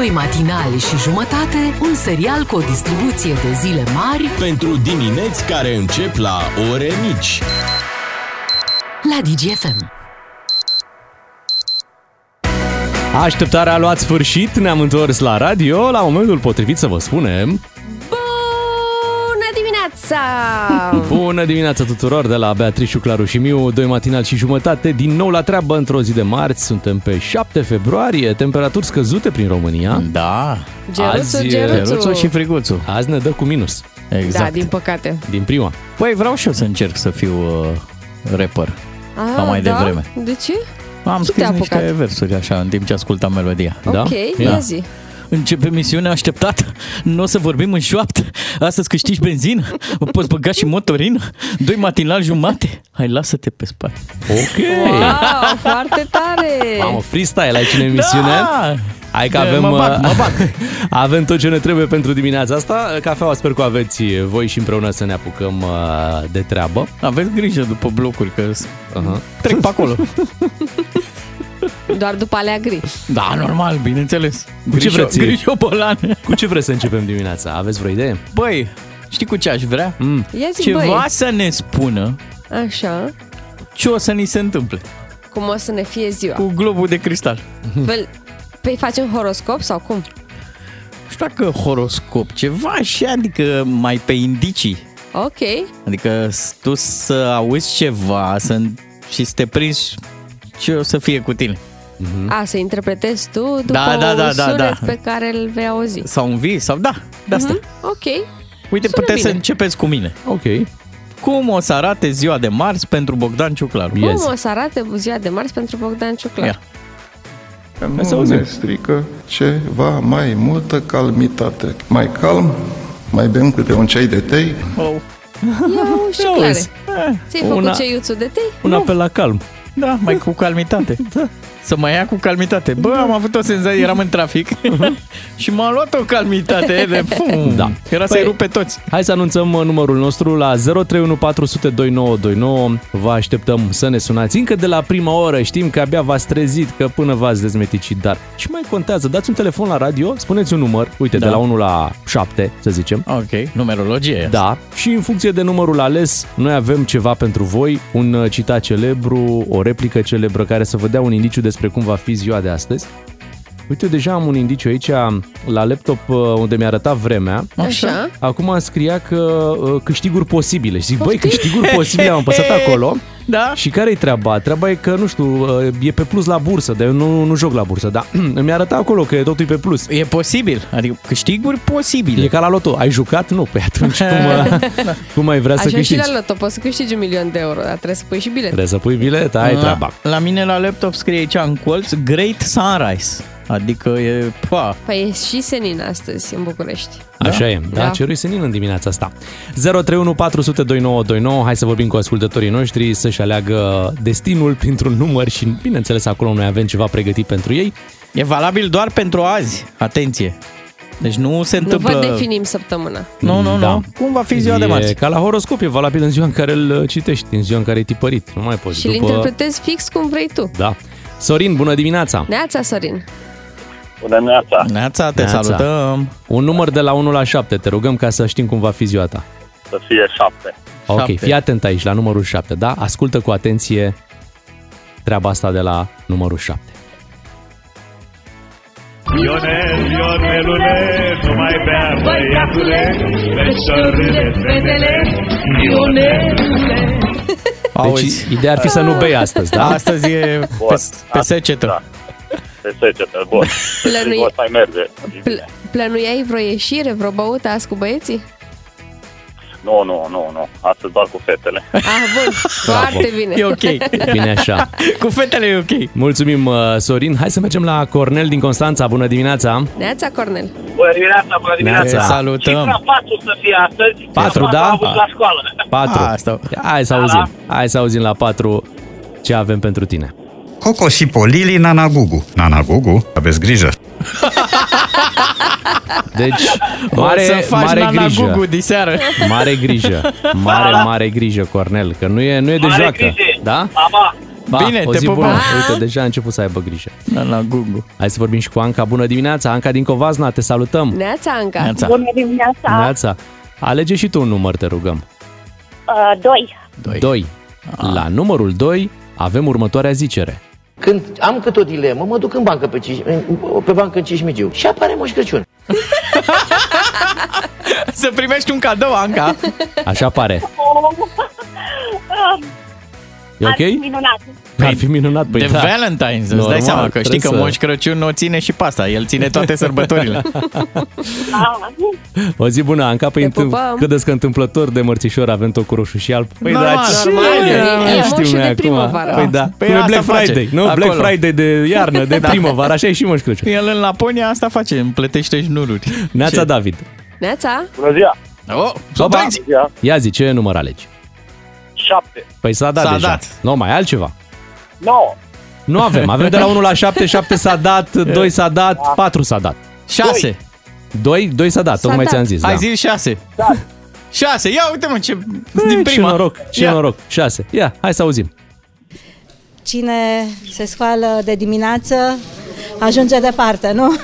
Doi matinali și jumătate, un serial cu o distribuție de zile mari Pentru dimineți care încep la ore mici. la DGFM. Așteptarea a luat sfârșit, ne-am întors la radio, la momentul potrivit să vă spunem Bună dimineața! Bună dimineața tuturor de la Beatrice, Claru și Miu, doi matinal și jumătate, din nou la treabă într-o zi de marți, suntem pe 7 februarie, temperaturi scăzute prin România. Da, Geruțu, Azi, geruțu. Geruțul și friguțul. Azi ne dă cu minus, Exact. Da, din păcate. din prima. Păi vreau și eu să încerc să fiu uh, rapper. Ah, Ca mai da? devreme. De ce? Am Ce scris te-a niște apucat? versuri așa în timp ce ascultam melodia. Da? Ok, Ia. ia zi. Începe misiunea așteptată. Nu o să vorbim în șoaptă. Astăzi câștigi benzină. O poți băga și motorină. Doi matinal jumate. Hai, lasă-te pe spate. Ok! Wow, foarte tare! Mamă, freestyle aici în emisiune. Da! Hai că Da, avem, mă bag, uh, mă bag. avem tot ce ne trebuie pentru dimineața asta. Cafeaua sper că o aveți voi și împreună să ne apucăm uh, de treabă. Aveți grijă după blocuri, că Uh-huh. trec pe acolo. Doar după alea gri. Da, normal, bineînțeles. Cu ce vreți? Grișobolan. Cu ce vreți să începem dimineața? Aveți vreo idee? Băi, știi cu ce aș vrea? Mm. Ia zi, Ceva băi. să ne spună Așa. ce o să ni se întâmple Cum o să ne fie ziua. cu globul de cristal. Fel, Păi facem horoscop sau cum? Nu știu dacă horoscop, ceva așa, adică mai pe indicii. Ok. Adică s- tu să auzi ceva să, și să te prinzi ce o să fie cu tine. A, să interpretezi tu după Da, da, da, un da, sunet da. pe care îl vei auzi. Sau un vis, sau da, de asta. Mhm, Ok. Uite, Sună puteți să bine. începeți cu mine. Ok. Cum o să arate ziua de marți pentru Bogdan Ciuclaru? Yes. Cum o să arate ziua de marți pentru Bogdan Ciuclar? Ia. Hai să Nu auzim. ne strică ceva mai multă calmitate. Mai calm, mai bem câte un ceai de tei. Oh. Ia uși ce Ia clare. uzi. Ți-ai făcut Una- ceiuțul de tei? Un apel la calm. Da, mai cu calmitate. da. Să mai ia cu calmitate. Bă, am avut o senzație, eram în trafic și m-a luat o calmitate de pum. Da. Era să-i Păi- rupe toți. Hai să anunțăm uh, numărul nostru la 031402929. Vă așteptăm să ne sunați încă de la prima oră. Știm că abia v-ați trezit, că până v-ați dezmeticit, dar ce mai contează? Dați un telefon la radio, spuneți un număr, uite, Da. de la 1 la 7, să zicem. Ok, numerologie. Da, și în funcție de numărul ales, noi avem ceva pentru voi, un uh, citat celebru, o replică celebră care să vă dea un indiciu despre cum va fi ziua de astăzi. Uite, eu deja am un indiciu aici la laptop uh, unde mi-a arătat vremea. Așa. Acum scria că uh, câștiguri posibile. Și zic, băi, Poftim? câștiguri posibile, am apăsat acolo. Da? Și care-i treaba? Treaba e că, nu știu, uh, e pe plus la bursă, dar eu nu, nu joc la bursă, dar îmi arăta acolo că totul e pe plus. E posibil, adică câștiguri posibile. E ca la loto. Ai jucat? Nu. Păi atunci cum, uh, cum ai vrea să Așa și câștigi? la loto, poți să câștigi un milion de euro, dar trebuie să pui și bilet. Trebuie să pui bilet, ai treaba. La, la mine la laptop scrie aici în colț Great Sunrise. Adică e, pa, Păi e și senin astăzi în București. Așa e, da, Da. cerui senin în dimineața asta. 031 400 2929, hai să vorbim cu ascultătorii noștri să-și aleagă destinul printr-un număr și, bineînțeles, acolo noi avem ceva pregătit pentru ei. e valabil doar pentru azi. Atenție. Deci nu se Nu întâmplă... vă definim săptămâna. Nu, nu, Da. nu. Cum va fi ziua de E marți? ca la horoscop, e valabil în ziua în care îl citești, în ziua în care e tipărit. Nu mai poți. Și îl interpretezi fix cum vrei tu. Da. Sorin, bună dimineața! Neața, Sorin. Bună dimineața! Neața, te Neața. salutăm. Un număr de la 1 la 7, te rugăm ca să știm cum va fi ziua ta. Să fie șapte. Ok, Șapte. fii atent aici la numărul 7, da? Ascultă cu atenție treaba asta de la numărul 7. Ionel, Ionelule, nu mai bea băiatule, Veșorile, fetele, Ionelule. Auzi, Deci, ideea ar fi să nu bei astăzi, da? astăzi e pe, Bun. pe secetă. Da. Pe secetă, bun. Plănui- O să mai merge. Pl- plănuiai vreo ieșire, vreo băută azi cu băieții? Nu, nu, nu, nu. Astăzi doar cu fetele. Ah, bun, foarte bine. E ok. Bine așa. Cu fetele e ok. Mulțumim, uh, Sorin. Hai să mergem la Cornel din Constanța. Bună dimineața! Neața, Cornel. Bună dimineața, bună Te Neața. Cifra salutăm. 4 să fie astăzi. Patru, Cifra da? Am avut la școală. 4. Asta. Hai să auzim. Hai să auzim la 4 ce avem pentru tine. Coco și Polili Nana Gugu. Nana Gugu, aveți grijă. Deci, o mare, să faci mare nana grijă. gugu diseară. Mare grijă. Mare, mare grijă, Cornel, că nu e, nu e de Mare joacă. grijă. Da? Mama, Pa, Bine, o te zi pupăm. bună. Pa. Uite, deja a început să aibă grijă. La, la Google. Hai să vorbim și cu Anca. Bună dimineața, Anca din Covazna, te salutăm. Neața, Anca. Neața. Bună dimineața! Neața. Alege și tu un număr, te rugăm. Uh, doi. Doi. 2. La numărul 2 avem următoarea zicere. Când am cât o dilemă, mă duc în bancă pe, Cis, în- pe bancă în Cismigiu și apare Moș Crăciun. Să primești un cadou, Anca. Așa pare. E Ar fi ok? minunat. Ar fi minunat. Păi De da. Valentine's, îți Normal, dai seama că știi trebuie că să- Moș Crăciun o ține și pasta. El ține toate sărbătorile. Da. O zi bună, Anca. Păi Te întâm- pupăm. credeți că întâmplător de mărțișor avem tot cu roșu și alb? Păi Normal, da, ce? normal. E- e Știm moșul noi de acum. primăvară. Păi da. Păi Cum e asta Black face. Friday, nu? Acolo. Black Friday de iarnă, de primăvară, așa e și Moș Crăciun. El în Laponia asta face, îmi plătește șnururi. Neața Ce? David. Neața? Bună ziua! Oh, surprinzi! Bună ziua! Ia zi, ce număr alegi? Șapte. Păi s-a dat S-a deja. dat. Nu, mai altceva. Nouă. Nu avem. Avem de la 1 la 7, 7 s-a dat, 2 s-a dat, 4 s-a dat. Șase. 2, 2 s-a dat, S-a tocmai dat. ți-am zis. Hai da. zi șase. Șase. Ia uite mă ce... Ei, Din Ce prima. noroc, ce Ia. noroc. 6. Ia, hai să auzim. Cine se scoală de dimineață ajunge departe, nu?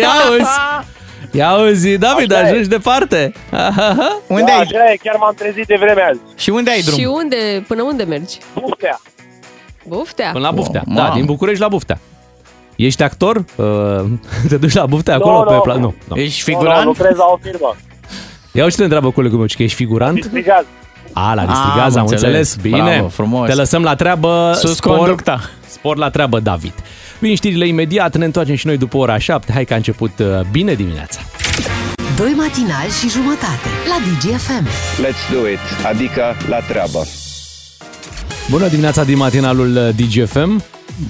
Ia auzi. Ia auzi, David, Așa e. ajungi departe. Unde da, ai? așa e, chiar m-am trezit de vreme azi. Și unde ai drum? Și unde, până unde mergi? Buftea. Buftea? Până la Buftea. Wow, Da, mamă. din București la Buftea. Ești actor? Uh, Te duci la Buftea Nu, acolo? nu, pe nu. pla- nu. nu. Ești Nu, nu, figurant? lucrez la o firmă. Ia uite ce te întreabă colegul meu, că ești figurant? Distrigaz. A, la am Distrigaz, am înțeles. înțeles. Bine. Bravo, frumos. Te lăsăm la treabă. Sus Spor, conducta. spor la treabă, David. Vin știrile imediat, ne întoarcem și noi după ora 7. Hai că a început uh, bine dimineața. Doi matinali și jumătate la DGFM. Let's do it, adică la treabă. Bună dimineața din matinalul uh, DGFM.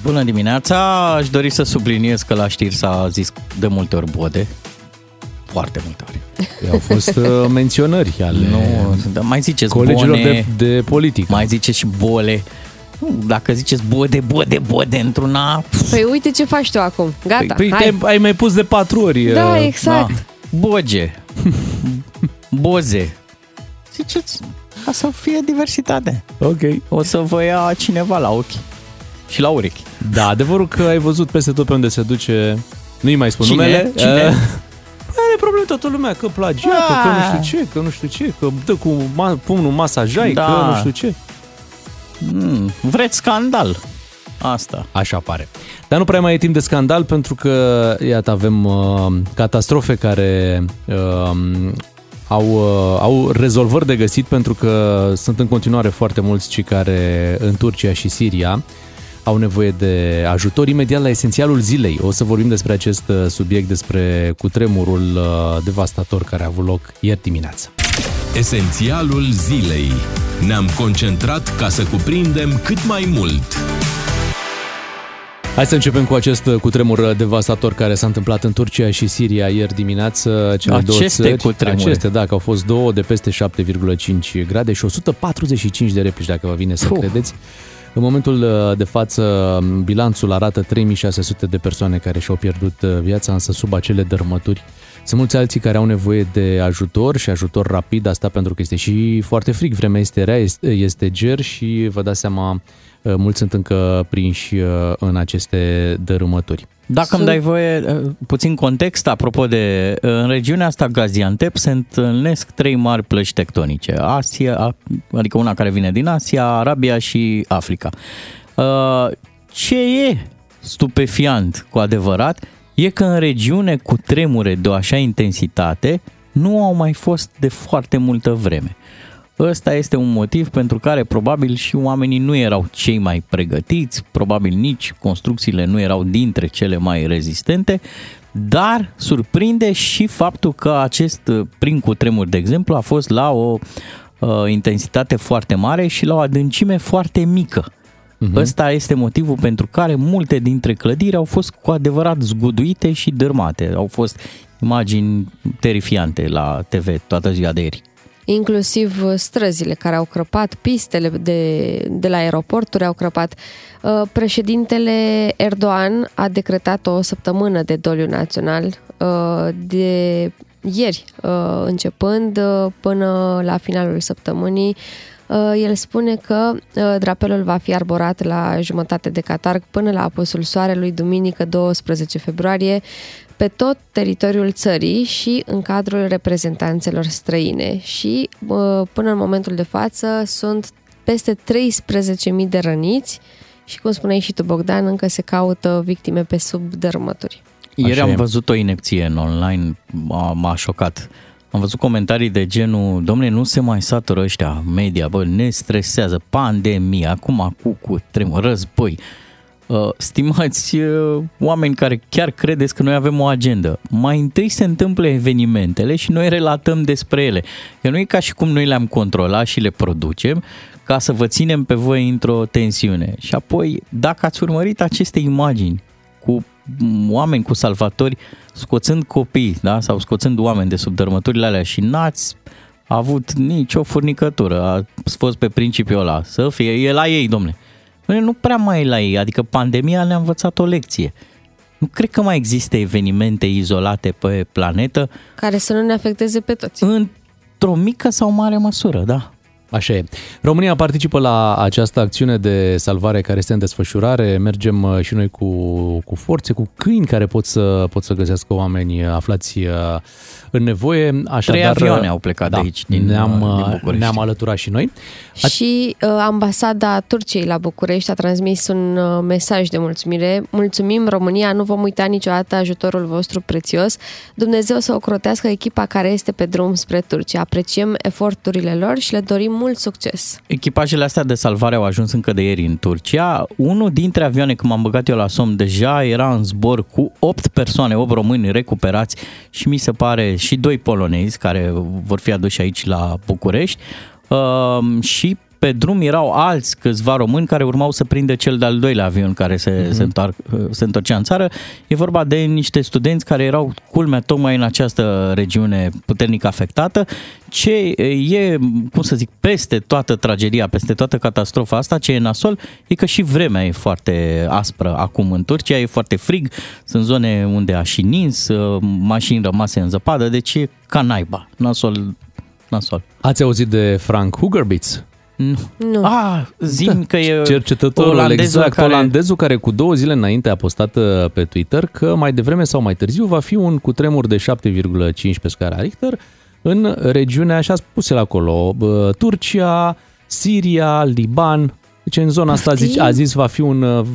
Bună dimineața, aș dori să subliniez că la știri s-a zis de multe ori bode. Foarte multe ori. Au fost uh, menționări ale Nu, dar mai ziceți colegilor bone, de, de politică. mai ziceți și bole. Nu, Dacă ziceți bode, bode, bode într-una... Păi uite ce faci tu acum. Gata, Păi hai. te-ai, ai mai pus de patru ori. Da, uh, exact. Da. Boge. Boze. Ziceți, ca să fie diversitate. Ok. O să vă ia cineva la ochi și la urechi. Da, adevărul că ai văzut peste tot pe unde se duce, nu-i mai spun Cine? numele. Cine? Uh, are probleme toată lumea, că plagiată, că nu știu ce, că nu știu ce, că dă cu ma- pumnul masajai, Da. că nu știu ce. Mm, vreți scandal. Asta. Așa pare. Dar nu prea mai e timp de scandal pentru că, iată, avem uh, catastrofe care uh, au, uh, au rezolvări de găsit pentru că sunt în continuare foarte mulți cei care în Turcia și Siria au nevoie de ajutor imediat la esențialul zilei. O să vorbim despre acest uh, subiect, despre cutremurul uh, devastator care a avut loc ieri dimineață. Esențialul zilei. Ne-am concentrat ca să cuprindem cât mai mult. Hai să începem cu acest cutremur devastator care s-a întâmplat în Turcia și Siria ieri dimineață. Cele două Aceste țări, cutremure. Aceste, da, că au fost două de peste 7,5 grade și 145 de replici, dacă vă vine să Puh. credeți. În momentul uh, de față, bilanțul arată 3600 de persoane care și-au pierdut uh, viața, însă sub acele dărâmături. Sunt mulți alții care au nevoie de ajutor și ajutor rapid, asta pentru că este și foarte frig, vremea este rea, este, este ger și vă dați seama, uh, mulți sunt încă prinși uh, în aceste dărâmături. Dacă îmi dai voie uh, puțin context, apropo de... uh, În regiunea asta, Gaziantep, se întâlnesc trei mari plăci tectonice. Asia, adică una care vine din Asia, Arabia și Africa. Uh, Ce e stupefiant cu adevărat e că în regiune cu tremure de o așa intensitate nu au mai fost de foarte multă vreme. Ăsta este un motiv pentru care probabil și oamenii nu erau cei mai pregătiți, probabil nici construcțiile nu erau dintre cele mai rezistente, dar surprinde și faptul că acest uh, prin cutremur, de exemplu, a fost la o uh, intensitate foarte mare și la o adâncime foarte mică. Uh-huh. Ăsta este motivul pentru care multe dintre clădiri au fost cu adevărat zguduite și dărmate. Au fost imagini terifiante la TV toată ziua de ieri. Inclusiv străzile care au crăpat, pistele de, de la aeroporturi au crăpat. Uh, Președintele Erdogan a decretat o săptămână de doliu național uh, de ieri, uh, începând uh, până la finalul săptămânii. Uh, El spune că uh, drapelul va fi arborat la jumătate de catarg până la apusul soarelui, duminică 12 februarie, pe tot teritoriul țării și în cadrul reprezentanțelor străine. Și uh, până în momentul de față sunt peste 13.000 de răniți și, cum spuneai și tu, Bogdan, încă se caută victime pe sub dărâmături. Ieri Așa am e. văzut o inepție în online, m-a, m-a șocat. Am văzut comentarii de genul, domne, nu se mai satură ăștia, media, bă, ne stresează, pandemie, acum cu, cu tremur, război. Uh, Stimați uh, oameni care chiar credeți că noi avem o agendă, mai întâi se întâmplă evenimentele și noi relatăm despre ele. Că nu e ca și cum noi le-am controlat și le producem ca să vă ținem pe voi într-o tensiune. Și apoi, dacă ați urmărit aceste imagini cu oameni, cu salvatori, scoțând copii, da? sau scoțând oameni de sub dărâmăturile alea și n-ați avut nicio furnicătură, a fost pe principiul ăla, să fie, e la ei, domne. Nu, nu prea mai e la ei, adică pandemia ne-a învățat o lecție. Nu cred că mai există evenimente izolate pe planetă Care să nu ne afecteze pe toți. într-o mică sau mare măsură, da. Așa e. România participă la această acțiune de salvare care este în desfășurare. Mergem uh, și noi cu, cu forțe, cu câini care pot să, pot să găsească oameni aflați uh, în nevoie. Așadar, Trei avioane au plecat da, de aici, din, ne-am, uh, din uh, București. ne-am alăturat și noi. Și uh, ambasada Turciei la București a transmis un uh, mesaj de mulțumire. Mulțumim România, nu vom uita niciodată ajutorul vostru prețios. Dumnezeu să ocrotească echipa care este pe drum spre Turcia. Apreciem eforturile lor și le dorim mult succes. Echipajele astea de salvare au ajuns încă de ieri în Turcia. Unul dintre avioane, când m-am băgat eu la somn, deja era în zbor cu 8 persoane, 8 români recuperați și mi se pare și doi polonezi care vor fi aduși aici la București. Uh, și pe drum erau alți câțiva români care urmau să prindă cel de-al doilea avion care se, mm-hmm. se, întoarc, se întorcea în țară. E vorba de niște studenți care erau culmea tocmai în această regiune puternic afectată. Ce e, cum să zic, peste toată tragedia, peste toată catastrofa asta, ce e nasol, e că și vremea e foarte aspră acum în Turcia, e foarte frig, sunt zone unde a și nins, mașini rămase în zăpadă, deci e ca naiba, nasol, nasol. Ați auzit de Frank Hugerbitz? Nu. Nu. Ah, zim că e cercetătorul olandezul exact, care- olandezul care cu două zile înainte a postat uh, pe Twitter că mai devreme sau mai târziu va fi un cutremur de 7,5 pe scara Richter în regiunea, așa spus el acolo, bă, Turcia, Siria, Liban. Deci în zona asta a zis, a zis va fi un uh,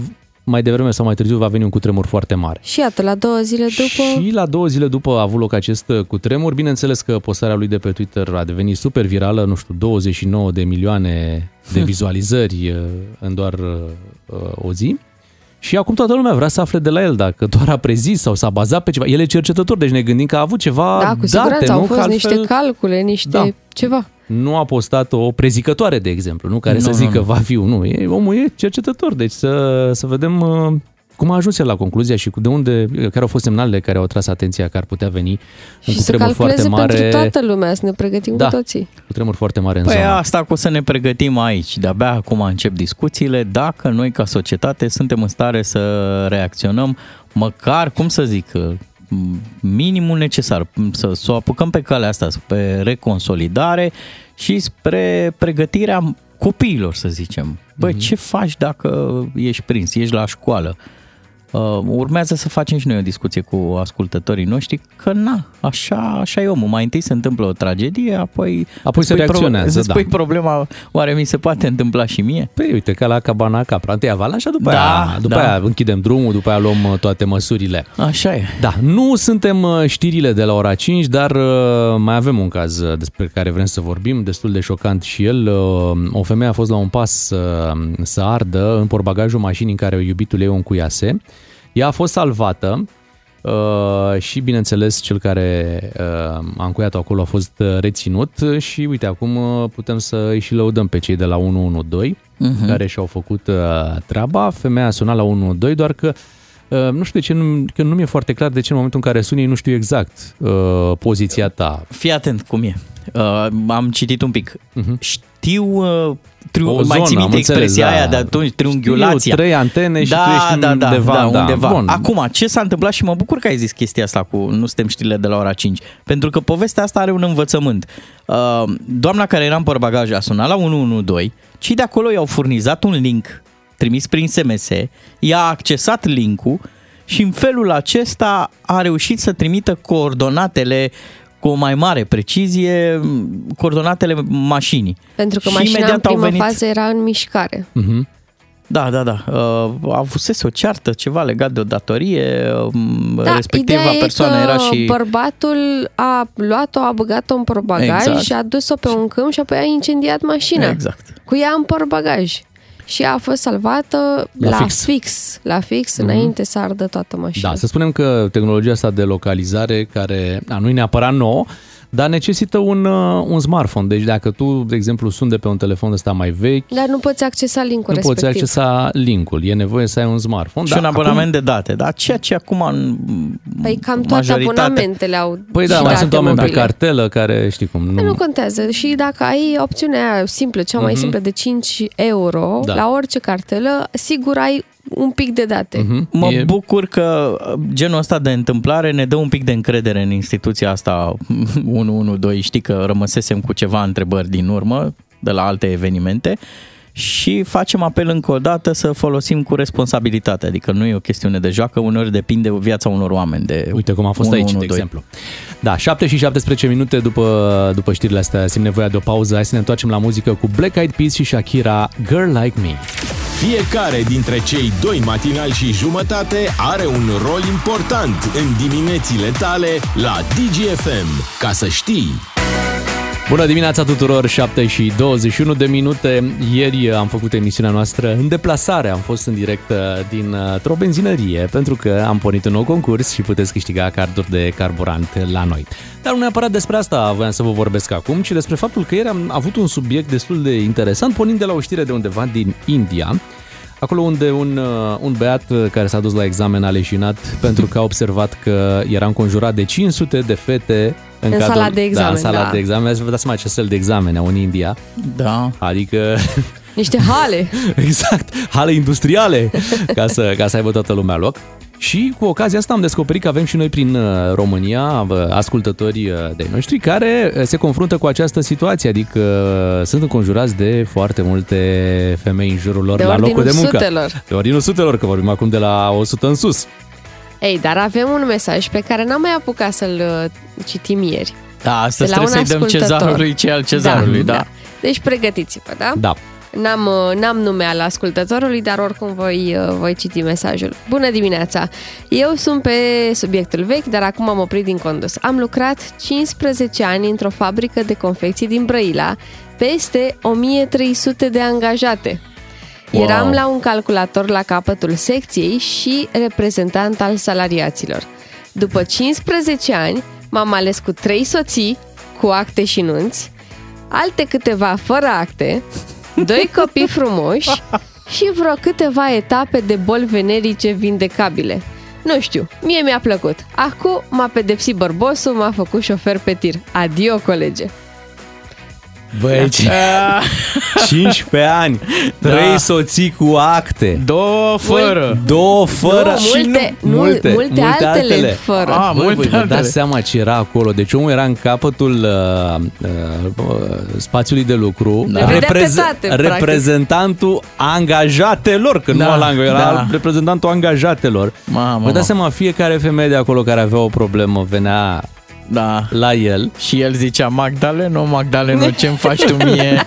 mai devreme sau mai târziu va veni un cutremur foarte mare. Și iată, la două zile după... Și la două zile după a avut loc acest uh, cutremur. Bineînțeles că postarea lui de pe Twitter a devenit super virală, nu știu, 29 de milioane de vizualizări uh, în doar uh, o zi. Și acum toată lumea vrea să afle de la el dacă doar a prezis sau s-a bazat pe ceva. El e cercetător, deci ne gândim că a avut ceva Da, cu date, siguranță nu? au Că fost altfel niște calcule, niște Da. ceva. Nu a postat o prezicătoare, de exemplu, nu? care Nu, să nu, zică nu. va fi un nu. E, omul e cercetător, deci să, să vedem uh, cum a ajuns el la concluzia și cu de unde, care au fost semnalele care au tras atenția că ar putea veni un Și să cutremur foarte calculeze mare. pentru toată lumea, să ne pregătim Da. cu toții. Cutremur foarte mare în Păi zona. asta cu să ne pregătim aici, de-abia acum încep discuțiile, dacă noi ca societate suntem în stare să reacționăm, măcar, cum să zic, minimul necesar, să, să o apucăm pe calea asta, pe reconsolidare și spre pregătirea copiilor, să zicem. Băi, ce faci dacă ești prins, ești la școală? Uh, urmează să facem și noi o discuție cu ascultătorii noștri că na, așa, așa e omul. Mai întâi se întâmplă o tragedie, apoi, Apoi se îți pui reacționează, îți da. pui problema, oare mi se poate întâmpla și mie? Păi uite, ca la cabana capra. Întâi avalanșa, după, Da, aia, după da. aia închidem drumul, după aia luăm uh, toate măsurile. Așa e. Da, nu suntem uh, știrile de la ora 5, dar uh, mai avem un caz uh, despre care vrem să vorbim, destul de șocant și el. Uh, O femeie a fost la un pas să, să ardă în porbagajul mașinii în care iubitul ei o încuiase. Ea a fost salvată uh, și, bineînțeles, cel care uh, a încuiat-o acolo a fost uh, reținut și, uite, acum uh, putem să îi și lăudăm pe cei de la 112 Mhm. care și-au făcut uh, treaba. Femeia a sunat la 112, doar că Uh, nu știu de ce, nu, că nu mi-e foarte clar de ce în momentul în care suni ei nu știu exact uh, poziția ta. Fii atent cum e. Uh, am citit un pic. Uh-huh. Știu uh, triu- O mai zonă, ții am minte înțeles, expresia da. aia de atunci, triunghiulația. Știu eu, trei antene și da, tu ești da, da, undeva, da, da. undeva. Bun. Acum, ce s-a întâmplat și mă bucur că ai zis chestia asta cu nu suntem știrile de la ora 5, pentru că povestea asta are un învățământ. Uh, doamna care era în portbagaj a sunat la 112, cei de acolo i-au furnizat un link trimis prin SMS, i-a accesat linkul și în felul acesta a reușit să trimită coordonatele cu o mai mare precizie, coordonatele mașinii. Pentru că Și mașina în imediat au prima venit- fază era în mișcare. Mhm. Da, da, da. Uh, avusese o ceartă, ceva legat de o datorie, um, Da, respectiva ideea persoană e că era și... bărbatul a luat-o, a băgat-o în portbagaj Exact. și a dus-o pe un câmp și apoi a incendiat mașina. Exact. Cu ea în portbagaj. Și ea a fost salvată La la, fix. fix. fix. La fix, Mhm. înainte să ardă toată mașina. Da, să spunem că tehnologia asta de localizare, care a, nu e neapărat nouă, dar necesită un, uh, un smartphone. Deci dacă tu, de exemplu, suni de pe un telefon ăsta mai vechi, Dar nu poți accesa linkul nu poți respectiv. accesa linkul. E nevoie să ai un smartphone. și Da, un abonament de date, da? Ceea ce acum în Păi cam toate majoritatea- abonamentele au Păi da, și mai date sunt oameni pe mobile. cartelă care, știi cum, Păi nu... nu contează. Și dacă ai opțiunea aia simplă, cea mai Mhm. simplă de 5 euro, Da. la orice cartelă, sigur ai un pic de date. Mhm. Mă E- bucur că genul ăsta de întâmplare ne dă un pic de încredere în instituția asta 112. Știi că rămăsesem cu ceva întrebări din urmă de la alte evenimente și facem apel încă o dată să folosim cu responsabilitate. Adică nu e o chestiune de joacă, uneori depinde viața unor oameni de Uite cum a fost aici, de 112. exemplu. Da, 7 și 17 minute după, după știrile astea, simt nevoia de o pauză. Hai să ne întoarcem la muzică cu Black Eyed Peas și Shakira, Girl Like Me. Fiecare dintre cei doi matinali și jumătate are un rol important în diminețile tale la DGFM. Ca să știi! Bună dimineața tuturor, 7 și 21 de minute. Ieri am făcut emisiunea noastră în deplasare. Am fost în direct uh, dintr-o benzinărie pentru că am pornit un nou concurs și puteți câștiga carduri de carburant la noi. Dar nu neapărat despre asta voiam să vă vorbesc acum, ci despre faptul că ieri am avut un subiect destul de interesant, pornind de la o știre de undeva din India. Acolo unde un, uh, un beat uh, care s-a dus la examen a leșinat pentru că a observat că era înconjurat de 500 de fete în, În cadrul, sala de examen, Da, în sala da. de examen. Să vă dați seama ce fel de examene au în India. Da. Adică, Niște hale. exact, hale industriale ca să, ca să aibă toată lumea loc. Și cu ocazia asta am descoperit că avem și noi prin uh, România uh, ascultători uh, de noștri care uh, se confruntă cu această situație, adică uh, sunt înconjurați de foarte multe femei în jurul lor De la locul de ordinul muncă. sutelor. De ordinul sutelor, că vorbim acum de la 100 în sus. Ei, dar avem un mesaj pe care n-am mai apucat să-l uh, citim ieri. Da, astăzi De la trebuie un să-i dăm ascultător. cezarului ce al cezarului, da. Deci pregătiți-vă, da? Da. N-am, uh, n-am nume al ascultătorului, dar oricum voi, uh, voi citi mesajul. Bună dimineața! Eu sunt pe subiectul vechi, dar acum am oprit din condus. Am lucrat 15 ani într-o fabrică de confecții din Brăila, peste 1300 de angajate. Wow. Eram la un calculator la capătul secției și reprezentant al salariaților. După 15 ani, m-am ales cu trei soții, cu acte și nunți, alte câteva fără acte, doi copii frumoși și vreo câteva etape de boli venerice vindecabile. Nu știu, mie mi-a plăcut. Acum m-a pedepsit bărbosul, m-a făcut șofer pe tir. Adio, colege! Băi, ce- 15 ani, Da. trei soții cu acte. Două fără. Două fără. Nu, și multe- nu, multe altele fără. Ah, Băi, multe voi vă altele. dați seama ce era acolo. Deci omul era în capătul uh, uh, uh, spațiului de lucru. Da. Vedea pe toate, practic. reprezentantul angajatelor, că nu Da, al ang- era da. reprezentantul angajatelor. Mamă, Vă dați seama, fiecare femeie de acolo care avea o problemă venea da. la el. Și el zicea, Magdaleno, Magdaleno, ce-mi faci tu mie?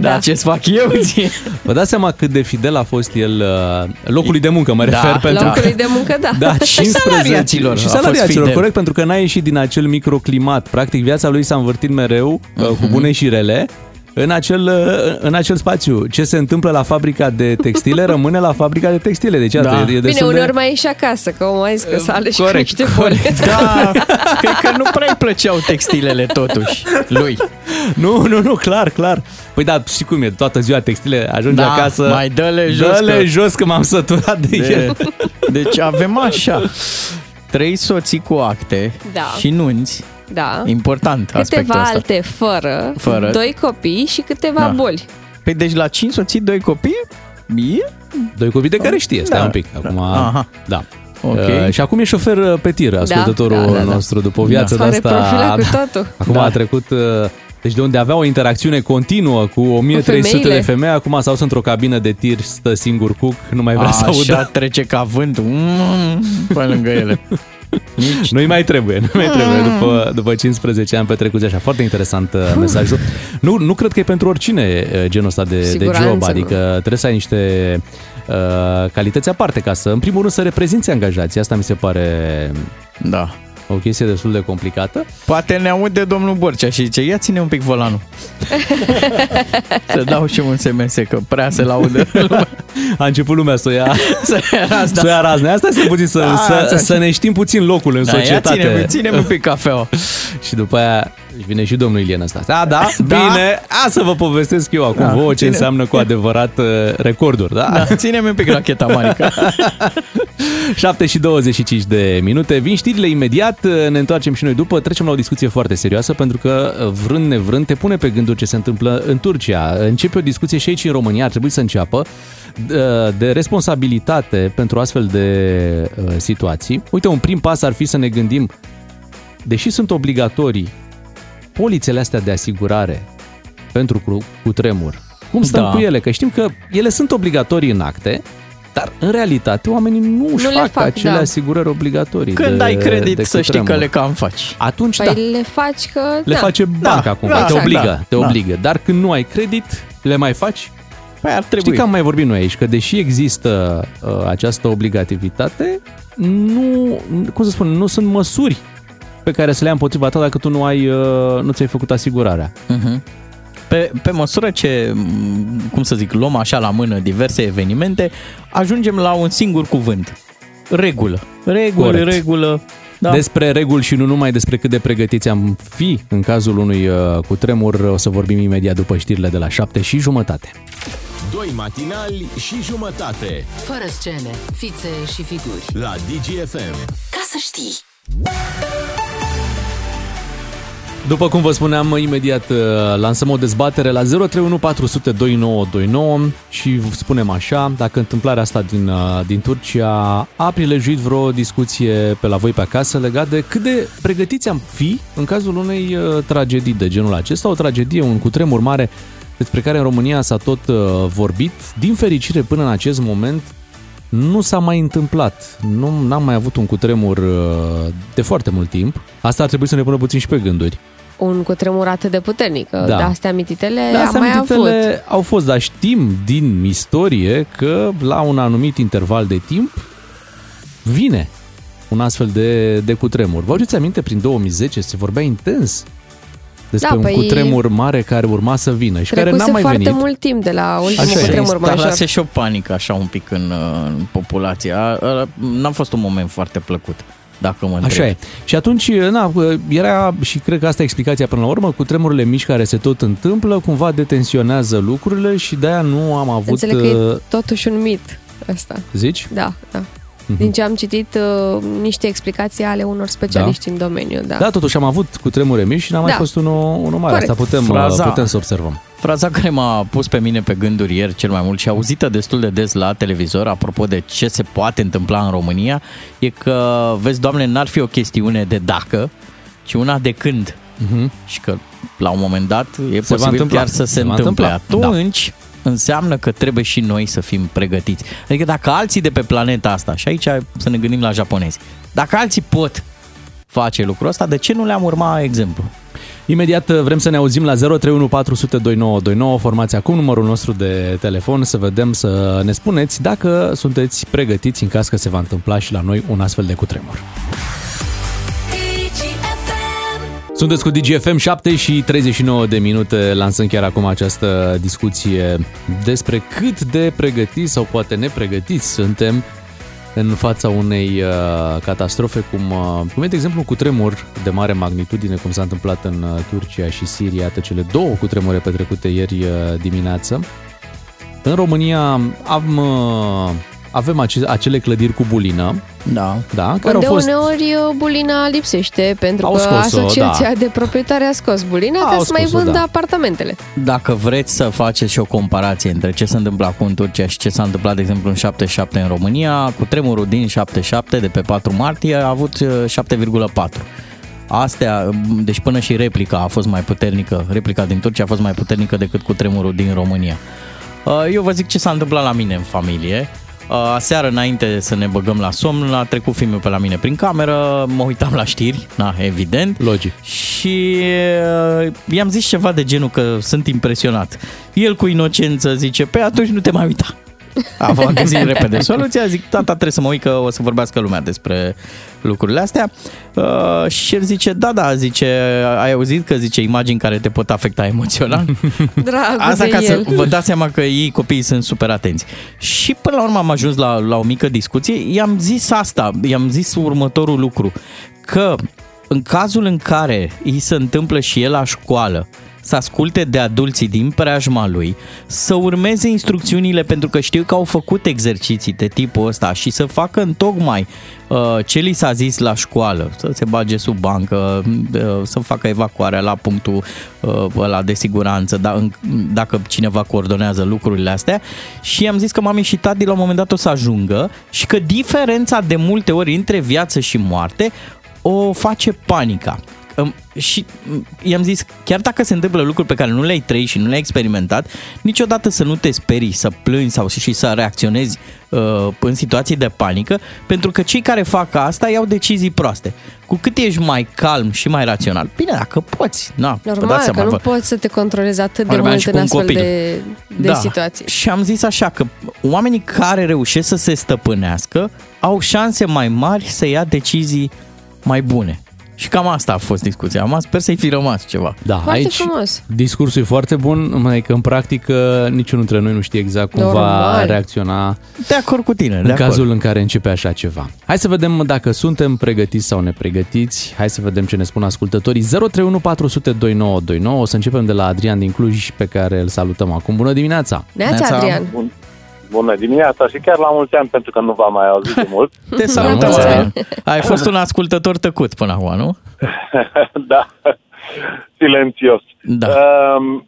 da, ce-ți fac eu ție? Vă dați seama cât de fidel a fost el uh, locului de muncă, mă Da, refer pentru Locului de muncă, da. Da, 15 salariaților și a fost salariaților, fidel. corect, pentru că n-a ieșit din acel microclimat. Practic, viața lui s-a învârtit mereu uh, cu Mhm. bune și rele în acel, uh, în acel spațiu. Ce se întâmplă la fabrica de textile rămâne la fabrica de textile. Deci, iată, Da. e Bine, destul uneori de... mai ieși acasă, că omul a zis că sale și corect, crește boli. Da, cred că nu prea îi plăceau textilele totuși lui. Nu, nu, nu, clar, clar. Păi da, și cum e, toată ziua textile, ajunge Da, acasă... mai dă-le jos Dă-le că- jos că m-am săturat de, De, el. deci avem așa, trei soții cu acte Da. și nunți, Da. Important aspectul Câteva ăsta. alte fără, Fără. doi copii și câteva Da. boli. Păi deci la 5 soții, doi copii? E? Doi copii de care știe, stai Da. un pic. Acum, Aha. da. Ok. Uh, și acum e șofer uh, pe tir, ascultătorul da, da, da. nostru, după o viață S-a de asta. reprofilat cu totul. Acum Da. a trecut, uh, deci de unde avea o interacțiune continuă cu 1300 de femeile. femei, acum s-a dus într-o cabină de tir, stă singur cuc, nu mai vrea să Așa audă. trece ca vântul mm, pe lângă ele. Nici... Nu-i mai trebuie, nu mai trebuie după, după 15 ani petrecuți așa. Foarte interesant uh, mesajul. Nu, nu cred că e pentru oricine uh, genul ăsta de, de Siguranță, job, nu. adică trebuie să ai niște uh, calități aparte ca să, în primul rând, să reprezinți angajații. Asta mi se pare Da. O chestie destul de complicată. Poate ne aude domnul Borcea și zice, ia ține un pic volanul. să dau și un SMS, că prea se laudă. A început lumea să o ia, să ia razna. să o ia razne. Asta este puțin să, Da, să, asta- să ne știm puțin locul în Da, ia societate. ține, ține un pic cafeaua. Și după aia își vine și domnul Ilien ăsta. Da, da, Da. bine, a să vă povestesc eu acum Da, vouă ce ține. înseamnă cu adevărat uh, recorduri, da? Da, ține-mi un pic racheta, Marica. 7 și 25 de minute. Vin știrile imediat, ne întoarcem și noi după. Trecem la o discuție foarte serioasă pentru că vrând nevrând te pune pe gânduri ce se întâmplă în Turcia. Începe o discuție și aici în România, ar trebui să înceapă de- de responsabilitate pentru astfel de uh, situații. Uite, un prim pas ar fi să ne gândim, deși sunt obligatorii polițele astea de asigurare pentru cu, cu tremur, cum stăm Da. cu ele? Că știm că ele sunt obligatorii în acte, dar în realitate oamenii nu își Nu le fac, fac, acele da. asigurări obligatorii. Când de, ai credit, de să știi că cutremur. le cam faci. Atunci Păi da, le faci că... le da. face banca Da, cumva, da, te exact, obligă, da, te da. obligă. Dar când nu ai credit, le mai faci? Păi ar trebui. Știi că am mai vorbit noi aici, că deși există uh, această obligativitate, nu, cum să spun, nu sunt măsuri pe care să le ia împotriva ta dacă tu nu ai, uh, nu ți-ai făcut asigurarea. Mhm. Pe, pe măsură ce, m, cum să zic, luăm așa la mână diverse evenimente, ajungem la un singur cuvânt. Regulă. Regulă, Corect. regulă. Da. Despre reguli și nu numai despre cât de pregătiți am fi în cazul unui uh, cutremur, o să vorbim imediat după știrile de la 7 și jumătate. Doi matinali și jumătate Fără scene, fițe și figuri. la DGFM. Ca să știi! După cum vă spuneam, imediat uh, lansăm o dezbatere la 031 400 2929 și spunem așa, dacă întâmplarea asta din, uh, din Turcia a prilejuit vreo discuție pe la voi pe acasă legat de cât de pregătiți am fi în cazul unei uh, tragedii de genul acesta, o tragedie, un cutremur mare despre care în România s-a tot uh, vorbit. Din fericire, până în acest moment, nu s-a mai întâmplat. Nu n-am mai avut un cutremur uh, de foarte mult timp. Asta ar trebui să ne pună puțin și pe gânduri. Un cutremur atât de puternic. Da. Da. De astea mititele Da, am astea mai amintitele avut. au fost, dar știm din istorie că la un anumit interval de timp vine un astfel de, de cutremur. Vă aduceți aminte, prin 2010 se vorbea intens despre Da, un păi, cutremur mare care urma să vină și care n-a Trecuse mai foarte venit. mult timp de la ultimul Așa e. cutremur major. Instalase și o panică așa un pic în, uh, în populație. A- a- N-a fost un moment foarte plăcut, dacă mă întreb. Așa e. Și atunci, na, era, și cred că asta e explicația până la urmă, cu tremurile mici care se tot întâmplă, cumva detensionează lucrurile și de-aia nu am avut... Înțeleg că uh, e totuși un mit ăsta. Zici? Da, da. Mhm. Din ce am citit, uh, niște explicații ale unor specialiști în domeniu, da. Da, totuși am avut cu tremure mici și n-a mai Da. fost unul, unul mare. Corect. Asta putem, Fraza. putem să observăm. Fraza care m-a pus pe mine pe gânduri ieri cel mai mult și auzită destul de des la televizor, apropo de ce se poate întâmpla în România, e că, vezi, doamne, n-ar fi o chestiune de dacă, ci una de când. Mhm. Și că la un moment dat e Se va posibil întâmpla. chiar să se, Se va întâmple. întâmpla. Atunci înseamnă că trebuie și noi să fim pregătiți. Adică dacă alții de pe planeta asta, și aici să ne gândim la japonezi, dacă alții pot face lucrul ăsta, de ce nu le-am urma exemplu? Imediat uh, vrem să ne auzim la 031 400 2929, formați acum numărul nostru de telefon, să vedem, să ne spuneți dacă sunteți pregătiți în caz că se va întâmpla și la noi un astfel de cutremur. Sunteți cu DGFM 7 și 39 de minute. Lansăm chiar acum această discuție despre cât de pregătiți sau poate nepregătiți suntem în fața unei uh, catastrofe cum, uh, cum e de exemplu un cutremur de mare magnitudine cum s-a întâmplat în uh, Turcia și Siria, iată cele două cutremure petrecute ieri uh, dimineață. În România am uh, avem ace- acele clădiri cu bulină. Da. Da, care Unde au fost... uneori uh, bulina lipsește, pentru Au că scos-o, asociația da. de proprietari a scos bulina Au ca să mai scos-o, vândă da. apartamentele. Dacă vreți să faceți și o comparație între ce se întâmplă acum în Turcia și ce s-a întâmplat, de exemplu, în 77 în România, cu tremurul din 77 de pe 4 martie a avut uh, 7,4. Astea, deci până și replica a fost mai puternică, replica din Turcia a fost mai puternică decât cu tremurul din România. Uh, Eu vă zic ce s-a întâmplat la mine în familie. Uh, Aseară, înainte să ne băgăm la somn, a trecut filmul pe la mine prin cameră, mă uitam la știri, na, evident. Logic. Și uh, i-am zis ceva de genul că sunt impresionat. El cu inocență zice, pe atunci nu te mai uita. Am găsit repede soluția, zic, tata trebuie să mă uit că o să vorbească lumea despre lucrurile astea. Uh, și el zice, da, da, zice, ai auzit că zice imagini care te pot afecta emoțional? Dragul Asta de ca el. să vă dați seama că ei copiii sunt super atenți. Și până la urmă am ajuns la, la o mică discuție. I-am zis asta, i-am zis următorul lucru, că în cazul în care îi se întâmplă și el la școală, să asculte de adulții din preajma lui, să urmeze instrucțiunile pentru că știu că au făcut exerciții de tipul ăsta și să facă în tocmai uh, ce li s-a zis la școală, să se bage sub bancă, uh, să facă evacuarea la punctul uh, ăla de siguranță, da, în, dacă cineva coordonează lucrurile astea și am zis că mami și tati la un moment dat o să ajungă și că diferența de multe ori între viață și moarte o face panica. Îm, Și m, i-am zis, chiar dacă se întâmplă lucruri pe care nu le-ai trăit și nu le-ai experimentat, niciodată să nu te sperii, să plângi sau și să reacționezi uh, în situații de panică, pentru că cei care fac asta iau decizii proaste. Cu cât ești mai calm și mai rațional, bine, dacă poți, na, vă Normal dați că seama, nu vă- poți să te controlezi atât de Vorbeam mult și în cu un astfel copil. de, de da. situații. Și am zis așa că oamenii care reușesc să se stăpânească au șanse mai mari să ia decizii mai bune. Și cam asta a fost discuția. Am sper să-i fi rămas ceva. Da, Foarte aici frumos. discursul e foarte bun, numai că în practică niciunul dintre noi nu știe exact cum va Normal. reacționa De acord cu tine, de în acord. cazul în care începe așa ceva. Hai să vedem dacă suntem pregătiți sau nepregătiți. Hai să vedem ce ne spun ascultătorii. 031 400 2929. O să începem de la Adrian din Cluj pe care îl salutăm acum. Bună dimineața! Neața, Adrian. Bun. Bună dimineața și chiar la mulți ani pentru că nu v-am mai auzit de mult. Te salutăm, mulți Adrian. Ai fost un ascultător tăcut până acum, nu? da, silențios. Da. Um,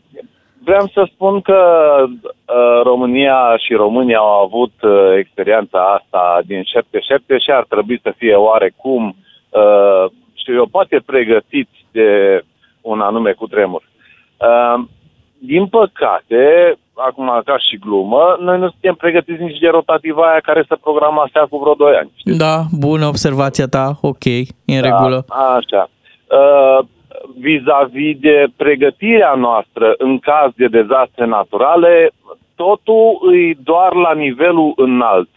vreau să spun că uh, România și România au avut uh, experiența asta din 77 și ar trebui să fie oarecum, uh, știu eu, poate pregătiți de un anume cutremur. Uh, din păcate, acum ca și glumă, noi nu suntem pregătiți nici de rotativa aia care să programase cu vreo 2 ani. Da, bună observația ta, ok, e în Da, regulă. Așa. Uh, vis-a-vis de pregătirea noastră în caz de dezastre naturale, totul e doar la nivelul înalt.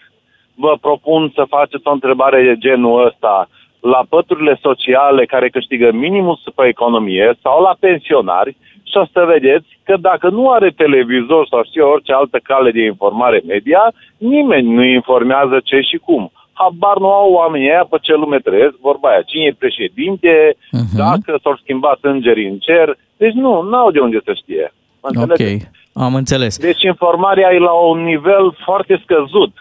Vă propun să faceți o întrebare de genul ăsta la păturile sociale care câștigă minimul pe economie sau la pensionari și o să vedeți că dacă nu are televizor sau știu eu, orice altă cale de informare media, nimeni nu informează ce și cum. Habar nu au oamenii aia pe ce lume trăiesc, vorba aia, cine e președinte, Mhm. dacă s-au schimbat îngerii în cer. Deci nu, n-au de unde să știe. Mă Ok, înțelegeți? am înțeles. Deci informarea e la un nivel foarte scăzut.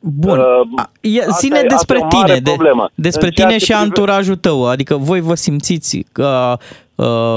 Bun. Uh, A, e, asta zine e- despre asta e o mare tine, de, problemă. despre În ceea tine ce și prive- anturajul tău. Adică voi vă simțiți că uh,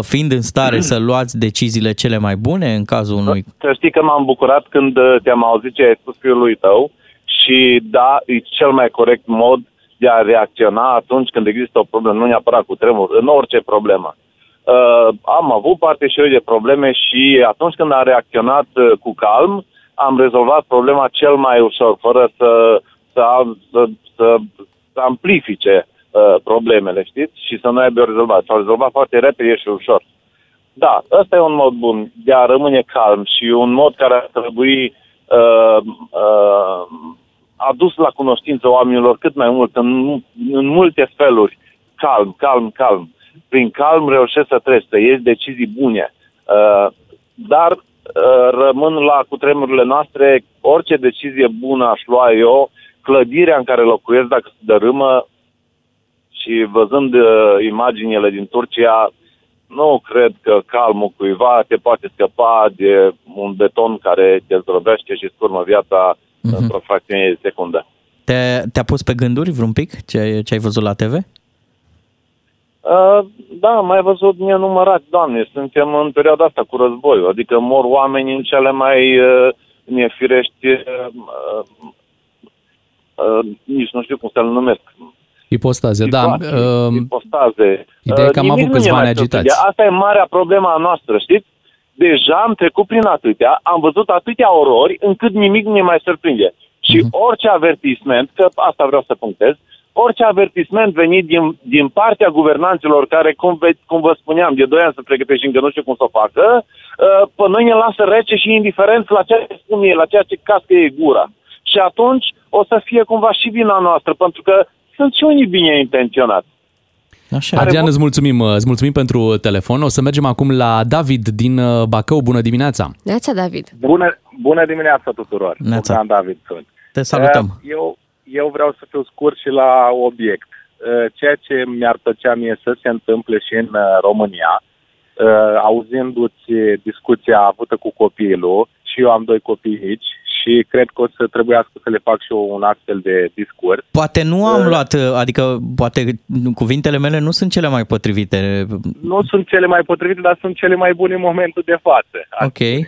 fiind în stare să luați deciziile cele mai bune în cazul unui... Să știi că m-am bucurat când uh, te-am auzit ce ai spus fiului tău și da, e cel mai corect mod de a reacționa atunci când există o problemă, nu neapărat cu tremur, în orice problemă. Uh, am avut parte și eu de probleme și atunci când am reacționat uh, cu calm, am rezolvat problema cel mai ușor, fără să, să, să, să, să amplifice uh, problemele, știți? Și să nu aibă rezolvat. S-au rezolvat foarte repede și ușor. Da, ăsta e un mod bun de a rămâne calm și un mod care ar trebui uh, uh, adus la cunoștință oamenilor cât mai mult, în, în multe feluri. Calm, calm, calm. Prin calm reușești să treci, să iei decizii bune. Uh, dar uh, rămân la cutremurile noastre, orice decizie bună aș lua eu, clădirea în care locuiesc, dacă se dărâmă, și văzând uh, imaginile din Turcia, nu cred că calmul cuiva te poate scăpa de un beton care te zdrobește și scurmă viața Mhm. uh-huh. într-o fracțiune de secundă. Te, te-a pus pe gânduri vreun pic ce, ce ai văzut la TV? Uh, da, am mai văzut nenumărat, doamne, suntem în perioada asta cu războiul, adică mor oameni în cele mai uh, nefirești, uh, uh, uh, nici nu știu cum să-l numesc, Ipostaze, da. situații, Uh, ipostaze. Ideea e că am nimic avut nu câțiva ne mai neagitați. surprinde. Asta e marea problema noastră, știți? Deja am trecut prin atâtea, am văzut atâtea orori, încât nimic nu ne mai surprinde. Și Mhm. orice avertisment, că asta vreau să punctez, orice avertisment venit din, din partea guvernanților care, cum, ve, cum vă spuneam, de 2 ani să pregătești și încă nu știu cum să o facă, uh, pe noi ne lasă rece și indiferenți la ceea ce spun ei, la ceea ce cască ei gura. Și atunci o să fie cumva și vina noastră, pentru că sunt și unii bine intenționați. Așa. Adrian, îți mulțumim, îți mulțumim pentru telefon. O să mergem acum la David din uh, Bacău. Bună dimineața! Neața, David. Bună, bună dimineața tuturor! Neața. Bogdan David sunt. Te salutăm. Uh, Eu, eu vreau să fiu scurt și la obiect. Uh, Ceea ce mi-ar plăcea mie să se întâmple și în uh, România, uh, auzindu-ți discuția avută cu copilul, și eu am doi copii mici și cred că o să trebuiască să le fac și eu un astfel de discurs. Poate nu am luat, adică poate cuvintele mele nu sunt cele mai potrivite. Nu sunt cele mai potrivite, dar sunt cele mai bune în momentul de față. Ok. E,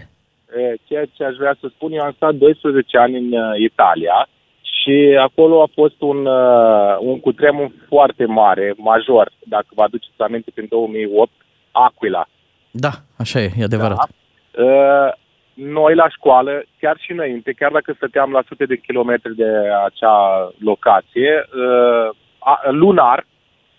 ceea ce aș vrea să spun, eu am stat 12 ani în uh, Italia și acolo a fost un, uh, un cutremur foarte mare, major, dacă vă aduceți aminte, prin 2008, Aquila. Da, așa e, e adevărat. Da. Uh, Noi la școală, chiar și înainte, chiar dacă stăteam la sute de kilometri de acea locație, uh, a- lunar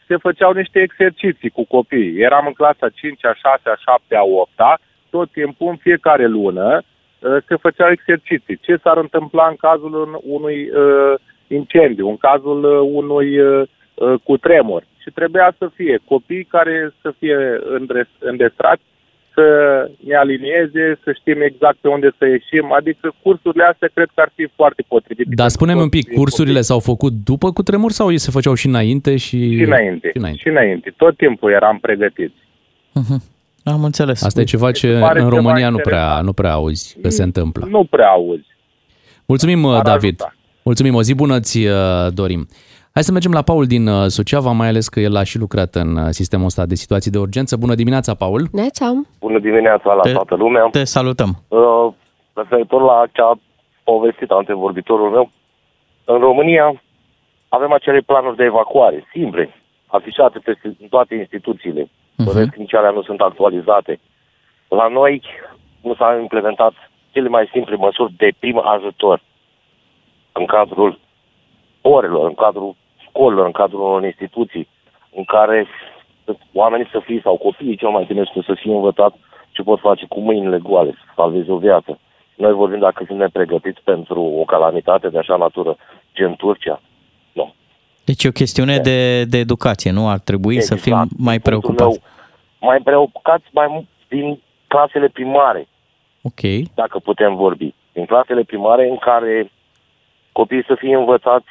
se făceau niște exerciții cu copiii. Eram în clasa 5, a 6, a 7, a 8, tot timpul, în fiecare lună, uh, se făceau exerciții. Ce s-ar întâmpla în cazul un- unui uh, incendiu, în cazul uh, unui uh, uh, cutremur. Și trebuia să fie copii care să fie îndres- îndestrați, să ne alinieze, să știm exact pe unde să ieșim. Adică cursurile astea cred că ar fi foarte potrivite. Dar spune un pic, cursurile s-au făcut după cutremur sau ei se făceau și înainte? Și, Și înainte, Și înainte. și înainte. Tot timpul eram pregătiți. Am înțeles. Asta e ceva ce Mi se pare în ceva România nu prea, interesant. nu prea auzi că se întâmplă. Nu prea auzi. Mulțumim, Ar David. ajuta. Mulțumim, o zi bună ți uh, dorim. Hai să mergem la Paul din uh, Suceava, mai ales că el a și lucrat în uh, sistemul ăsta de situații de urgență. Bună dimineața, Paul! Neața. Bună dimineața la Te- toată lumea. Te salutăm. Uh, referitor la ce a povestit antevorbitorul meu, în România avem acele planuri de evacuare, simple, afișate peste în toate instituțiile. Uh-huh. nici alea nu sunt actualizate. La noi nu s-au implementat cele mai simple măsuri de prim ajutor în cadrul orelor, în cadrul școlilor, în cadrul unor instituții, în care oamenii să fie, sau copiii cel mai tineri să fie învățat ce pot face cu mâinile goale, să salveze o viață. Noi vorbim dacă suntem pregătiți pentru o calamitate de așa natură, gen Turcia. Nu. Deci e o chestiune de, de educație, nu? Ar trebui să fim mai Punctul preocupați. meu, mai preocupați mai mult din clasele primare, Ok. dacă putem vorbi. Din clasele primare în care copiii să fie învățați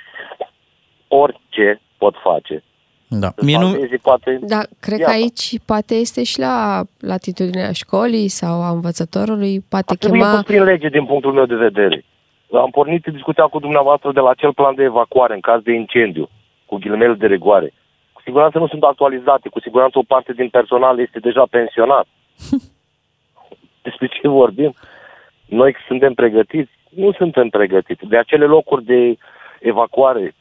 orice pot face. Da. Să Mie nu, salveze, poate, Da, cred că viața. aici poate este și la latitudinea școlii sau a învățătorului, poate Trebuie chema... pus prin lege din punctul meu de vedere. Am pornit discuția cu dumneavoastră de la acel plan de evacuare în caz de incendiu, cu ghilimele de regoare. Cu siguranță nu sunt actualizate, cu siguranță o parte din personal este deja pensionat. Despre ce vorbim? Noi suntem pregătiți? Nu suntem pregătiți. De acele locuri de evacuare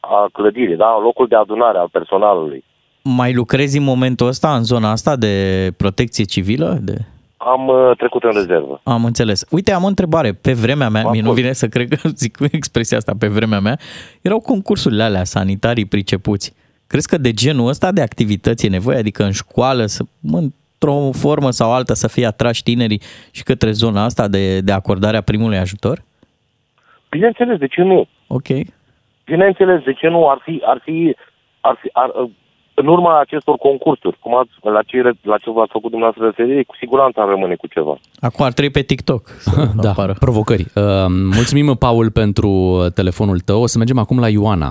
a clădirii, da? locul de adunare al personalului. mai lucrezi în momentul ăsta, în zona asta de protecție civilă? De... Am uh, trecut în rezervă. Am înțeles. Uite, am o întrebare. Pe vremea mea, mie nu vine să cred că zic expresia asta pe vremea mea, erau concursurile alea sanitarii pricepuți. Crezi că de genul ăsta de activități e nevoie? Adică în școală, să, într-o formă sau alta, să fie atrași tinerii și către zona asta de, de acordarea primului ajutor? Bineînțeles, de ce nu? Ok. Bineînțeles, de ce nu? Ar fi, ar fi, ar fi ar, în urma acestor concursuri, cum ați, la ce, la ce v-ați făcut dumneavoastră referire, cu siguranță ar rămâne cu ceva. Acum ar trebui pe TikTok. Să da, apară. provocări. Uh, mulțumim, Paul, pentru telefonul tău. O să mergem acum la Ioana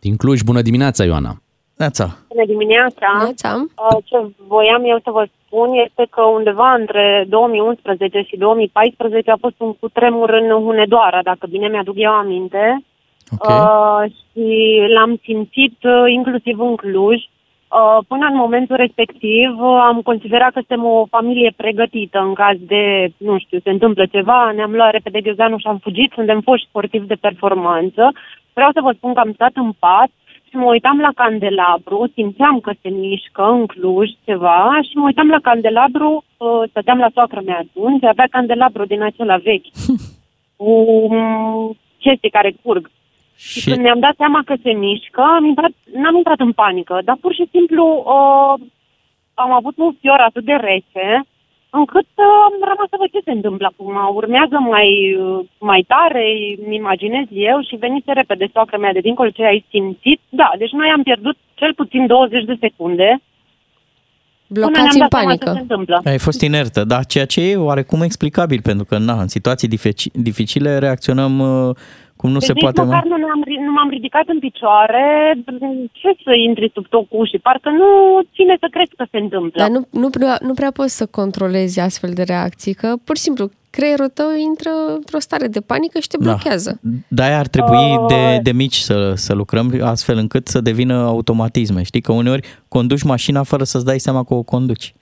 din Cluj. Bună dimineața, Ioana! Neața. Bună dimineața! Neața. Uh, Ce voiam eu să vă spun este că undeva între 2011 și 2014 a fost un cutremur în Hunedoara, dacă bine mi-aduc eu aminte. Ok. Uh, și l-am simțit uh, inclusiv în Cluj. Uh, până în momentul respectiv uh, am considerat că suntem o familie pregătită în caz de, nu știu, se întâmplă ceva, ne-am luat repede ghiozdanul și am fugit, suntem foști sportivi de performanță. Vreau să vă spun că am stat în pat și mă uitam la candelabru, simțeam că se mișcă în Cluj ceva și mă uitam la candelabru, uh, stăteam la soacră mea atunci, avea candelabru din acela vechi, cu um, chestii care curg. Și, și când mi-am dat seama că se mișcă, am intrat, n-am intrat în panică, dar pur și simplu uh, am avut un fior atât de rece, încât uh, am rămas să văd ce se întâmplă acum. Urmează mai, uh, mai tare, îmi imaginez eu, și venise repede soacră mea de dincolo ce ai simțit. Da, deci noi am pierdut cel puțin 20 de secunde. până Blocați ne-am în dat seama panică. Ce se întâmplă. Ai fost inertă, da, ceea ce e oarecum explicabil, pentru că na, în situații difici- dificile reacționăm uh, cum nu deci se nici poate. măcar mă. nu, ne-am, ri- nu m-am ridicat în picioare. Ce să intri sub tocul ușii? Parcă nu ține să crezi că se întâmplă. Dar nu, nu, prea, nu prea poți să controlezi astfel de reacții, că pur și simplu creierul tău intră într-o stare de panică și te Da. blochează. De-aia ar trebui Uh. de, de mici să, să lucrăm astfel încât să devină automatisme. Știi că uneori conduci mașina fără să-ți dai seama că o conduci.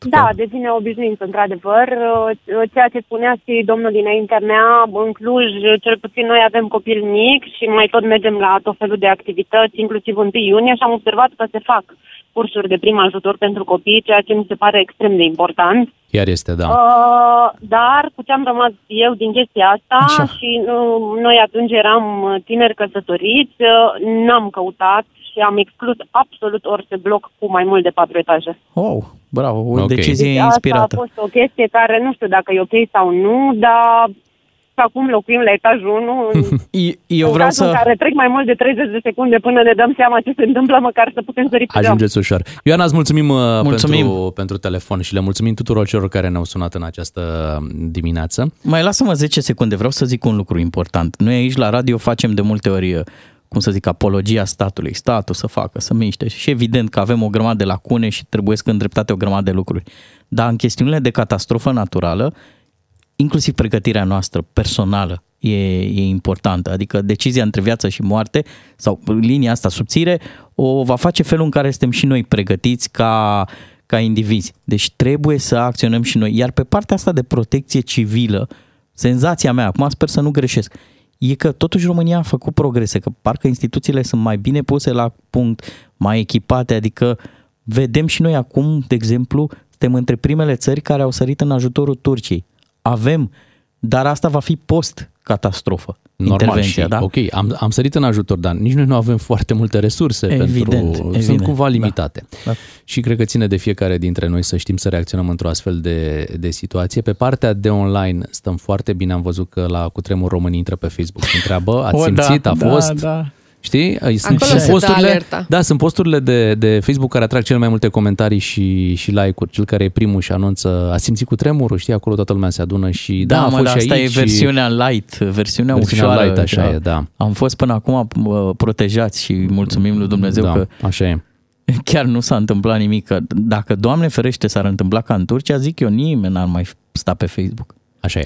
Da, devine obișnuință, într-adevăr. Uh, Ceea ce spunea și domnul dinaintea mea, în Cluj, cel puțin noi avem copil mic și mai tot mergem la tot felul de activități, inclusiv 1 iunie, și am observat că se fac cursuri de prim ajutor pentru copii, ceea ce mi se pare extrem de important. Chiar este, da. Uh, dar cu ce am rămas eu din chestia asta Așa. și uh, noi atunci eram uh, tineri căsătoriți, uh, n-am căutat și am exclus absolut orice bloc cu mai mult de patru etaje. Oh, bravo, o Ok. decizie Deci inspirată. Asta a fost o chestie care nu știu dacă e ok sau nu, dar și acum locuim la etajul 1. Eu în vreau cazul în să... care trec mai mult de 30 de secunde până ne dăm seama ce se întâmplă, măcar să putem sări pe geam. Ajungeți ușor. Ioana, îți mulțumim, uh, Mulțumim. Pentru, pentru telefon și le mulțumim tuturor celor care ne-au sunat în această dimineață. Mai lasă-mă 10 secunde, vreau să zic un lucru important. Noi aici la radio facem de multe ori, uh, cum să zic, apologia statului. Statul să facă, să miște și evident că avem o grămadă de lacune și trebuie să îndreptate o grămadă de lucruri. Dar în chestiunile de catastrofă naturală, inclusiv pregătirea noastră personală e, e importantă. Adică decizia între viață și moarte sau linia asta subțire o va face felul în care suntem și noi pregătiți ca, ca indivizi. Deci trebuie să acționăm și noi. Iar pe partea asta de protecție civilă, senzația mea, acum sper să nu greșesc, e că totuși România a făcut progrese, că parcă instituțiile sunt mai bine puse la punct, mai echipate, adică vedem și noi acum, de exemplu, suntem între primele țări care au sărit în ajutorul Turciei. Avem, dar asta va fi post-catastrofă. Normal intervenția, și, da? ok, am, am sărit în ajutor, dar nici noi nu avem foarte multe resurse Evident, pentru... Sunt evident, cumva da. limitate. Da. Și cred că ține de fiecare dintre noi să știm să reacționăm într-o astfel de, de situație. Pe partea de online stăm foarte bine. Am văzut că la Cutremur România intră pe Facebook și întreabă, ați O, simțit, da, a da, fost... da. Știi? Sunt, Acolo sunt se dă posturile, alerta. da, sunt posturile de, de Facebook care atrag cel mai multe comentarii și, și like-uri. Cel care e primul și anunță, a simțit cu tremurul, știi, acolo toată lumea se adună și da, Da, am mă, fost dar și asta aici e versiunea light, versiunea, Versiunea ușoară. light, așa e, da. Am fost până acum uh, protejați și mulțumim lui Dumnezeu da, că așa e. chiar nu s-a întâmplat nimic. Că Dacă, Doamne ferește, s-ar întâmpla ca în Turcia, zic eu, nimeni n-ar mai sta pe Facebook. Așa e.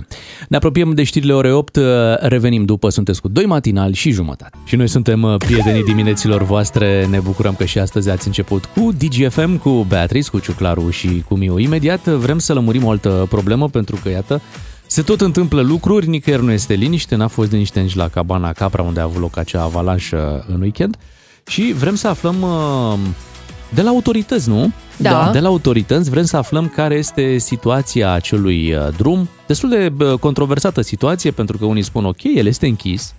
Ne apropiem de știrile ore 8, revenim după, sunteți cu doi matinali și jumătate. Și noi suntem uh, prietenii dimineților voastre, ne bucurăm că și astăzi ați început cu DGFM, cu Beatrice, cu Ciuclaru și cu Miu. Imediat uh, vrem să lămurim o altă problemă, pentru că, iată, se tot întâmplă lucruri, nicăieri nu este liniște, n-a fost liniște nici la Cabana Capra, unde a avut loc acea avalanșă în weekend. Și vrem să aflăm uh, de la autorități, nu? Da. De la autorități vrem să aflăm care este situația acelui uh, drum. Destul de uh, controversată situație, pentru că unii spun, ok, el este închis,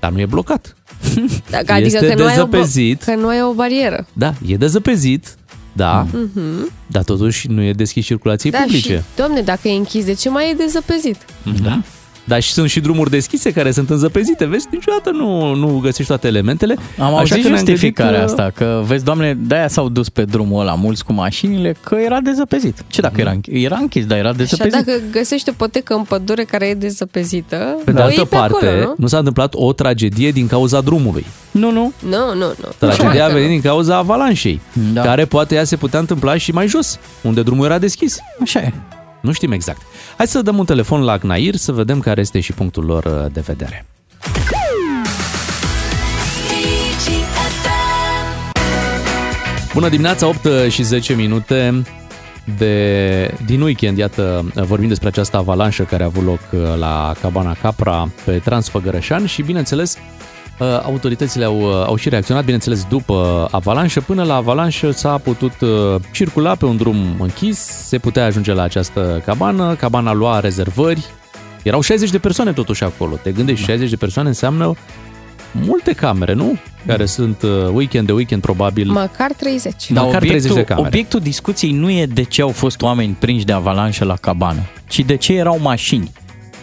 dar nu e blocat. Da, adică Este că nu, ai o, dezăpezit. că nu ai o barieră. Da, e dezăpezit, da, Mhm. dar totuși nu e deschis circulației Da, publice. și, domne, dacă e închis, de ce mai e dezăpezit? Da. Dar și sunt și drumuri deschise care sunt înzăpezite. Vezi, niciodată nu, nu găsești toate elementele. Am Așa auzit că ne-am justificarea gândit că- asta, că vezi, doamne, de-aia s-au dus pe drumul ăla mulți cu mașinile, că era dezăpezit. Ce dacă era închis? Era închis, dar era Și dezăpezit. dacă găsești o potecă în pădure care e dezăpezită, Pe de o altă iei pe parte, acolo, nu? nu s-a întâmplat o tragedie din cauza drumului. Nu, nu. Nu, nu, nu. Tragedia a Niciodată venit nu. din cauza avalanșei, da. care poate ea se putea întâmpla și mai jos, unde drumul era deschis. Așa e. Nu știm exact. Hai să dăm un telefon la Agnair să vedem care este și punctul lor uh, de vedere. Bună dimineața, 8 și 10 minute de, din weekend, iată, vorbim despre această avalanșă care a avut loc uh, la Cabana Capra pe Transfăgărășan și, bineînțeles, uh, autoritățile au, uh, au și reacționat, bineînțeles, după avalanșă. Până la avalanșă s-a putut uh, circula pe un drum închis, se putea ajunge la această cabană, cabana lua rezervări, erau 60 de persoane totuși acolo. Te gândești, 60 de persoane înseamnă multe camere, nu? Care sunt uh, weekend de weekend probabil. Măcar 30. Dar Măcar 30 de camere. obiectul discuției nu e de ce au fost oameni prinși de avalanșă la cabană, ci de ce erau mașini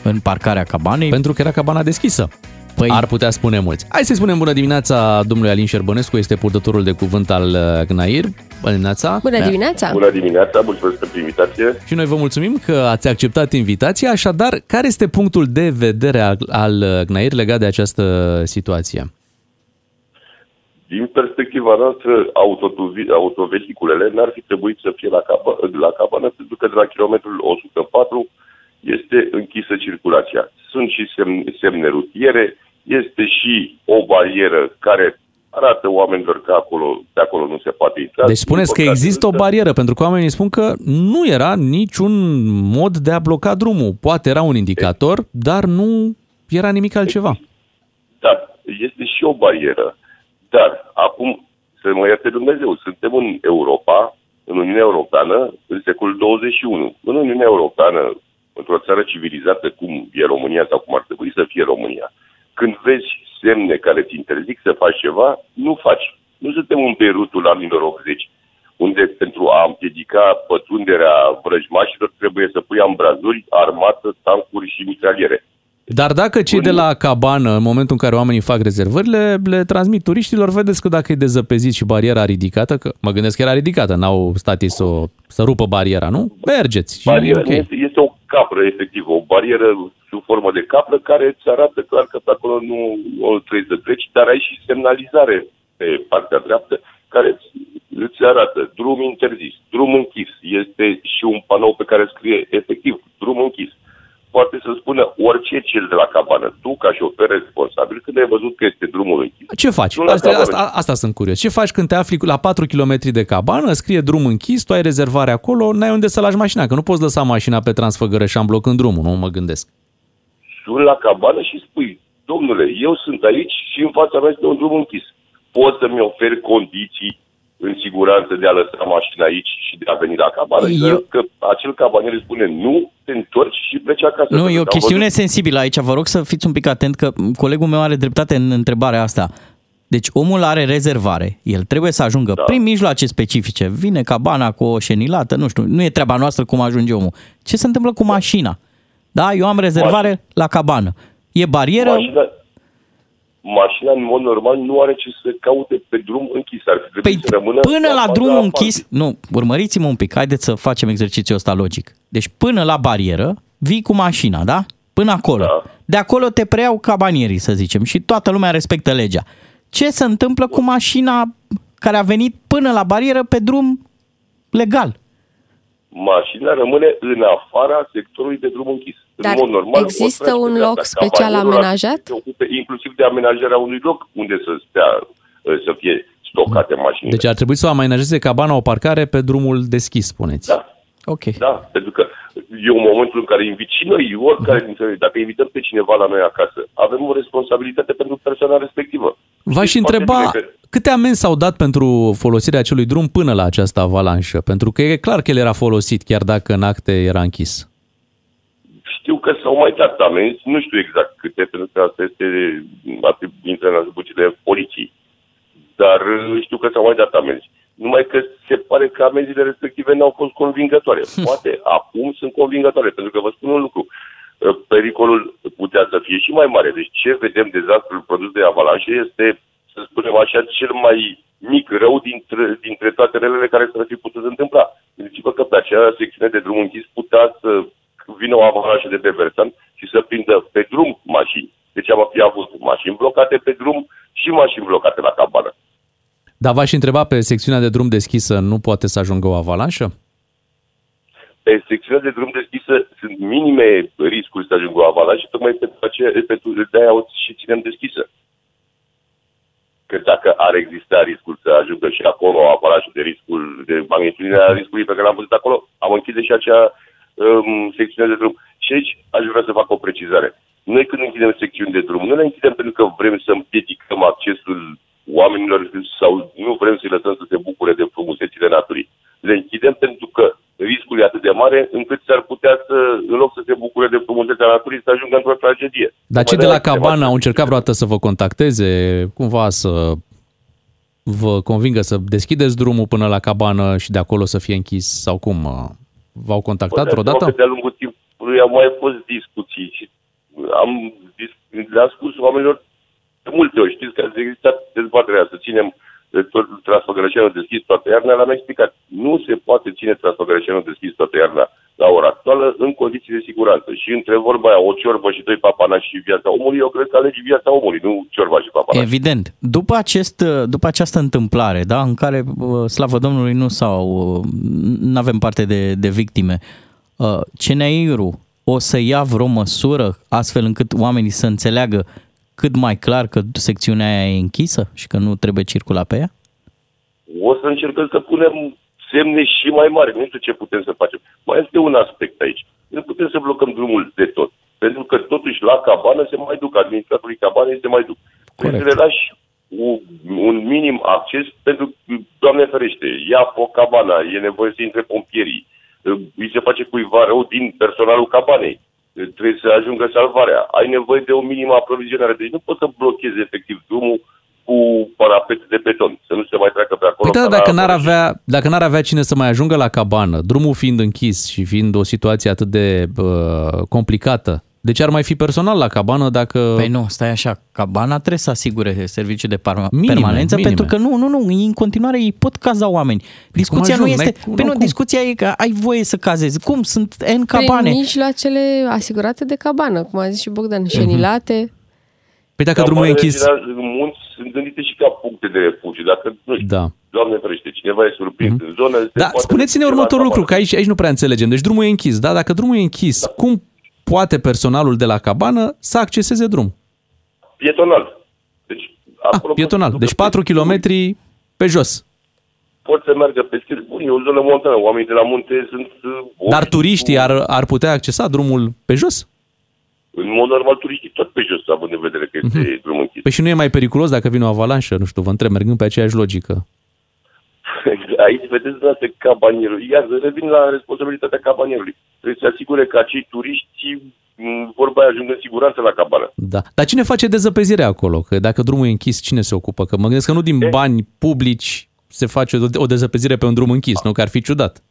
în parcarea cabanei. Pentru că era cabana deschisă. Păi, Ar putea spune mulți. Hai să-i spunem bună dimineața domnului Alin Șerbănescu, este purtătorul de cuvânt al uh, Gnair. Bună dimineața! Bună dimineața! Bună dimineața, mulțumesc pentru invitație. Și noi vă mulțumim că ați acceptat invitația, așadar, care este punctul de vedere al, al uh, Gnair legat de această situație? Din perspectiva noastră, autotuvi- autovehiculele n-ar fi trebuit să fie la, capa, la cabană, pentru că de la kilometrul 104 este închisă circulația. Sunt și semne, semne rutiere, este și o barieră care arată oamenilor că acolo, de acolo nu se poate intra. Deci spuneți că Din păcate, există o însă- barieră, pentru că oamenii spun că nu era niciun mod de a bloca drumul. Poate era un indicator, dar nu era nimic altceva. Da, este și o barieră. Dar acum, să mă ierte Dumnezeu, suntem în Europa, în Uniunea Europeană, în secolul 21. În Uniunea Europeană, într-o țară civilizată cum e România sau cum ar trebui să fie România, când vezi semne care ți interzic să faci ceva, nu faci. Nu suntem în Beirutul anilor 80, unde pentru a împiedica pătrunderea vrăjmașilor trebuie să pui ambrazuri, armată, tancuri și mitraliere. Dar dacă cei de la cabană, în momentul în care oamenii fac rezervările, le transmit turiștilor, vedeți că dacă e dezăpezit și bariera ridicată, că mă gândesc că era ridicată, n-au stat ei să, o, să rupă bariera, nu? Mergeți. Și Barieră, ok. nu este, este o capră, efectiv, o barieră sub formă de capră care îți arată clar că pe acolo nu o trebuie să treci, dar ai și semnalizare pe partea dreaptă care îți, îți arată drum interzis, drum închis. Este și un panou pe care scrie efectiv drum închis. Poate să spună orice cel de la cabană. Tu, ca șofer responsabil, când ai văzut că este drumul închis. Ce faci? Nu la Asta, cabană. asta, asta sunt curios. Ce faci când te afli la 4 km de cabană, scrie drum închis, tu ai rezervare acolo, n-ai unde să lași mașina, că nu poți lăsa mașina pe Transfăgărășan blocând drumul, nu mă gândesc. suni la cabană și spui, domnule, eu sunt aici și în fața mea este un drum închis. Poți să-mi oferi condiții în siguranță de a lăsa mașina aici și de a veni la cabană? Eu- Că acel cabanier îți spune nu, te întorci și pleci acasă. Nu, Pentru e o că am chestiune văzut- sensibilă aici. Vă rog să fiți un pic atent că colegul meu are dreptate în întrebarea asta. Deci omul are rezervare, el trebuie să ajungă da. prin mijloace specifice. Vine cabana cu o șenilată, nu știu, nu e treaba noastră cum ajunge omul. Ce se întâmplă cu mașina? Da, eu am rezervare la cabană. E barieră, Mașina, mașina, în mod normal, nu are ce să caute pe drum închis. Ar fi trebuit să rămână Păi, până la faza drumul apartului. închis, nu, urmăriți-mă un pic, haideți să facem exercițiul ăsta logic. Deci până la barieră, vii cu mașina, da? Până acolo. Da. De acolo te preiau cabanierii, să zicem, și toată lumea respectă legea. Ce se întâmplă cu mașina care a venit până la barieră pe drum legal? Mașina rămâne în afara sectorului de drum închis. Dar în mod normal, există o să un faci loc asta. special Cabanierul ar amenajat? trebui să se ocupe inclusiv de amenajarea unui loc unde să stea, să fie stocate mașinile. Deci ar trebui să amenajeze cabana o parcare pe drumul deschis, spuneți. Da. Ok. Da, pentru că e un momentul în care invit și noi, oricare dintre noi, dacă invităm pe cineva la noi acasă, avem o responsabilitate pentru persoana respectivă. V-aș Știți întreba foarte bine că- câte amenzi s-au dat pentru folosirea acelui drum până la această avalanșă? Pentru că e clar că el era folosit, chiar dacă în acte era închis. Știu că s-au mai dat amenzi, nu știu exact câte, pentru că asta este, ar fi intră în atribuțiile poliției. Dar uh, știu că s-au mai dat amenzi. Numai că se pare că amenziile respective n-au fost convingătoare. Poate acum sunt convingătoare, pentru că vă spun un lucru. uh, pericolul putea să fie și mai mare. Deci ce vedem dezastrul produs de avalanșe este, să spunem așa, cel mai mic rău dintre, dintre toate relele care s-ar fi putut întâmpla. Gândiți-vă că pe acea secțiune de drum închis putea să vină o avalanșă de pe versant și să prindă pe drum mașini. Deci am fi avut mașini blocate pe drum și mașini blocate la cabană. Dar v-aș întreba pe secțiunea de drum deschisă, nu poate să ajungă o avalanșă? Pe secțiunea de drum deschisă sunt minime riscuri să ajungă o avalanșă, tocmai pentru aceea, pentru, de-aia o și ținem deschisă. Că dacă ar exista riscul să ajungă și acolo o avalanșă de riscul, de magnitudinea riscului pe care l-am văzut acolo, am închide și acea um, secțiune de drum. Și aici aș vrea să fac o precizare. Noi când închidem secțiuni de drum, nu le închidem pentru că vrem să împiedicăm accesul oamenilor sau nu vrem să-i lăsăm să se bucure de frumusețile naturii. Le închidem pentru că riscul e atât de mare încât s-ar putea să, în loc să se bucure de frumusețea naturii, să ajungă într-o tragedie. Dar cei de la cabană au încercat vreodată să vă contacteze, cumva să vă convingă să deschideți drumul până la cabană și de acolo să fie închis sau cum? V-au contactat Bă, vreodată? De-a lungul timpului au mai fost discuții și am le-am spus oamenilor de multe ori, știți că a existat dezbaterea să ținem tot Transfăgărășenul deschis toată iarna, l-am explicat. Nu se poate ține Transfăgărășenul deschis toată iarna la ora actuală în condiții de siguranță. Și între vorba aia, o ciorbă și doi papana și viața omului, eu cred că alegi viața omului, nu ciorba și papana. Evident. După, acest, după această întâmplare, da, în care, slavă Domnului, nu sau nu avem parte de, de victime, CNAIR-ul o să ia vreo măsură astfel încât oamenii să înțeleagă cât mai clar că secțiunea aia e închisă și că nu trebuie circula pe ea? O să încercăm să punem semne și mai mari. Nu știu ce putem să facem. Mai este un aspect aici. Nu putem să blocăm drumul de tot. Pentru că totuși la cabană se mai duc, administratorul cabanei se mai duc. Trebuie să le lași un, un minim acces pentru, Doamne ferește, ia o cabana, e nevoie să intre pompierii, îi se face cuiva rău din personalul cabanei trebuie să ajungă salvarea. Ai nevoie de o minimă aprovizionare. Deci nu poți să blochezi efectiv drumul cu parapet de beton, să nu se mai treacă pe acolo. Păi da, dacă n-ar, avea, dacă n-ar avea cine să mai ajungă la cabană, drumul fiind închis și fiind o situație atât de uh, complicată, de ce ar mai fi personal la cabană dacă... Păi nu, stai așa, cabana trebuie să asigure serviciu de par- Minime, permanență minime. pentru că nu, nu, nu, în continuare ei pot caza oameni. Discuția nu ajung? este... N-ai- Păi nu, nu, cum? discuția e că ai voie să cazezi. Cum? Sunt N cabane. Prin mijloacele asigurate de cabană, cum a zis și Bogdan, șenilate. Păi dacă drumul e închis... Cabanele În munți sunt gândite și ca puncte de refugiu. Dacă, nu știu, Da. Doamne ferește, cineva e surprins în zonă... se Da, poate spuneți-ne duce la următorul lucru, cabană. că aici, aici nu prea înțelegem. Deci drumul e închis, da? Dacă drumul e închis, cum poate personalul de la cabană să acceseze drum? Pietonal. Deci, acolo Pietonal. Deci 4 km pe jos. pot să meargă pe stil. Bun, e o zonă montană. Oamenii de la munte sunt... uh, Dar turiștii ar, ar putea accesa drumul pe jos? În mod normal, turiștii tot pe jos, având în vedere că este Mhm. drum închis. Păi și nu e mai periculos dacă vine o avalanșă? Nu știu, vă întreb, mergând pe aceeași logică. Aici vedeți date cabanierul. Iar revin la responsabilitatea cabanierului. Trebuie să asigure că acei turiști m, vorba aia ajung în siguranță la cabană. Da. Dar cine face dezăpezirea acolo? Că dacă drumul e închis, cine se ocupă? Că mă gândesc că nu din bani publici se face o, o dezăpezire pe un drum închis, nu? Că ar fi ciudat.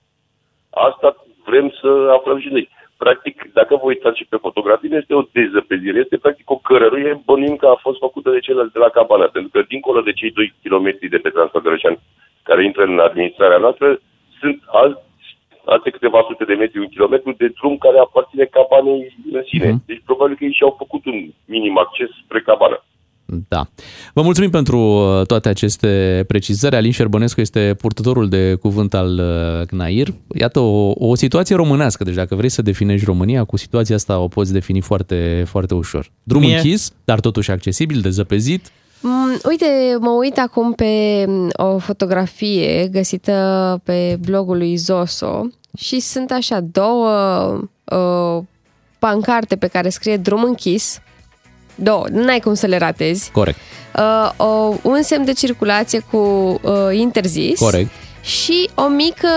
Asta vrem să aflăm și noi. Practic, dacă vă uitați și pe fotografii, nu este o dezăpezire, este practic o cărăruie, bănuim că a fost făcută de ceilalți de la cabană, pentru că dincolo de cei 2 km de pe Transfăgărășan care intră în administrarea noastră, sunt alți, alte câteva sute de metri, un kilometru de drum care aparține cabanei în sine. Deci probabil că ei și-au făcut un minim acces spre cabană. Da. Vă mulțumim pentru uh, toate aceste precizări. Alin Șerbănescu este purtătorul de cuvânt al uh, CNAIR. Iată o, o situație românească, deci dacă vrei să definești România, cu situația asta o poți defini foarte, foarte ușor. Drum Mie- închis, dar totuși accesibil, dezăpezit. Mm, uite, mă uit acum pe mm, o fotografie găsită pe blogul lui Zoso și sunt așa două uh, pancarte pe care scrie drum închis. Două, n-ai cum să le ratezi. Corect. Uh, o, un semn de circulație cu uh, interzis. Corect. Și o mică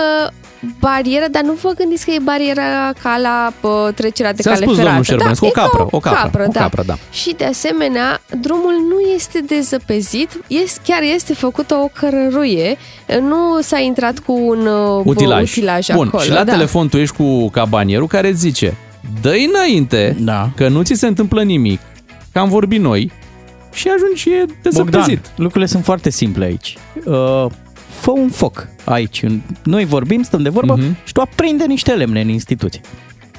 barieră, dar nu vă gândiți că e bariera ca la uh, trecerea de Ți-a cale spus ferată. domnul Șerbănescu, da, o e ca capră, o capră, o da. capră, da. Și de asemenea, drumul nu este dezăpezit, este, chiar este făcută o cărăruie, nu s-a intrat cu un uh, Utilaj. utilaj Bun, acolo. și la da. telefon tu ești cu cabanierul care îți zice dă înainte, da. că nu ți se întâmplă nimic, că am vorbit noi și ajungi și e Bogdan, desăpăzit. lucrurile sunt foarte simple aici. Uh, fă un foc aici. Noi vorbim, stăm de vorbă Mhm. uh-huh. și tu aprinde niște lemne în instituție.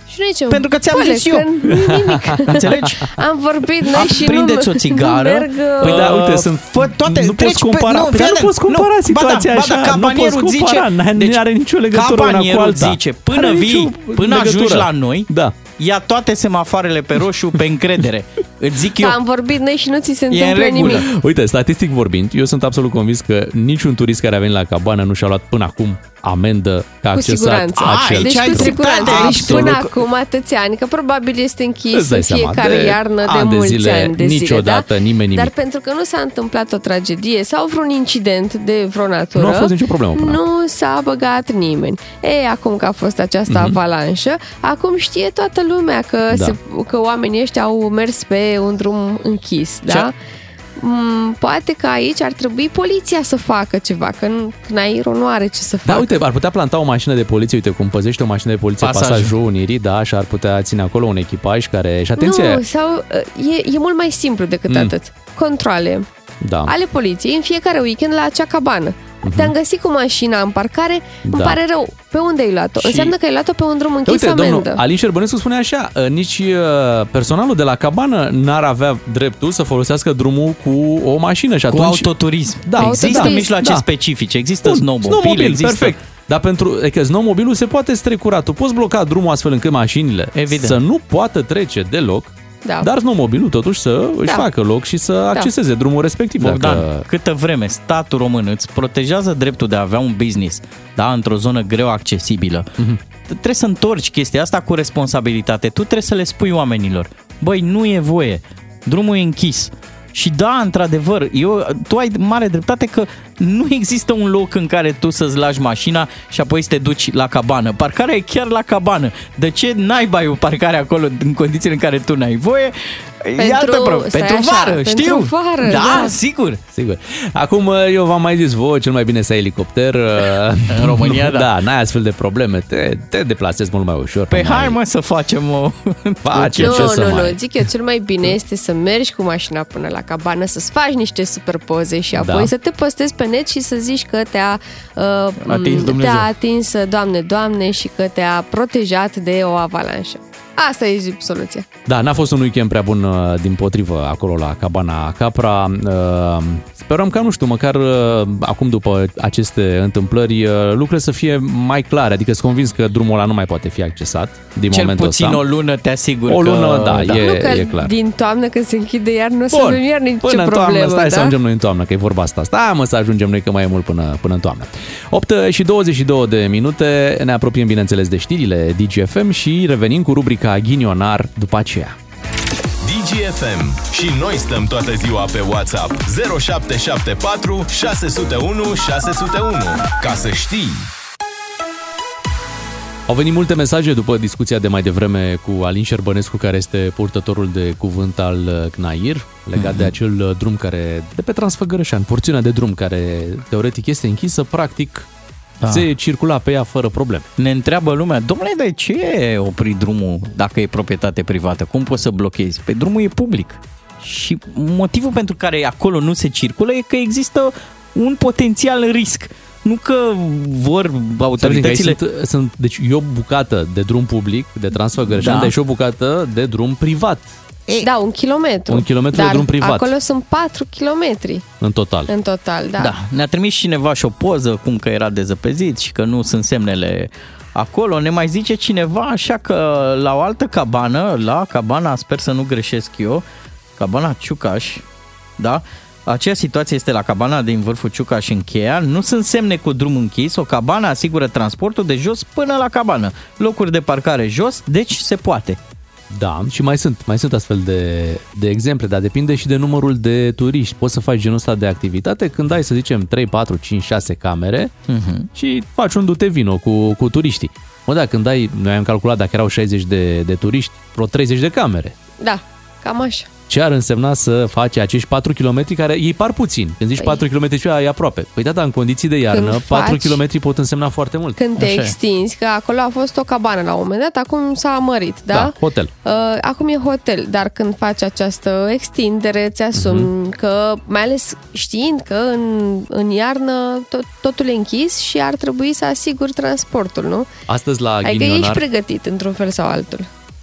Și noi ce? Pentru că ți-am Păle, zis eu. că nu nimic. Înțelegi? Am vorbit noi și nu, Aprindeți o țigară. nu merg... Păi uh, da, uite, sunt, Fă toate, nu poți treci pe- compara, nu, păi fii nu atent, poți compara nu, situația ba da, ba așa, da, nu poți cabanierul compara, zice- n-are, deci, are nicio legătură una cu Cabanierul alta. zice, până Are vii, nicio până ajungi legătură. la noi, da. Ia toate semafoarele pe roșu pe încredere. Îți zic eu. Da, am vorbit noi și nu ți se E în întâmplă regulă. nimic. Uite, statistic vorbind, eu sunt absolut convins că niciun turist care a venit la cabană nu și-a luat până acum amendă că a Cu accesat siguranță. acel deci cu drum. siguranță. Deci Absolut. până acum atâția ani, că probabil este închis Îți dai în seama, fiecare de iarnă de ani de mulți zile, ani de zile. niciodată da? nimeni nimic. Dar pentru că nu s-a întâmplat o tragedie sau vreun incident de vreo natură, Nu a fost nicio problemă până nu s-a băgat nimeni. E, acum că a fost această Mhm. avalanșă, acum știe toată lumea că, Da. se, că oamenii ăștia au mers pe un drum închis, da? Mm, poate că aici ar trebui poliția să facă ceva, că n- Cnairul nu are ce să facă. Da, uite, ar putea planta o mașină de poliție, uite cum păzește o mașină de poliție Pasajul. pasajul Unirii, da, și ar putea ține acolo un echipaj care, și atenție, Nu, sau uh, e, e mult mai simplu decât Mm. mm. atât. Controle da, ale poliției în fiecare weekend la acea cabană. Te-am găsit cu mașina în parcare, îmi Mhm. Da. pare rău. Pe unde ai luat-o? Și- Înseamnă că ai luat-o pe un drum închis Uite, domnul amendă. Alin Șerbănescu spune așa, uh, nici uh, personalul de la cabană n-ar avea dreptul să folosească drumul cu o mașină și Cu atunci... autoturism. Da, există autoturism, mijloace da. specifice, există Bun, snowmobil, snowmobil, există... perfect. Dar pentru adică snowmobilul se poate strecura. Tu poți bloca drumul astfel încât mașinile Evident. să nu poată trece deloc, Da. dar snowmobilul totuși să își Da. facă loc și să acceseze drumul respectiv. Bogdan, Dacă... câtă vreme statul român îți protejează dreptul de a avea un business, da, într-o zonă greu accesibilă, Mhm. trebuie să întorci chestia asta cu responsabilitate. Tu trebuie să le spui oamenilor, băi, nu e voie, drumul e închis. Și da, într-adevăr, eu, tu ai mare dreptate că nu există un loc în care tu să-ți lași mașina și apoi să te duci la cabană. Parcarea e chiar la cabană. De ce n-ai o parcare acolo în condițiile în care tu n-ai voie? E Pentru- altă problemă. stai Pentru așa, vară, pentru știu. vară, da, da. sigur. Sigur. Acum, eu v-am mai zis voi, cel mai bine să ai elicopter. În România, da. Da, n-ai astfel de probleme, te, te deplasezi mult mai ușor. Pe nu mai- hai mă să facem o... Face nu, ce să nu, mai... nu, zic eu, cel mai bine este să mergi cu mașina până la cabană, să-ți faci niște superpoze și apoi Da. să te postezi pe net și să zici că te-a, uh, Atins Dumnezeu. te-a atins, Doamne, Doamne, și că te-a protejat de o avalanșă. Asta e soluția. Da, n-a fost un weekend prea bun uh, din potrivă acolo la Cabana Capra. Uh, Sperăm ca, nu știu, măcar uh, acum după aceste întâmplări uh, lucrurile să fie mai clare, adică sunt convins că drumul ăla nu mai poate fi accesat din Cel momentul puțin ăsta. o lună te asigur O lună, că... da, e- nu că e clar. din toamnă când se închide iarnă o să Bun, avem iar nicio până în problemă. toamnă, stai da? să ajungem noi în toamnă, că e vorba asta. Stai mă să ajungem noi, că mai e mult până, până în toamnă. 8 și 22 de minute, ne apropiem bineînțeles de știrile DGFM și revenim cu rubrica Ghinionar după aceea. DGFM. Și noi stăm toată ziua pe WhatsApp. 0774 601 601. Ca să știi. Au venit multe mesaje după discuția de mai devreme cu Alin Șerbănescu, care este purtătorul de cuvânt al uh, CNAIR, legat de acel uh, drum care, de pe Transfăgărășan, porțiunea de drum care teoretic este închisă, practic Da. se circula pe ea fără probleme. Ne întreabă lumea, domnule, de ce opri drumul dacă e proprietate privată? Cum poți să blochezi? Pe drumul e public. Și motivul pentru care acolo nu se circulă e că există un potențial risc. Nu că vor autoritățile... Sunt, sunt, deci e o bucată de drum public, de Transfăgărășan, Da. dar e și o bucată de drum privat Da, un kilometru. Un kilometru de Dar drum privat. acolo sunt 4 kilometri în total. în total, da. Da, ne-a trimis cineva și o poză cum că era dezăpezit și că nu sunt semnele acolo. Ne mai zice cineva așa că la o altă cabană, la cabana, sper să nu greșesc eu, cabana Ciucaș, da? Aceea situație este la cabana din vârful Ciucaș în Cheia. Nu sunt semne cu drum închis. O cabană asigură transportul de jos până la cabană. Locuri de parcare jos, deci se poate. Da, și mai sunt, mai sunt astfel de, de exemple, dar depinde și de numărul de turiști. Poți să faci genul ăsta de activitate când ai, să zicem, 3, 4, 5, 6 camere uh-huh. și faci un dute vino cu, cu turiștii. Mă, da, când ai, noi am calculat dacă erau 60 de, de turiști, vreo 30 de camere. Da, cam așa. Ce ar însemna să faci acești 4 km care ei par puțin. Când zici Păi. 4 km și e aproape. Păi da, dar în condiții de iarnă, Când 4 faci- km pot însemna foarte mult. Când te Așa e. extinzi, că acolo a fost o cabană la un moment dat, acum s-a mărit, da? Da, hotel. Uh, acum e hotel, dar când faci această extindere, ți asumi Mhm. că, mai ales știind că în, în iarnă tot, totul e închis și ar trebui să asiguri transportul, nu? Astăzi la adică ești Ghinionar, pregătit într-un fel sau altul.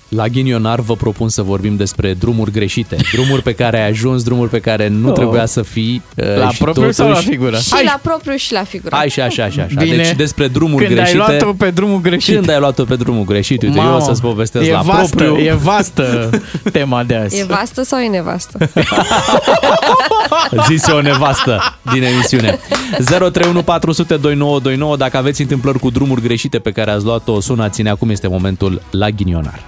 La Ghinionar vă propun să vorbim despre drumuri greșite. Drumuri pe care ai ajuns, drumuri pe care nu Oh. trebuia să fii. uh, La și propriu sau la totuși- figură? Și Hai, la propriu și la figură. Hai și așa, așa, așa. Bine. Deci despre drumuri Când ai greșite. luat-o pe drumul greșit. Când ai luat-o pe drumul greșit? Uite, eu o Mamă, să-ți povestesc e la vastă, propriu. E vastă tema de azi. E vastă sau e nevastă? Zise o nevastă din emisiune. 031 400 2929 Dacă aveți întâmplări cu drumuri greșite pe care ați luat-o, sunați-ne. Acum este momentul la ghinionar.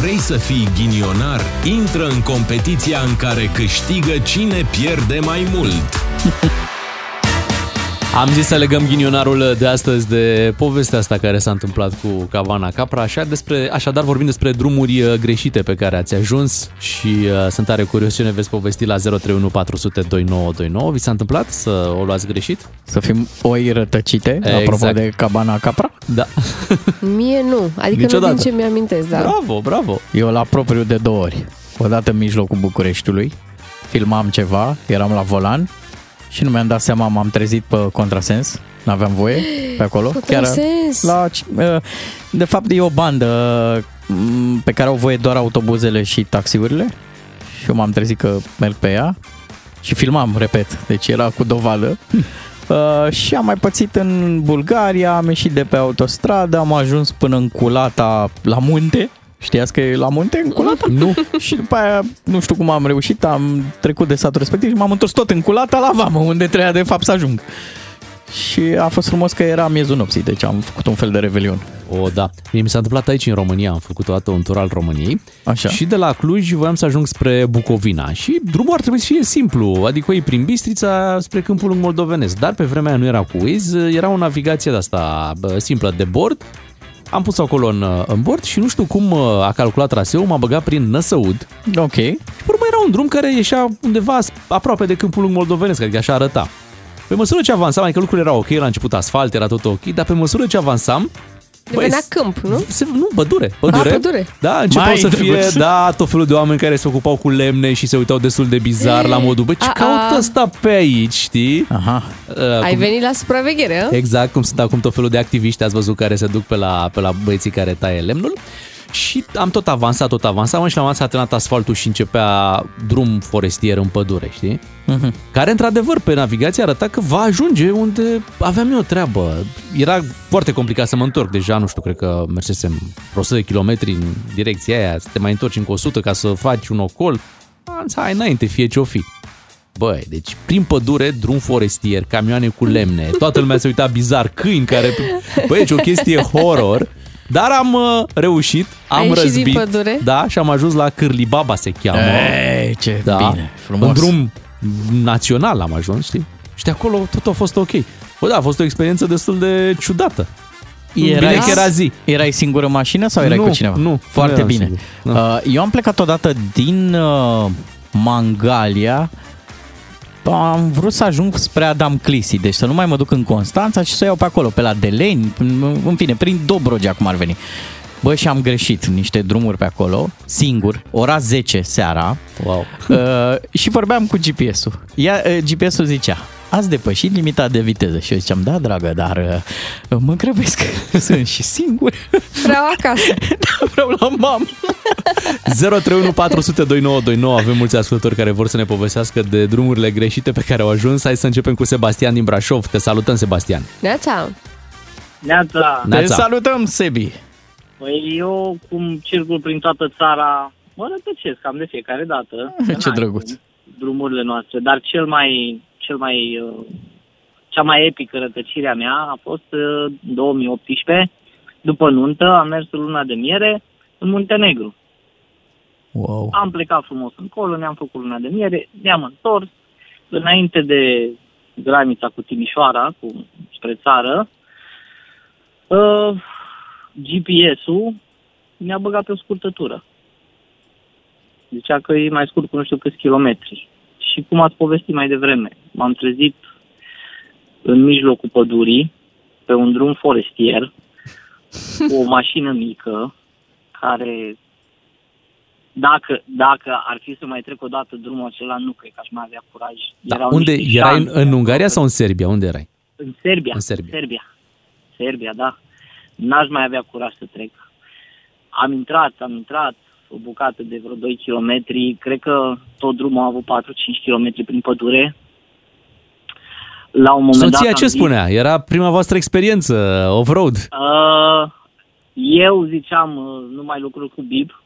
Vrei să fii ghinionar? Intră în competiția în care câștigă cine pierde mai mult. Am zis să legăm ghinionarul de astăzi de povestea asta care s-a întâmplat cu Cavana Capra. Așa despre, așadar vorbim despre drumuri uh, greșite pe care ați ajuns și uh, sunt tare curios ce ne veți povesti la 031 400 2929. Vi s-a întâmplat să o luați greșit? Să fim oi rătăcite, Exact. apropo de cabana capra. Da. Mie nu, adică Niciodată. nu din ce mi-amintesc, da. Bravo, bravo. Eu la propriu de două ori. Odată în mijlocul Bucureștiului, filmam ceva, eram la volan și nu mi-am dat seama, m-am trezit pe contrasens, n-aveam voie pe acolo. Contrasens? la, uh, de fapt e o bandă mm, pe care au voie doar autobuzele și taxiurile și eu m-am trezit că merg pe ea și filmam, repet, deci era cu dovadă. Uh, și am mai pățit în Bulgaria, am ieșit de pe autostradă, am ajuns până în Culata la munte. Știați că e la munte în Culata? Nu. și după aia, nu știu cum am reușit, am trecut de satul respectiv și m-am întors tot în Culata la vamă, unde trebuia de fapt să ajung. Și a fost frumos că era miezul nopții, deci am făcut un fel de revelion. O, da. Mie mi s-a întâmplat aici în România, am făcut o dată un tur al României. Așa. Și de la Cluj voiam să ajung spre Bucovina și drumul ar trebui să fie simplu, adică e prin Bistrița spre Câmpul Lung Moldovenesc, dar pe vremea aia nu era cu Waze, era o navigație de asta bă, simplă de bord. Am pus acolo în, în bord și nu știu cum uh, a calculat traseul, m-a băgat prin Năsăud. Ok. Și pe urmă era un drum care ieșea undeva aproape de Câmpul Lung Moldovenesc, adică așa arăta. Pe măsură ce avansam, adică lucrurile erau ok, la început asfalt, era tot ok, dar pe măsură ce avansam, Devenea câmp, nu? se, nu, pădure, pădure. A, pădure. Da, începeau Mai să fie, drăguț. da, tot felul de oameni care se ocupau cu lemne și se uitau destul de bizar la modul, bă, ce A, a. caută ăsta pe aici, știi? Aha. Uh, Ai cum- venit la supraveghere, a? Exact, cum sunt acum tot felul de activiști, ați văzut, care se duc pe la, pe la băieții care taie lemnul. Și am tot avansat, tot avansat, mă, și la un moment dat s-a terminat asfaltul și începea drum forestier în pădure, știi? Mhm. Care, într-adevăr, pe navigație arăta că va ajunge unde aveam eu o treabă. Era foarte complicat să mă întorc. Deja, nu știu, cred că mersesem vreo 100 de kilometri în direcția aia, să te mai întorci încă 100 ca să faci un ocol. Am zis, hai înainte, fie ce-o fi. Băi, deci prin pădure, drum forestier, camioane cu lemne, toată lumea se uita bizar, câini care... Băi, deci o chestie horror. Dar am uh, reușit, am Ai ieșit din răzbit. pădure? Da, și am ajuns la Cârlibabaș se cheamă. Ei, ce da, bine, frumos. În drum național am ajuns, știi? Și de acolo tot a fost ok. Bă, da, a fost o experiență destul de ciudată. Bine că era zi. Erai singur în mașină sau erai Nu, cu cineva? nu, Foarte nu eram bine. singur, nu. Uh, Eu am plecat odată din uh, Mangalia am vrut să ajung spre Adam Clisi, deci să nu mai mă duc în Constanța și să iau pe acolo, pe la Deleni, în în fine, prin Dobrogea, cum ar veni. Bă, și am greșit niște drumuri pe acolo, singur, ora 10 seara. Wow. Uh, și vorbeam cu GPS-ul. Ea, uh, GPS-ul zicea, ați depășit limita de viteză. Și eu ziceam, da, dragă, dar uh, mă grăbesc, sunt și singur. Vreau acasă. da, vreau la mamă. 031 400 2929 Avem mulți ascultători care vor să ne povestească de drumurile greșite pe care au ajuns. Hai să începem cu Sebastian din Brașov. Te salutăm, Sebastian. Neața. Neața. Te salutăm, Sebi. Păi eu, cum circul prin toată țara, mă rătăcesc cam de fiecare dată. Ce N-ai drăguț. cum, Drumurile noastre. Dar cel mai, cel mai, uh, cea mai epică rătăcirea mea a fost uh, 2018. După nuntă am mers în luna de miere în Muntenegru. Wow. Am plecat frumos încolo, ne-am făcut luna de miere, ne-am întors. Înainte de granița cu Timișoara, cu, spre țară, uh, GPS-ul mi-a băgat pe o scurtătură. Zicea că e mai scurt cu nu știu câți kilometri. Și cum ați povestit mai devreme, m-am trezit în mijlocul pădurii, pe un drum forestier, cu o mașină mică, care dacă, dacă ar fi să mai trec o dată drumul acela, nu cred că aș mai avea curaj. Da. Erau Unde niște erai? În, șanse. în Ungaria sau în Serbia? Unde erai? În Serbia. În Serbia. Serbia. Serbia, da. N-aș mai avea curaj să trec. Am intrat, am intrat o bucată de vreo 2 km. Cred că tot drumul a avut 4-5 km prin pădure. La un moment dat Soția am ce zis, spunea? Era prima voastră experiență off-road. Uh, eu ziceam, uh, nu mai lucru cu bib.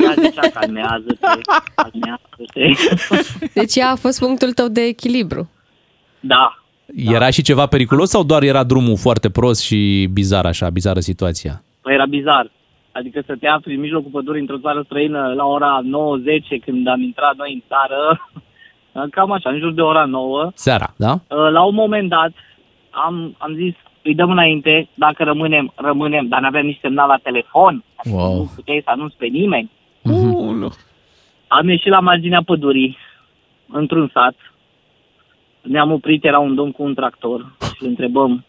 Ea zicea, calmează-te, calmează-te. Deci ea a fost punctul tău de echilibru. Da, Era și ceva periculos sau doar era drumul foarte prost și bizar așa, bizară situația? Păi era bizar. Adică să te afli în mijlocul pădurii într-o țară străină la ora 9-10 când am intrat noi în țară, cam așa, în jur de ora 9. Seara, da? La un moment dat am, am zis, îi dăm înainte, dacă rămânem, rămânem, dar n-aveam nici semnal la telefon, Wow. nu puteai să anunți pe nimeni. Am ieșit la marginea pădurii, într-un sat. Ne-am oprit, era un domn cu un tractor și îl întrebăm,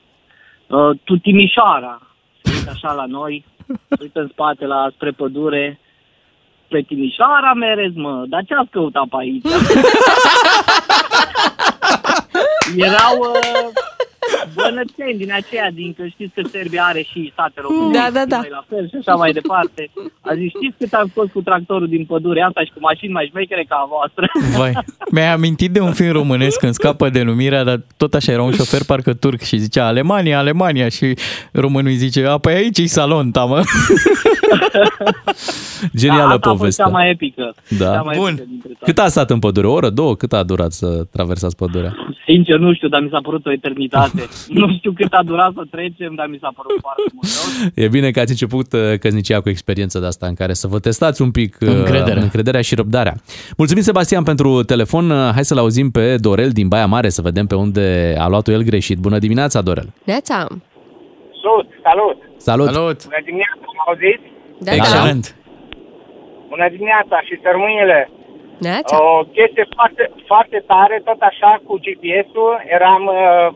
"Uh, tu Timișoara? Se uită așa la noi, se uită în spate la spre pădure, pe Timișoara merezi, mă, dar ce ați căutat pe aici? Erau uh, bănățeni din aceea, din că știți că Serbia are și sate românești, Da, da, da. noi la fel și așa mai departe. A zis, știți cât am scos cu tractorul din pădure asta și cu mașini mai șmechere ca a voastră? Vai, mi-ai amintit de un film românesc când scapă denumirea, dar tot așa era un șofer parcă turc și zicea Alemania, Alemania și românul îi zice, a, păi aici e salon, tamă. Genială da, asta a fost poveste. cea mai epică. Da. Cea mai Bun. epică dintre toate. Cât a stat în pădure? O oră, două? Cât a durat să traversați pădurea? Sincer, nu știu, dar mi s-a părut o eternitate. nu știu cât a durat să trecem, dar mi s-a părut foarte mult. E bine că ați început uh, căsnicia cu experiența de asta în care să vă testați un pic uh, Încrederea. încrederea și răbdarea. Mulțumim, Sebastian, pentru telefon. Uh, Hai să-l auzim pe Dorel din Baia Mare, să vedem pe unde a luat-o el greșit. Bună dimineața, Dorel! Neața! Salut, salut! Salut! Salut! Bună dimineața, mă auziți? Da, Excelent! Bună dimineața și sărmâinile! Neața! O chestie foarte, foarte tare, tot așa, cu GPS-ul. Eram uh,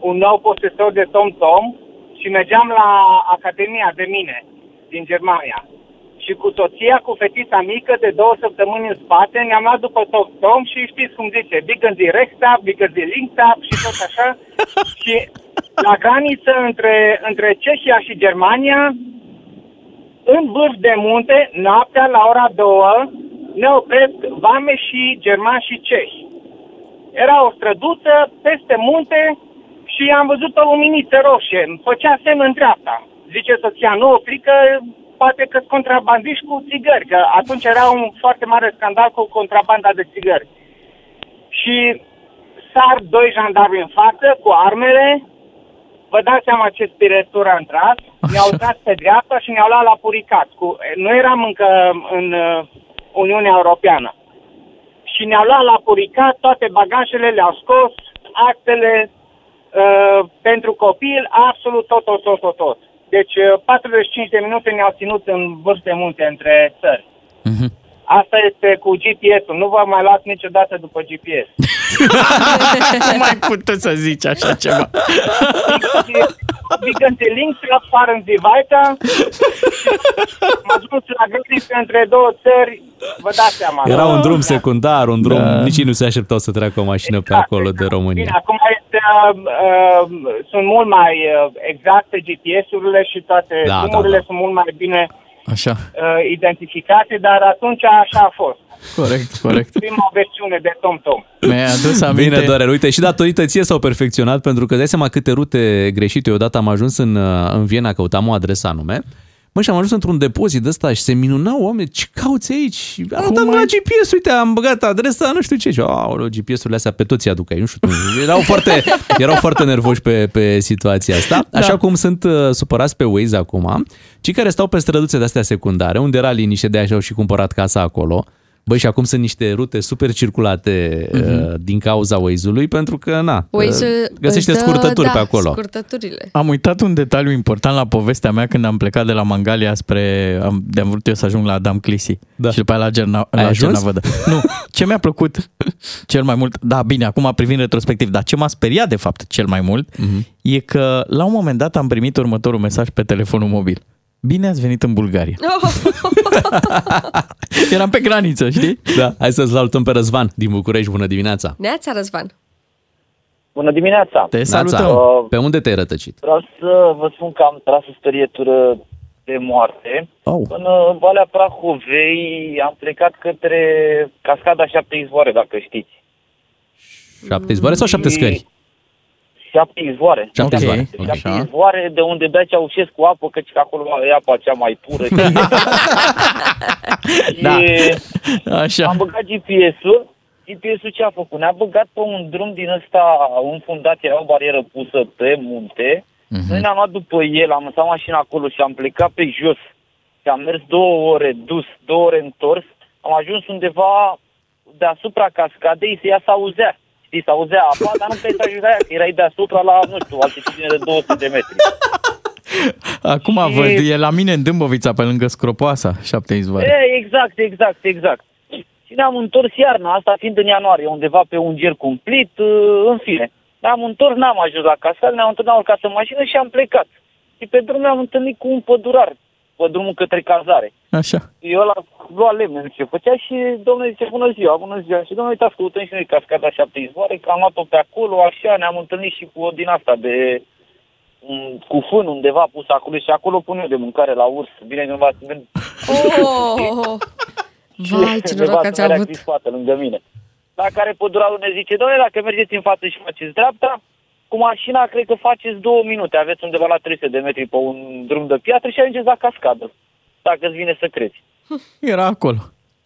un nou posesor de TomTom și mergeam la Academia de Mine din Germania. Și cu soția, cu fetița mică de două săptămâni în spate, ne-am luat după TomTom și știți cum zice, Biggin die Rechtstab, Biggin die Linkstab și tot așa. și la graniță între, între Cehia și Germania, în vârf de munte, noaptea la ora 2, ne opresc vame și germani și cehi. Era o străduță peste munte și am văzut o luminiță roșie. Îmi făcea semn în dreapta. Zice soția, nu opri că poate că sunt contrabandiști cu țigări, că atunci era un foarte mare scandal cu contrabanda de țigări. Și sar doi jandarmi în față cu armele, vă dați seama ce spiritură am tras, ne-au tras pe dreapta și ne-au luat la puricat. Cu, nu eram încă în uh, Uniunea Europeană. Și ne-au luat la puricat, toate bagajele le-au scos, actele uh, pentru copil, absolut tot, tot, tot, tot, tot. Deci uh, 45 de minute ne-au ținut în vârf de munte între țări. Asta este cu GPS-ul. Nu vă mai luați niciodată după GPS. Nu mai puteți să zici așa ceva. Biegen Sie links ab, fahren Sie weiter. Am ajuns la graniță între două țări, vă dați seama. Era nu? un drum secundar, un drum, Da. nici ei nu se așteptau să treacă o mașină pe acolo de Bine, România. acum este, uh, uh, sunt mult mai uh, exacte GPS-urile și toate Da, da, drumurile da. sunt mult mai bine Așa, uh, identificate, dar atunci așa a fost. corect, corect. Prima versiune de TomTom. Mi-ai adus aminte... Bine, Dorel, uite, și datorită ție s-au perfecționat, pentru că dai seama câte rute greșite. Eu odată am ajuns în, uh, în Viena, căutam o adresă anume, Mă, și am ajuns într-un depozit ăsta și se minunau oameni, ce cauți aici? Și Arătam la GPS, uite, am băgat adresa, nu știu ce. Și, aoleu, GPS-urile astea pe toți îi aduc aici, nu știu. Erau foarte, erau foarte nervoși pe, pe situația asta. Așa cum sunt uh, supărați pe Waze acum, cei care stau pe străduțe de-astea secundare, unde era liniște, de așa au și cumpărat casa acolo, Băi, și acum sunt niște rute super circulate uh, din cauza Waze-ului, pentru că, na, Waze-ul uh, găsește îți dă, scurtături da, pe acolo. scurtăturile. Am uitat un detaliu important la povestea mea când am plecat de la Mangalia spre... Am, de-am vrut eu să ajung la Adam Clisi da. și după aia la, Gerna, Ai la ajuns? Cernavădă. Nu, ce mi-a plăcut cel mai mult, da, bine, acum privind retrospectiv, dar ce m-a speriat de fapt cel mai mult Mhm. e că la un moment dat am primit următorul mesaj pe telefonul mobil. Bine ați venit în Bulgaria. Eram pe graniță, știi? Da, hai să-ți salutăm pe Răzvan din București. Bună dimineața! Neața, Răzvan. Bună dimineața! Te Neața, Uh, pe unde te-ai rătăcit? vreau să vă spun că am tras o sperietură de moarte. Oh. În Valea Prahovei am plecat către cascada șapte izvoare, dacă știți. Șapte izvoare sau șapte scări? Șapte izvoare. Șapte Ok, izvoare. Șapte Așa. izvoare de unde bea Ceaușescu apă, căci că acolo e apa cea mai pură. Da. Și Așa. am băgat GPS-ul. GPS-ul ce a făcut? Ne-a băgat pe un drum din ăsta înfundat, era o barieră pusă pe munte. Mhm. Noi ne-am luat după el, am lăsat mașina acolo și am plecat pe jos. Și am mers două ore dus, două ore întors. Am ajuns undeva deasupra cascadei și ea s-auzea. Știi, s-auzea apa, dar nu puteai să ajungi la ea, că erai deasupra la, nu știu, altitudine de 200 de metri. Acum Și- văd, e la mine în Dâmbovița, pe lângă Scropoasa, șapte izvoare. E, exact, exact, exact. Și ne-am întors iarna, asta fiind în ianuarie, undeva pe un ger cumplit, uh, în fine. Ne-am întors, n-am ajuns la cascadă, ne-am întors, ne-am urcat în mașină și am plecat. Și pe drum ne-am întâlnit cu un pădurar, pe drumul către cazare. Așa. Eu la lua lemne, zice, făcea și domnul zice, bună ziua, bună ziua. Și domnul, uitați, căutăm și noi cascada șapte izvoare, că am luat-o pe acolo, așa, ne-am întâlnit și cu o din asta de un, cu fân undeva pus acolo și acolo pun eu de mâncare la urs. Bine că nu v-ați venit. Oh! Vai, ce noroc ați avut. în spate, lângă mine. La care pădurarul ne zice, doamne, dacă mergeți în față și faceți dreapta, cu mașina cred că faceți două minute, aveți undeva la 300 de metri pe un drum de piatră și ajungeți la cascadă, dacă îți vine să crezi. Era acolo.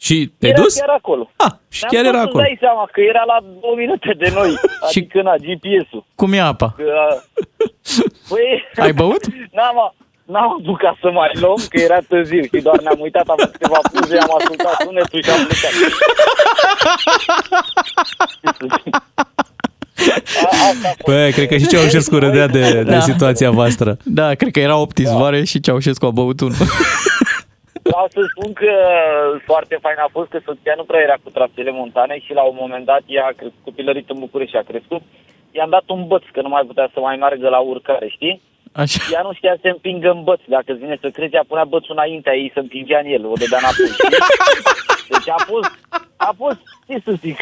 Și te-ai era dus? chiar acolo. Ah, și Ne-am chiar dus era să-ți acolo. dai seama că era la două minute de noi, adică na, GPS-ul. Cum e apa? Că, Păi, Ai băut? N-am, n-am apucat să mai luăm, că era târziu și doar ne-am uitat, am făcut câteva puze, am ascultat sunetul și am plecat. Păi, cred că și Ceaușescu râdea de, de Da. situația voastră. Da, cred că era opt izvoare și Ceaușescu a băut unul. Vreau să spun că foarte fain a fost că soția nu prea era cu trasele montane și la un moment dat ea a crescut, copilărit în București și a crescut. I-am dat un băț, că nu mai putea să mai meargă la urcare, știi? Așa. Ea nu știa să se împingă în băț. Dacă îți vine să crezi, ea punea bățul înaintea ei să împingea în el, o dădea înapoi. știi? Deci a fost, a fost, ce să zic,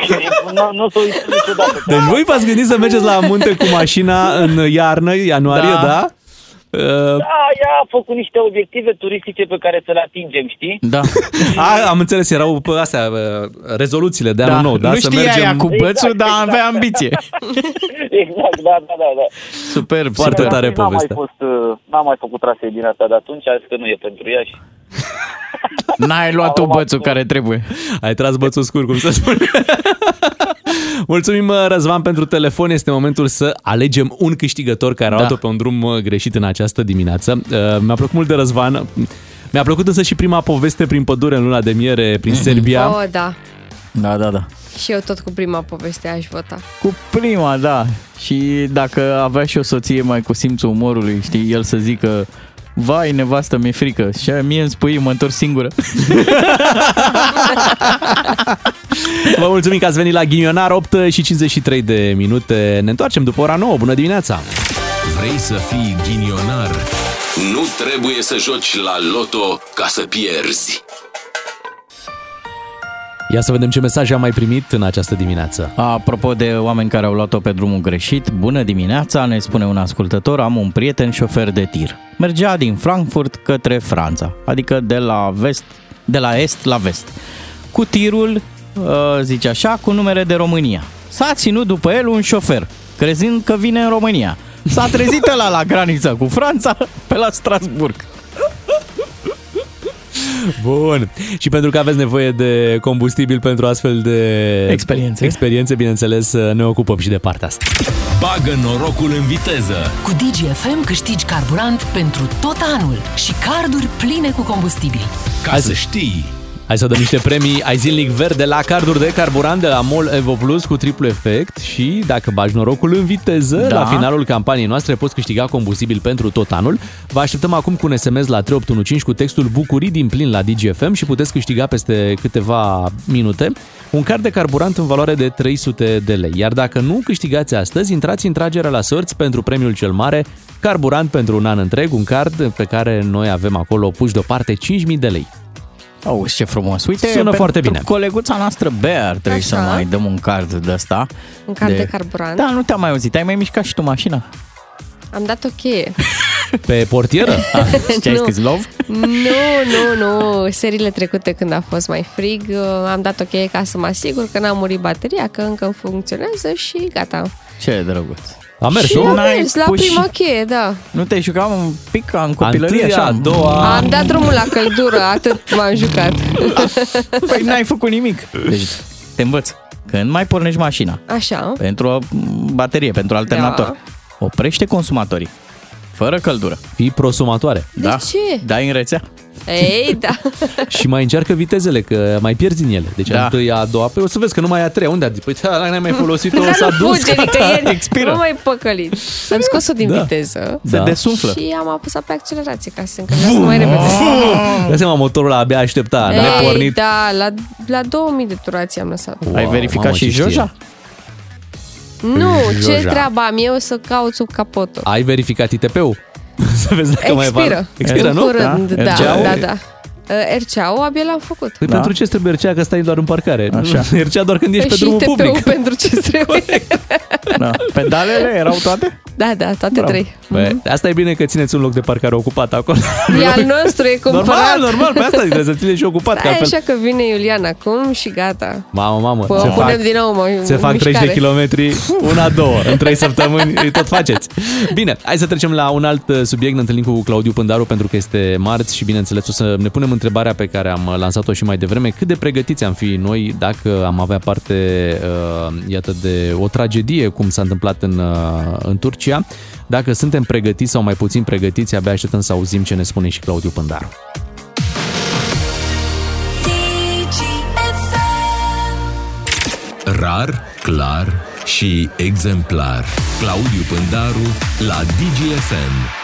nu, nu s-o uită niciodată. Deci voi v-ați gândit să mergeți la munte cu mașina în iarnă, ianuarie, Da. da? Uh, Da, ea a făcut niște obiective turistice pe care să le atingem, știi? Da. a, am înțeles, erau pe astea, uh, rezoluțiile de anul Da, nou, da? nu să știa mergem... ea cu bățul, Exact, dar exact. avea ambiție. Exact, da, da, da. da. Superb, Foarte superb. tare N-am mai, povestea. fost, uh, n-am mai făcut trasee din asta de atunci, a zis că nu e pentru ea și... N-ai luat tu bățul care trebuie. Ai tras bățul scurt, cum să spune. Mulțumim, uh, Răzvan, pentru telefon. Este momentul să alegem un câștigător care a Da. luat-o pe un drum uh, greșit în această dimineață. Uh, Mi-a plăcut mult de Răzvan. Mi-a plăcut însă și prima poveste prin pădure în luna de miere prin Serbia. Oh, da. Da, da, da. Și eu tot cu prima poveste aș vota. Cu prima, da. Și dacă avea și o soție mai cu simțul umorului, știi, el să zică Vai, nevastă, mi-e frică. Și aia mie îmi spui, mă întorc singură. Vă mulțumim că ați venit la Ghinionar, 8 și 53 de minute. Ne întoarcem după ora 9. Bună dimineața! Vrei să fii ghinionar? Nu trebuie să joci la loto ca să pierzi. Ia să vedem ce mesaje am mai primit în această dimineață. Apropo de oameni care au luat-o pe drumul greșit, bună dimineața, ne spune un ascultător, am un prieten șofer de tir. Mergea din Frankfurt către Franța, adică de la vest, de la est la vest. Cu tirul, uh, zice așa, cu numere de România. S-a ținut după el un șofer, crezând că vine în România. S-a trezit la la granița cu Franța, pe la Strasburg. Bun. Și pentru că aveți nevoie de combustibil pentru astfel de Experiențe. experiențe bineînțeles, ne ocupăm și de partea asta. Bagă norocul în viteză. Cu DGFM câștigi carburant pentru tot anul și carduri pline cu combustibil. Ca să știi. Hai să dăm niște premii ai zilnic verde la carduri de carburant de la MOL Evo Plus cu triplu efect și dacă bagi norocul în viteză, Da. la finalul campaniei noastre poți câștiga combustibil pentru tot anul. Vă așteptăm acum cu un SMS la 3815 cu textul Bucurii din plin la DGFM și puteți câștiga peste câteva minute un card de carburant în valoare de 300 de lei. Iar dacă nu câștigați astăzi, intrați în tragerea la sorți pentru premiul cel mare, carburant pentru un an întreg, un card pe care noi avem acolo puși deoparte 5.000 de lei. Auzi, ce frumos. Uite, Sună pentru foarte bine. coleguța noastră Bear trebuie Așa. să mai dăm un card de ăsta. Un card de carburant. Da, nu te-am mai auzit. Ai mai mișcat și tu mașina? Am dat o cheie. Pe portieră? Ce ai Nu. scris love? Nu, nu, nu. Seriile trecute când a fost mai frig, uh, am dat o cheie ca să mă asigur că n-a murit bateria, că încă funcționează și gata. Ce drăguț. A mers, și nu? am N-ai mers la pus și- prima cheie, da. Nu te-ai jucat un pic ca în copilărie? întâia, așa? a doua. Am dat drumul la căldură, atât m-am jucat. Păi n-ai făcut nimic. Deci te învăț. Când mai pornești mașina Așa. pentru o baterie, pentru alternator, Da. oprește consumatorii. Fără căldură. Fii prosumatoare. De da. ce? Dai în rețea. Ei, da. Și mai încearcă vitezele, că mai pierzi din ele. Deci Da. da. întâi, a doua, păi o să vezi că nu mai e a treia. Unde a Păi da, n-ai mai folosit-o, Dar s-a nu dus. fuge nicăieri, expiră. nu mai păcălit. Am scos-o din Da. viteză Se Da. desumflă. și am apăsat pe accelerație ca să se încălzească mai repede. Dă seama, motorul abia aștepta, Ei, nepornit. da, la, la 2000 de turații am lăsat. Ai verificat mamă, și ce știe. Joja? Nu, ce Joja. treabă am eu să caut sub capotul? Ai verificat ITP-ul? să vezi dacă mai Expiră. val. Expiră, În nu? curând, da, RCA-ul? da, da. Uh, RCA-ul abia l-am făcut. Păi Da. pentru ce îți trebuie RCA că stai doar în parcare? Așa. RCA doar când ești Păi pe și drumul TP-ul public. pentru ce trebuie. Da. Pedalele erau toate? Da, da, toate Bravo. trei. Bă, asta e bine că țineți un loc de parcare ocupat acolo. E al nostru, e cumpărat. Normal, normal, pe asta trebuie să ține și ocupat. Că Stai altfel... așa că vine Iulian acum și gata. Mamă, mamă, Pă, se punem fac, din nou mă, se fac 30 de mișcare. kilometri, una, două, în 3 săptămâni, îi tot faceți. Bine, hai să trecem la un alt uh, subiect. Ne întâlnim cu Claudiu Pândaru pentru că este marți și bineînțeles o să ne punem întrebarea pe care am lansat-o și mai devreme. Cât de pregătiți am fi noi dacă am avea parte, uh, iată, de o tragedie cum s-a întâmplat în, uh, în Turcia? Dacă suntem pregătiți sau mai puțin pregătiți, abia așteptăm să auzim ce ne spune și Claudiu Pândaru. Rar, clar și exemplar. Claudiu Pândaru la DGFM.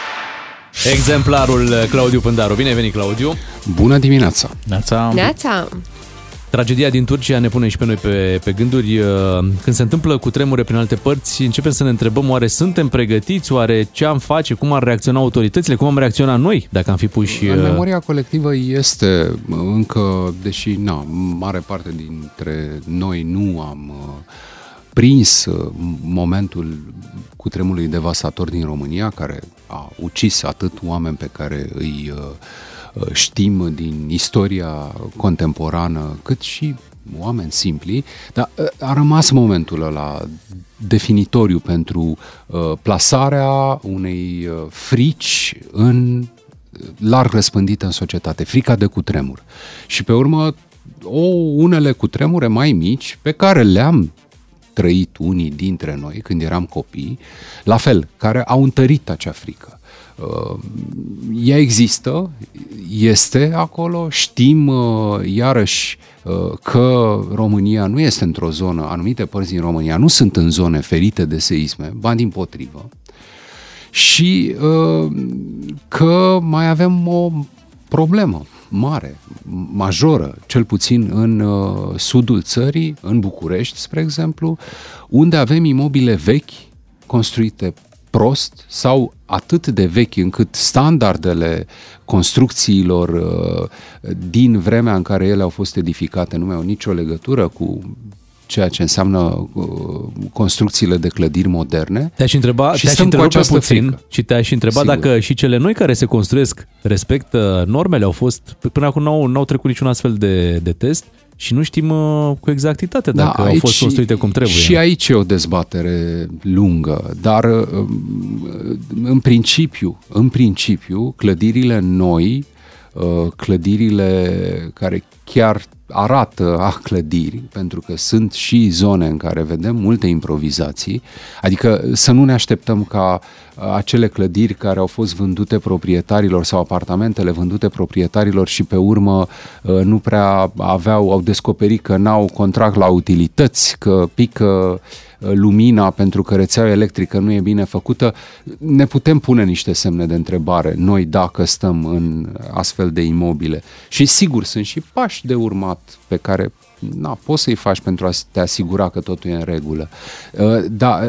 Exemplarul uh, Claudiu Pândaru. Bine ai venit, Claudiu! Bună dimineața! Neața. Neața. Tragedia din Turcia ne pune și pe noi pe, pe gânduri. Uh, Când se întâmplă cu tremure prin alte părți, începem să ne întrebăm oare suntem pregătiți, oare ce am face, cum ar reacționa autoritățile, cum am reacționat noi dacă am fi puși... În uh, memoria colectivă este încă, deși na, mare parte dintre noi nu am uh, prins uh, momentul cu tremului devastator din România, care a ucis atât oameni pe care îi uh, uh, știm din istoria contemporană, cât și oameni simpli, dar uh, a rămas momentul ăla definitoriu pentru uh, plasarea unei uh, frici în larg răspândită în societate, frica de cutremur. Și pe urmă, o, unele cutremure mai mici pe care le-am trăit unii dintre noi când eram copii, la fel, care au întărit acea frică. Uh, Ea există, este acolo, știm uh, iarăși uh, că România nu este într-o zonă, anumite părți din România nu sunt în zone ferite de seisme, ba din potrivă, și uh, că mai avem o problemă mare, majoră, cel puțin în uh, sudul țării, în București, spre exemplu, unde avem imobile vechi construite prost sau atât de vechi încât standardele construcțiilor uh, din vremea în care ele au fost edificate nu mai au nicio legătură cu ceea ce înseamnă uh, construcțiile de clădiri moderne. Te-aș întreba, și te-aș stăm cu întrerupe această puțin frică. și te-aș întreba Sigur. dacă și cele noi care se construiesc respectă normele, au fost, până acum n-au, n-au trecut niciun astfel de, de test și nu știm uh, cu exactitate dacă au fost construite cum trebuie. Da, Și aici e o dezbatere lungă, dar um, în principiu, în principiu, clădirile noi, uh, clădirile care chiar arată a clădiri, pentru că sunt și zone în care vedem multe improvizații, adică să nu ne așteptăm ca acele clădiri care au fost vândute proprietarilor sau apartamentele vândute proprietarilor și pe urmă uh, nu prea aveau, au descoperit că n-au contract la utilități, că pică uh, lumina pentru că rețeaua electrică nu e bine făcută, ne putem pune niște semne de întrebare noi dacă stăm în astfel de imobile. Și sigur, sunt și pași de urmat pe care na, poți să-i faci pentru a te asigura că totul e în regulă. Da,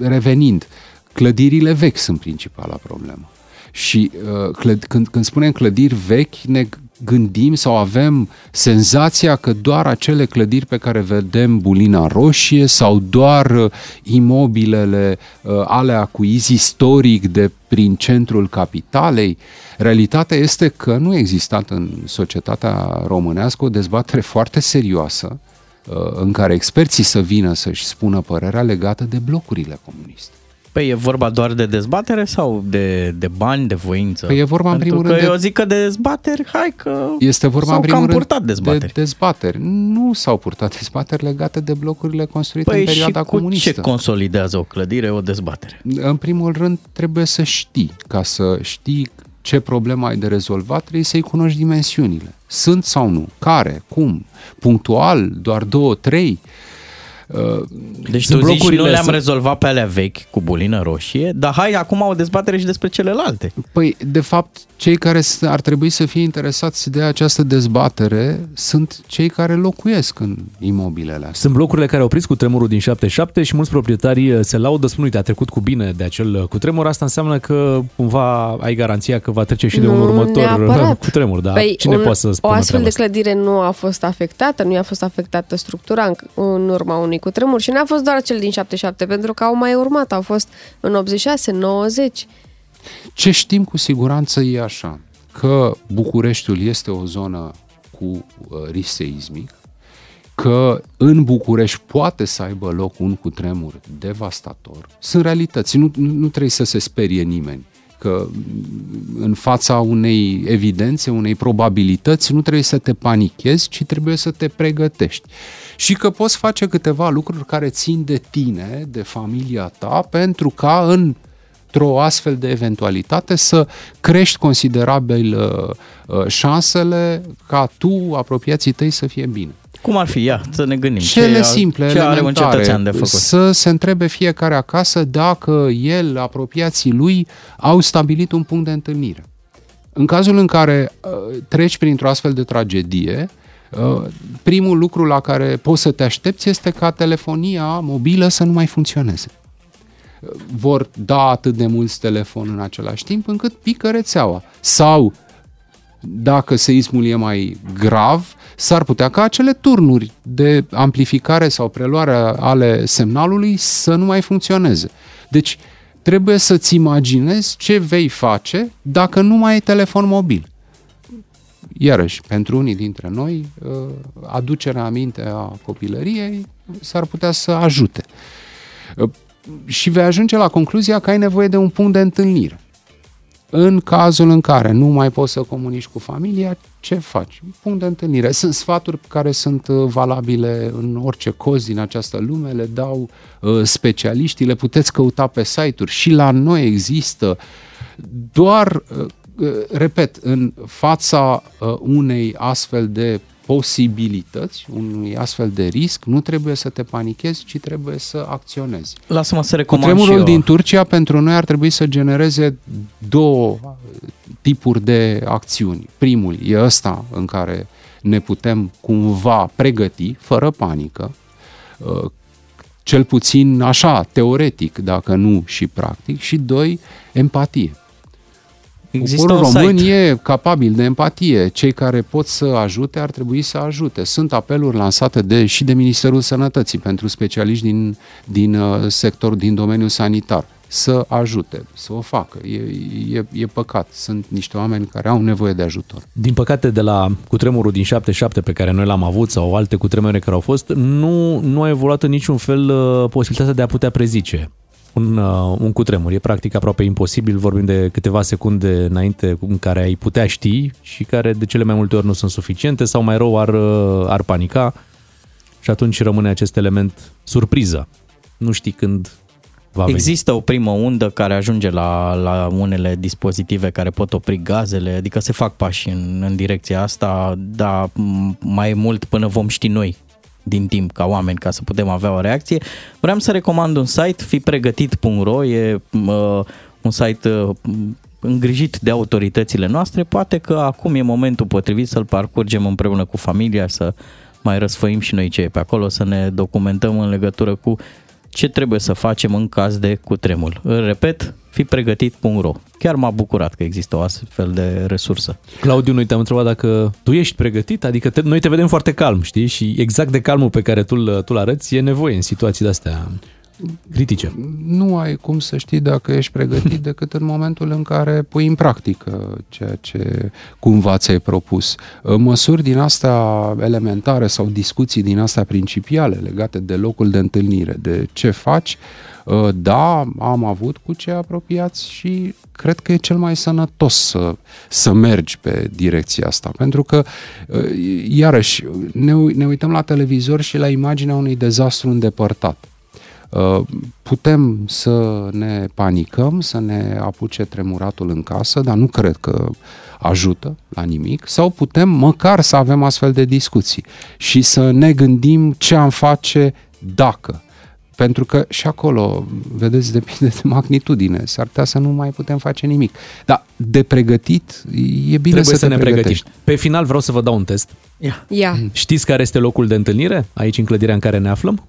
revenind, clădirile vechi sunt principala problemă. Și uh, clăd, când, când spunem clădiri vechi, ne gândim sau avem senzația că doar acele clădiri pe care vedem bulina roșie sau doar uh, imobilele uh, ale acuiz istoric de prin centrul capitalei. Realitatea este că nu a existat în societatea românească o dezbatere foarte serioasă uh, în care experții să vină să-și spună părerea legată de blocurile comuniste. Păi e vorba doar de dezbatere sau de, de bani, de voință? Păi e vorba Pentru în primul că rând de- eu zic că de dezbateri, hai că Este vorba s-au în primul cam rând purtat dezbateri. de dezbateri. Nu s-au purtat dezbateri legate de blocurile construite Păi în și perioada cu comunistă. ce consolidează o clădire, o dezbatere? În primul rând trebuie să știi, ca să știi ce problemă ai de rezolvat, trebuie să-i cunoști dimensiunile. Sunt sau nu? Care? Cum? Punctual? Doar două, trei? Uh, Deci sunt tu zici, nu blocurile- le-am sunt- rezolvat pe alea vechi cu bulină roșie, dar hai acum o dezbatere și despre celelalte. Păi, de fapt, cei care s- ar trebui să fie interesați de această dezbatere sunt cei care locuiesc în imobilele astea. Sunt blocurile care au prins cu tremurul din 77 și mulți proprietari uh, se laudă, spun, uite, a trecut cu bine de acel uh, cutremur. Asta înseamnă că cumva ai garanția că va trece și de un Nu următor uh, neapărat. cutremur. Dar Păi, cine un, poate să o spună astfel treaba de asta? clădire nu a fost afectată, nu i-a fost afectată structura în, în urma unui cutremur și n-a fost doar cel din 77, pentru că au mai urmat, au fost în 86, 90. Ce știm cu siguranță e așa, că Bucureștiul este o zonă cu uh, risc seismic, că în București poate să aibă loc un cutremur devastator. Sunt realități, nu, nu, nu trebuie să se sperie nimeni că mm, în fața unei evidențe, unei probabilități, nu trebuie să te panichezi, ci trebuie să te pregătești. Și că poți face câteva lucruri care țin de tine, de familia ta, pentru ca în într-o astfel de eventualitate să crești considerabil uh, uh, șansele ca tu, apropiații tăi, să fie bine. Cum ar fi? Ia, să ne gândim. Cele ce, simple, ce are un elementare, cetățean de făcut? să se întrebe fiecare acasă dacă el, apropiații lui, au stabilit un punct de întâlnire. În cazul în care uh, treci printr-o astfel de tragedie, uh, primul lucru la care poți să te aștepți este ca telefonia mobilă să nu mai funcționeze. Uh, Vor da atât de mulți telefon în același timp încât pică rețeaua. Sau dacă seismul e mai grav, s-ar putea ca acele turnuri de amplificare sau preluare ale semnalului să nu mai funcționeze. Deci trebuie să-ți imaginezi ce vei face dacă nu mai ai telefon mobil. Iarăși, pentru unii dintre noi, uh, aducerea aminte a copilăriei s-ar putea să ajute. Uh, Și vei ajunge la concluzia că ai nevoie de un punct de întâlnire. În cazul în care nu mai poți să comunici cu familia, ce faci? Punct de întâlnire. Sunt sfaturi care sunt uh, valabile în orice coz din această lume, le dau uh, specialiștii, le puteți căuta pe site-uri și la noi există doar, uh, uh, repet, în fața uh, unei astfel de posibilități, unui astfel de risc, nu trebuie să te panichezi, ci trebuie să acționezi. Lasă-mă să recomand și Cutremurul eu. din Turcia pentru noi ar trebui să genereze două tipuri de acțiuni. Primul e ăsta în care ne putem cumva pregăti, fără panică, uh, cel puțin așa, teoretic, dacă nu și practic, și doi, empatie. Există Poporul un român site. e capabil de empatie. Cei care pot să ajute ar trebui să ajute. Sunt apeluri lansate de, și de Ministerul Sănătății pentru specialiști din, din uh, sector, din domeniul sanitar să ajute, să o facă. E, e, e păcat. Sunt niște oameni care au nevoie de ajutor. Din păcate, de la cutremurul din 77 pe care noi l-am avut sau alte cutremure care au fost, nu, nu a evoluat în niciun fel uh, posibilitatea de a putea prezice un, uh, un cutremur. E practic aproape imposibil, vorbim de câteva secunde înainte în care ai putea ști și care de cele mai multe ori nu sunt suficiente sau mai rău ar, uh, ar panica și atunci rămâne acest element surpriză. Nu știi când va veni. Există o primă undă care ajunge la, la unele dispozitive care pot opri gazele, adică se fac pași în, în direcția asta, dar m- mai mult până vom ști noi din timp ca oameni ca să putem avea o reacție. Vreau să recomand un site, fipregătit.ro, e uh, un site uh, îngrijit de autoritățile noastre. Poate că acum e momentul potrivit să-l parcurgem împreună cu familia, să mai răsfăim și noi ce e pe acolo, să ne documentăm în legătură cu ce trebuie să facem în caz de cutremur. Îl repet, fipregătit.ro. Chiar m-a bucurat că există o astfel de resursă. Claudiu, noi te-am întrebat dacă tu ești pregătit, adică te, noi te vedem foarte calm, știi? Și exact de calmul pe care tu tu arăți e nevoie în situații de-astea critice. Nu ai cum să știi dacă ești pregătit decât în momentul în care pui în practică ceea ce cumva ți-ai propus. Măsuri din astea elementare sau discuții din astea principiale legate de locul de întâlnire, de ce faci, da, am avut cu cei apropiați și cred că e cel mai sănătos să, să mergi pe direcția asta. Pentru că, iarăși, ne, ne uităm la televizor și la imaginea unui dezastru îndepărtat. Putem să ne panicăm, să ne apuce tremuratul în casă, dar nu cred că ajută la nimic, sau putem măcar să avem astfel de discuții și să ne gândim ce am face dacă. Pentru că și acolo, vedeți, depinde de magnitudine. S-ar putea să nu mai putem face nimic. Dar de pregătit, e bine Trebuie să, să te ne pregătești. pregătim. Pe final vreau să vă dau un test. Ia. Ia. Știți care este locul de întâlnire aici în clădirea în care ne aflăm?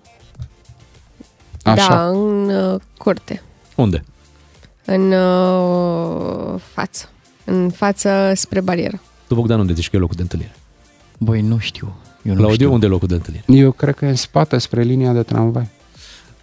Da, în uh, curte. Unde? În uh, față. În față spre barieră. Tu, Bogdan, unde zici că e locul de întâlnire? Băi, nu știu. Eu nu Claudiu, știu. unde e locul de întâlnire? Eu cred că e în spate, spre linia de tramvai.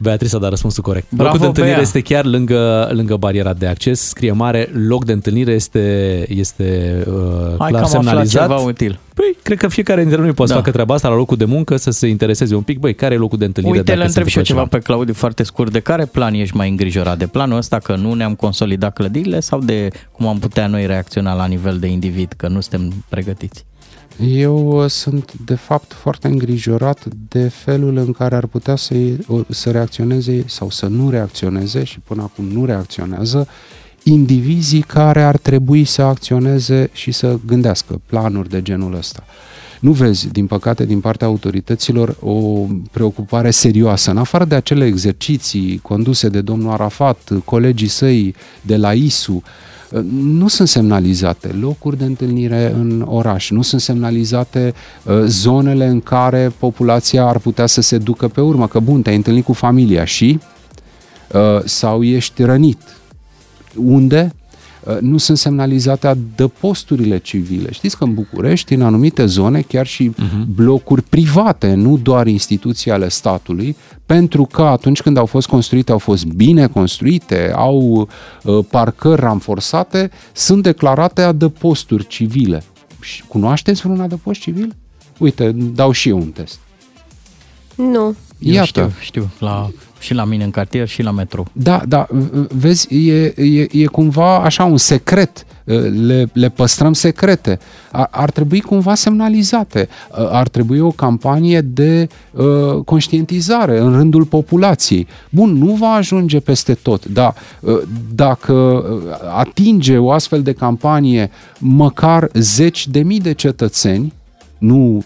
Beatrice a dat răspunsul corect. Bravo, locul de întâlnire Bea. este chiar lângă, lângă bariera de acces. Scrie mare, loc de întâlnire este, este uh, Hai clar că am aflat semnalizat. ceva util. Păi, cred că fiecare dintre noi poate Da. să facă treaba asta la locul de muncă, să se intereseze un pic. Băi, care e locul de întâlnire? Uite, le dacă se întreb și eu întâmplă ceva pe Claudiu foarte scurt. De care plan ești mai îngrijorat? De planul ăsta că nu ne-am consolidat clădirile sau de cum am putea noi reacționa la nivel de individ, că nu suntem pregătiți? Eu uh, sunt, de fapt, foarte îngrijorat de felul în care ar putea să, să reacționeze sau să nu reacționeze și până acum nu reacționează indivizii care ar trebui să acționeze și să gândească planuri de genul ăsta. Nu vezi, din păcate, din partea autorităților o preocupare serioasă. În afară de acele exerciții conduse de domnul Arafat, colegii săi de la ISU, nu sunt semnalizate locuri de întâlnire în oraș, nu sunt semnalizate uh, zonele în care populația ar putea să se ducă pe urmă, că bun, te-ai întâlnit cu familia și uh, sau ești rănit. Unde? Uh, Nu sunt semnalizate adăposturile civile. Știți că în București, în anumite zone, chiar și uh-huh. blocuri private, nu doar instituții ale statului, pentru că atunci când au fost construite, au fost bine construite, au uh, parcări ramforsate, sunt declarate adăposturi civile. Și Cunoașteți vreun adăpost civil? Uite, dau și eu un test. Nu. Eu Iată. știu, știu. La, și la mine în cartier și la metro. Da, da, vezi, e, e, e cumva așa un secret, le, le păstrăm secrete. Ar, ar trebui cumva semnalizate, ar trebui o campanie de uh, conștientizare în rândul populației. Bun, nu va ajunge peste tot, dar uh, dacă uh, atinge o astfel de campanie măcar zeci de mii de cetățeni, nu uh,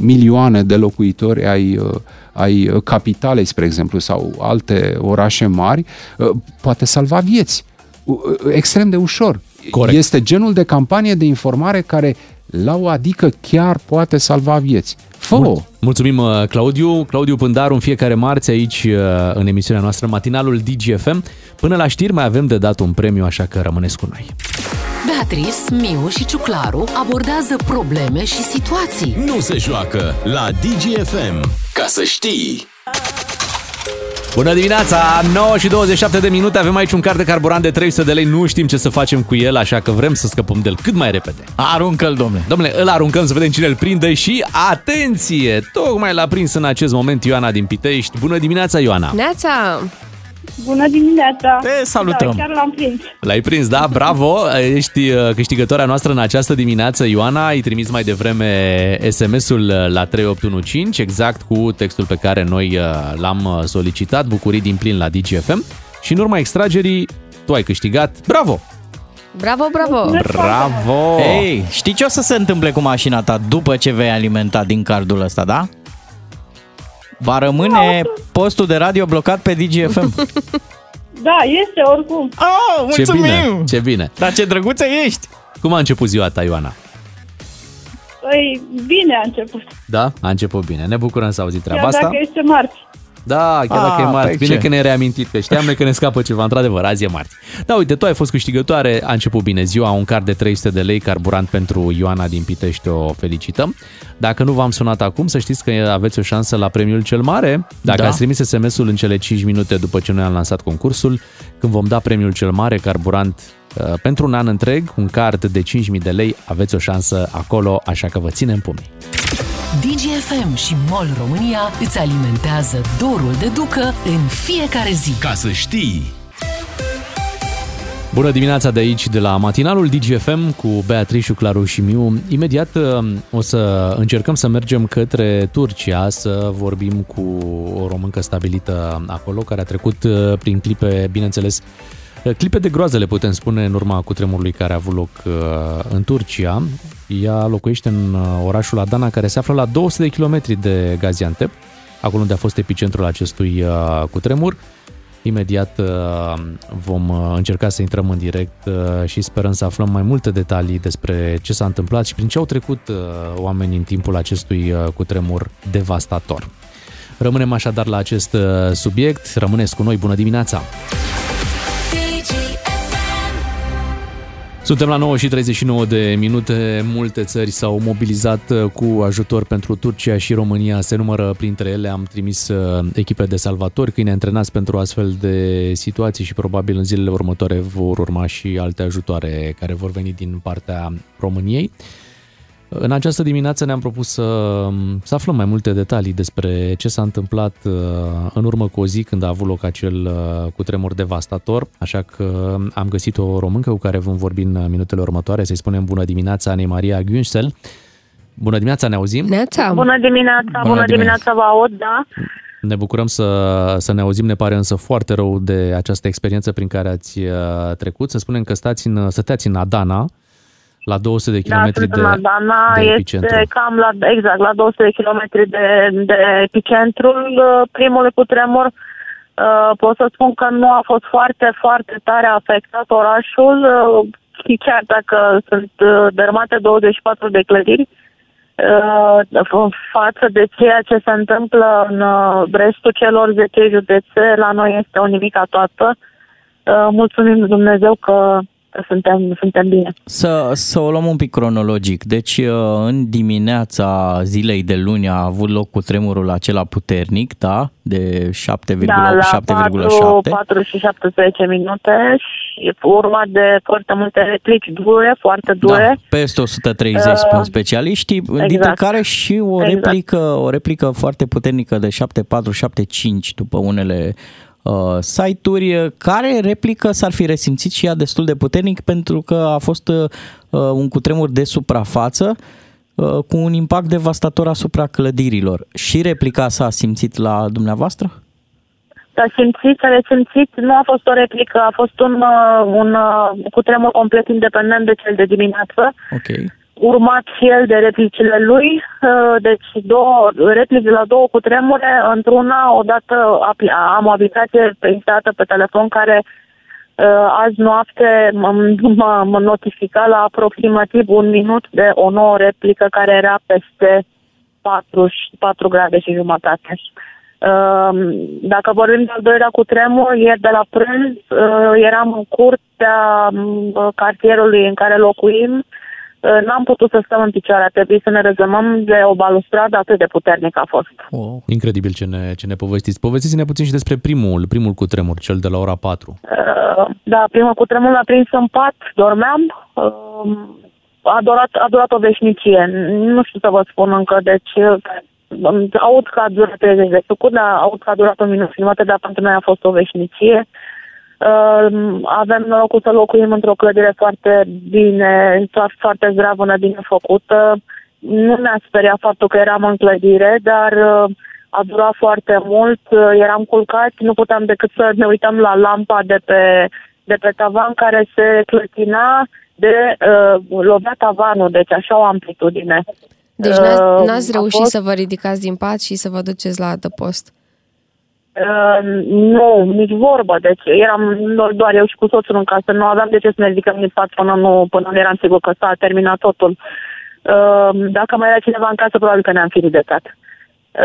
milioane de locuitori ai, uh, ai uh, capitalei, spre exemplu, sau alte orașe mari, uh, poate salva vieți. Uh, uh, Extrem de ușor. Corect. Este genul de campanie de informare care la o adică chiar poate salva vieți. Fă-o! Mulțumim, uh, Claudiu. Claudiu Pândaru în fiecare marți aici uh, în emisiunea noastră, matinalul DGFM. Până la știri mai avem de dat un premiu, așa că rămâneți cu noi. Beatrice, Miu și Ciuclaru abordează probleme și situații. Nu se joacă la DGFM. Ca să știi! Bună dimineața! 9 și 27 de minute, avem aici un card de carburant de 300 de lei, nu știm ce să facem cu el, așa că vrem să scăpăm de el cât mai repede. Aruncă-l, domnule! Domnule, îl aruncăm să vedem cine îl prinde și atenție! Tocmai l-a prins în acest moment Ioana din Pitești. Bună dimineața, Ioana! Neața! Bună dimineața! Te salutăm! Da, chiar l-am prins. L-ai prins, da? Bravo! Ești uh, câștigătoarea noastră în această dimineață, Ioana. Ai trimis mai devreme SMS-ul la 3815, exact cu textul pe care noi uh, l-am uh, solicitat, bucurii din plin la DGFM. și în urma extragerii tu ai câștigat. Bravo! Bravo, bravo! Bravo! Ei, știi ce o să se întâmple cu mașina ta după ce vei alimenta din cardul ăsta, da? Va rămâne postul de radio blocat pe DGFM. Da, este oricum. Oh, Ce bine, ce bine. Dar ce drăguță ești! Cum a început ziua ta, Ioana? Păi, bine a început. Da? A început bine. Ne bucurăm să auzit treaba Chiar asta. dacă este marți. Da, chiar dacă Ah, e marți. pe Bine ce? că ne-ai reamintit, că știam noi că ne scapă ceva. Într-adevăr, azi e marți. Da, uite, tu ai fost câștigătoare, a început bine ziua, un card de 300 de lei, carburant pentru Ioana din Pitești, o felicităm. Dacă nu v-am sunat acum, să știți că aveți o șansă la premiul cel mare. Dacă Da. ați trimis SMS-ul în cele 5 minute după ce noi am lansat concursul, când vom da premiul cel mare, carburant uh, pentru un an întreg, un card de 5.000 de lei, aveți o șansă acolo, așa că vă ținem pumnii. DGFM și MOL România îți alimentează dorul de ducă în fiecare zi. Ca să știi! Bună dimineața de aici, de la matinalul DGFM cu Beatrice, Claru și Miu. Imediat uh, o să încercăm să mergem către Turcia, să vorbim cu o româncă stabilită acolo, care a trecut uh, prin clipe, bineînțeles, uh, clipe de groază, le putem spune, în urma cutremurului care a avut loc uh, în Turcia. Ea locuiește în uh, orașul Adana, care se află la 200 de kilometri de Gaziantep, acolo unde a fost epicentrul acestui uh, cutremur. Imediat uh, vom uh, încerca să intrăm în direct uh, și sperăm să aflăm mai multe detalii despre ce s-a întâmplat și prin ce au trecut uh, oamenii în timpul acestui uh, cutremur devastator. Rămânem așadar la acest uh, subiect. Rămâneți cu noi. Bună dimineața! Suntem la 9 și 39 de minute. Multe țări s-au mobilizat uh, cu ajutor pentru Turcia și România. Se numără printre ele. Am trimis uh, echipe de salvatori, câini antrenați pentru astfel de situații și probabil în zilele următoare vor urma și alte ajutoare care vor veni din partea României. În această dimineață ne-am propus să, să aflăm mai multe detalii despre ce s-a întâmplat uh, în urmă cu o zi când a avut loc acel uh, cutremur devastator, așa că am găsit o româncă cu care vom vorbi în minutele următoare, să-i spunem bună dimineața Anei Maria Günsel. Bună dimineața, ne auzim? Neața! Bună dimineața, bună, Bună bună dimineața, vă aud, da. Ne bucurăm să, să ne auzim, ne pare însă foarte rău de această experiență prin care ați uh, trecut. Să spunem că stați în, stăteați în Adana, la 200 de Da, kilometri sunt de, în Adana, de este epicentru. cam la, exact, la 200 de kilometri de, de epicentrul uh, primului cutremur. Uh, pot să spun că nu a fost foarte, foarte tare afectat orașul, uh, și chiar dacă sunt uh, dărmate 24 de clădiri, uh, față de ceea ce se întâmplă în uh, restul celor 10 județe, la noi este o nimica toată. Uh, mulțumim lui Dumnezeu că că suntem, suntem bine. Să, să o luăm un pic cronologic. Deci, uh, în dimineața zilei de luni a avut loc cu tremurul acela puternic, da? De 7,8, Da, la 7,7. 4, 4 și 17 minute și urma de foarte multe replici dure, foarte dure. Da, peste 130 Uh, spun specialiștii, exact. dintre care și o Exact. replică, o replică foarte puternică de 7,4-7,5 după unele uh, site-uri, care replică s-ar fi resimțit și ea destul de puternic pentru că a fost uh, un cutremur de suprafață uh, cu un impact devastator asupra clădirilor. Și replica s-a simțit la dumneavoastră? S-a simțit, s-a resimțit, nu a fost o replică, a fost un, uh, un uh, cutremur complet independent de cel de dimineață, Ok. Urmat și el de replicile lui, uh, deci două replici de la două cutremure, într-una odată apl- am o aplicație instalată pe telefon care uh, azi noapte m- m- mă notifica la aproximativ un minut de o nouă replică care era peste 4, 4 grade și jumătate. Uh, Dacă vorbim de al doilea cu tremur, ieri de la prânz uh, eram în curtea uh, cartierului în care locuim. Uh, N-am putut să stăm în picioare, a trebuit să ne rezemăm de o balustradă atât de puternic a fost. Wow. Incredibil ce ne, ce ne povestiți. Povestiți-ne puțin și despre primul, primul cutremur, cel de la ora 4. Uh, Da, primul cutremur l-a prins în pat, dormeam. uh, A durat, a durat o veșnicie. Nu știu să vă spun încă, deci uh, aud că a durat 30 de secunde, aud că a durat un minut și jumătate, dar pentru noi a fost o veșnicie. Uh, Avem norocul să locuim într-o clădire foarte bine, foarte zdravă, bine făcută. Nu ne-a speriat faptul că eram în clădire, dar uh, a durat foarte mult, uh, eram culcați, nu puteam decât să ne uităm la lampa de pe, de pe tavan care se clătina de uh, lovea tavanul, deci așa o amplitudine. Deci n-ați, Uh, n-ați a reușit fost- să vă ridicați din pat și să vă duceți la adăpost. Uh, nu, nici vorbă. Deci eram do- doar eu și cu soțul în casă. Nu aveam de ce să ne ridicăm din pat până nu, până nu eram sigur că s-a terminat totul. Uh, dacă mai era cineva în casă, probabil că ne-am fi ridicat.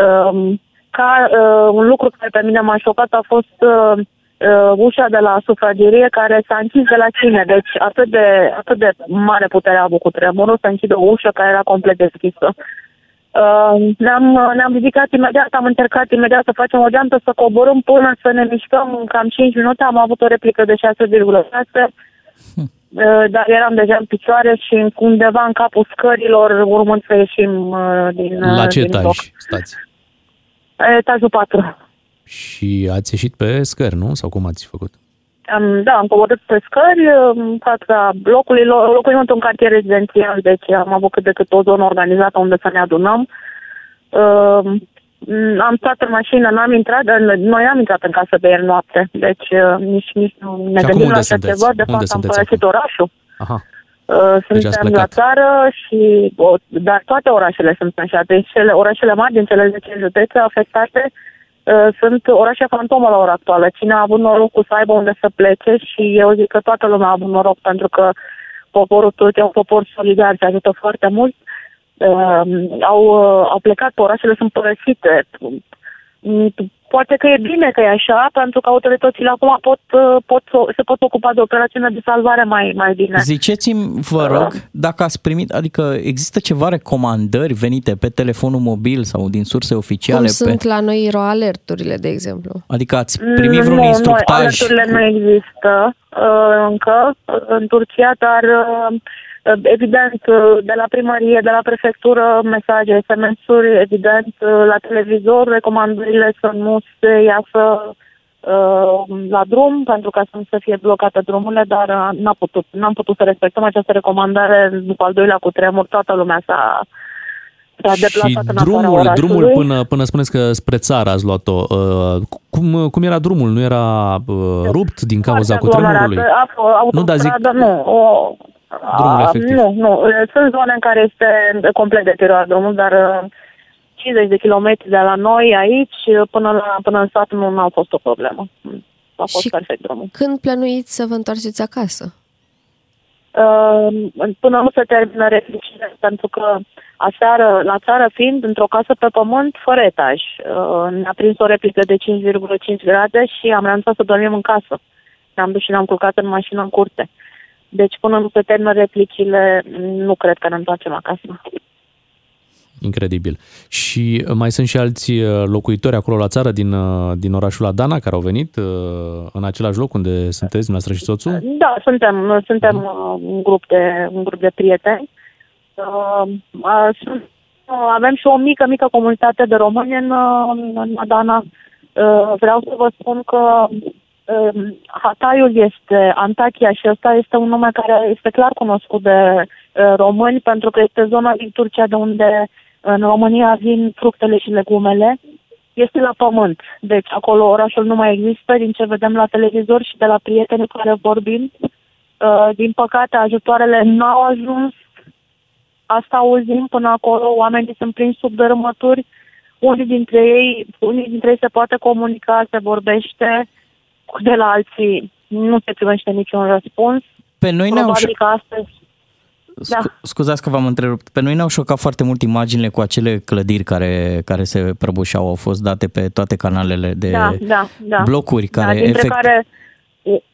Uh, ca, uh, un lucru care pe mine m-a șocat a fost uh, uh, ușa de la sufragerie care s-a închis de la cine. Deci atât de, atât de mare putere a avut cu tremurul să închide o ușă care era complet deschisă. Uh, ne-am, ne-am ridicat imediat, am încercat imediat să facem o geantă, să coborâm până să ne mișcăm în cam 5 minute. Am avut o replică de 6,6, uh, dar eram deja în picioare și undeva în capul scărilor, urmând să ieșim uh, din, uh, La ce din etaj bloc. stați? Etajul 4. Și ați ieșit pe scări, nu? Sau cum ați făcut? Am, da, am coborât pe scări în fața blocului, lo- locuim într-un cartier rezidențial, deci am avut cât de cât o zonă organizată unde să ne adunăm. Uh, m, am stat în mașină, n-am intrat, dar noi am intrat în casă de ieri noapte, deci uh, nici, nici nu ne Și acum gândim unde la așa sunteți? ceva. De Unde fapt, am sunteți părăsit orașul. Aha. Uh, Deci ați suntem la plecat. țară și, o, dar toate orașele sunt așa. Deci cele, orașele mari din cele 10 județe afectate uh, sunt orașe fantomă la ora actuală. Cine a avut norocul să aibă unde să plece și eu zic că toată lumea a avut noroc pentru că poporul turc e un popor solidar și ajută foarte mult. Uh, au, uh, au plecat pe orașele, sunt părăsite. Mm, Poate că e bine că e așa, pentru că autoritățile acum pot, uh, pot, se pot ocupa de operațiune de salvare mai, mai bine. Ziceți-mi, vă rog, dacă ați primit, adică există ceva recomandări venite pe telefonul mobil sau din surse oficiale? Cum pe, sunt la noi roalerturile, de exemplu? Adică ați primit Mm, vreun nu, instructaj? Nu, alerturile nu există uh, încă uh, în Turcia, dar uh, uh, evident uh, de la primărie, de la prefectură, mesaje, SMS-uri, evident uh, la televizor, recomandările să nu se iasă uh, la drum pentru ca să nu să fie blocate drumurile, dar uh, n-a putut, n-am putut să respectăm această recomandare după al doilea cu tremur, toată lumea s-a, s-a Și deplasat în afara drumul, orașului. drumul până, până spuneți că spre țară ați luat-o, uh, cum, cum era drumul? Nu era uh, rupt din cauza Foarte cutremurului? aglomerată. A- Nu, dar zic- autostradă, nu, o, Drumul a, efectiv. Nu, nu. Sunt zone în care este complet deteriorat drumul, dar uh, 50 de kilometri de la noi aici până, la, până în sat nu a fost o problemă. A fost Și perfect drumul. Când plănuiți să vă întoarceți acasă? Uh, până nu se termină replicile, pentru că aseară, la țară fiind, într-o casă pe pământ, fără etaj, uh, ne-a prins o replică de 5,5 grade și am renunțat să dormim în casă. Ne-am dus și ne-am culcat în mașină în curte. Deci până nu se termină replicile, nu cred că ne întoarcem acasă. Incredibil. Și uh, mai sunt și alți uh, locuitori acolo la țară din, uh, din orașul Adana care au venit uh, în același loc unde sunteți, dumneavoastră și soțul? Da, suntem, suntem uh, un grup de, un grup de prieteni. Uh, uh, sunt- uh, avem și o mică, mică comunitate de români în, uh, în Adana. Uh, vreau să vă spun că uh, Hataiul este Antakya și ăsta este un nume care este clar cunoscut de uh, români pentru că este zona din Turcia de unde în România vin fructele și legumele. Este la pământ, deci acolo orașul nu mai există, din ce vedem la televizor și de la prietenii cu care vorbim. Uh, din păcate, ajutoarele n-au ajuns. Asta auzim până acolo, oamenii sunt prinși sub dărâmături. Unii dintre ei, unii dintre ei se poate comunica, se vorbește, de la alții nu se primește niciun răspuns. Pe noi ne-au Probabil că astăzi da. Scuzați că v-am întrerupt. Pe noi ne-au șocat foarte mult imaginile cu acele clădiri care, care se prăbușeau. Au fost date pe toate canalele de da, da, da. blocuri care da, dintre efect... care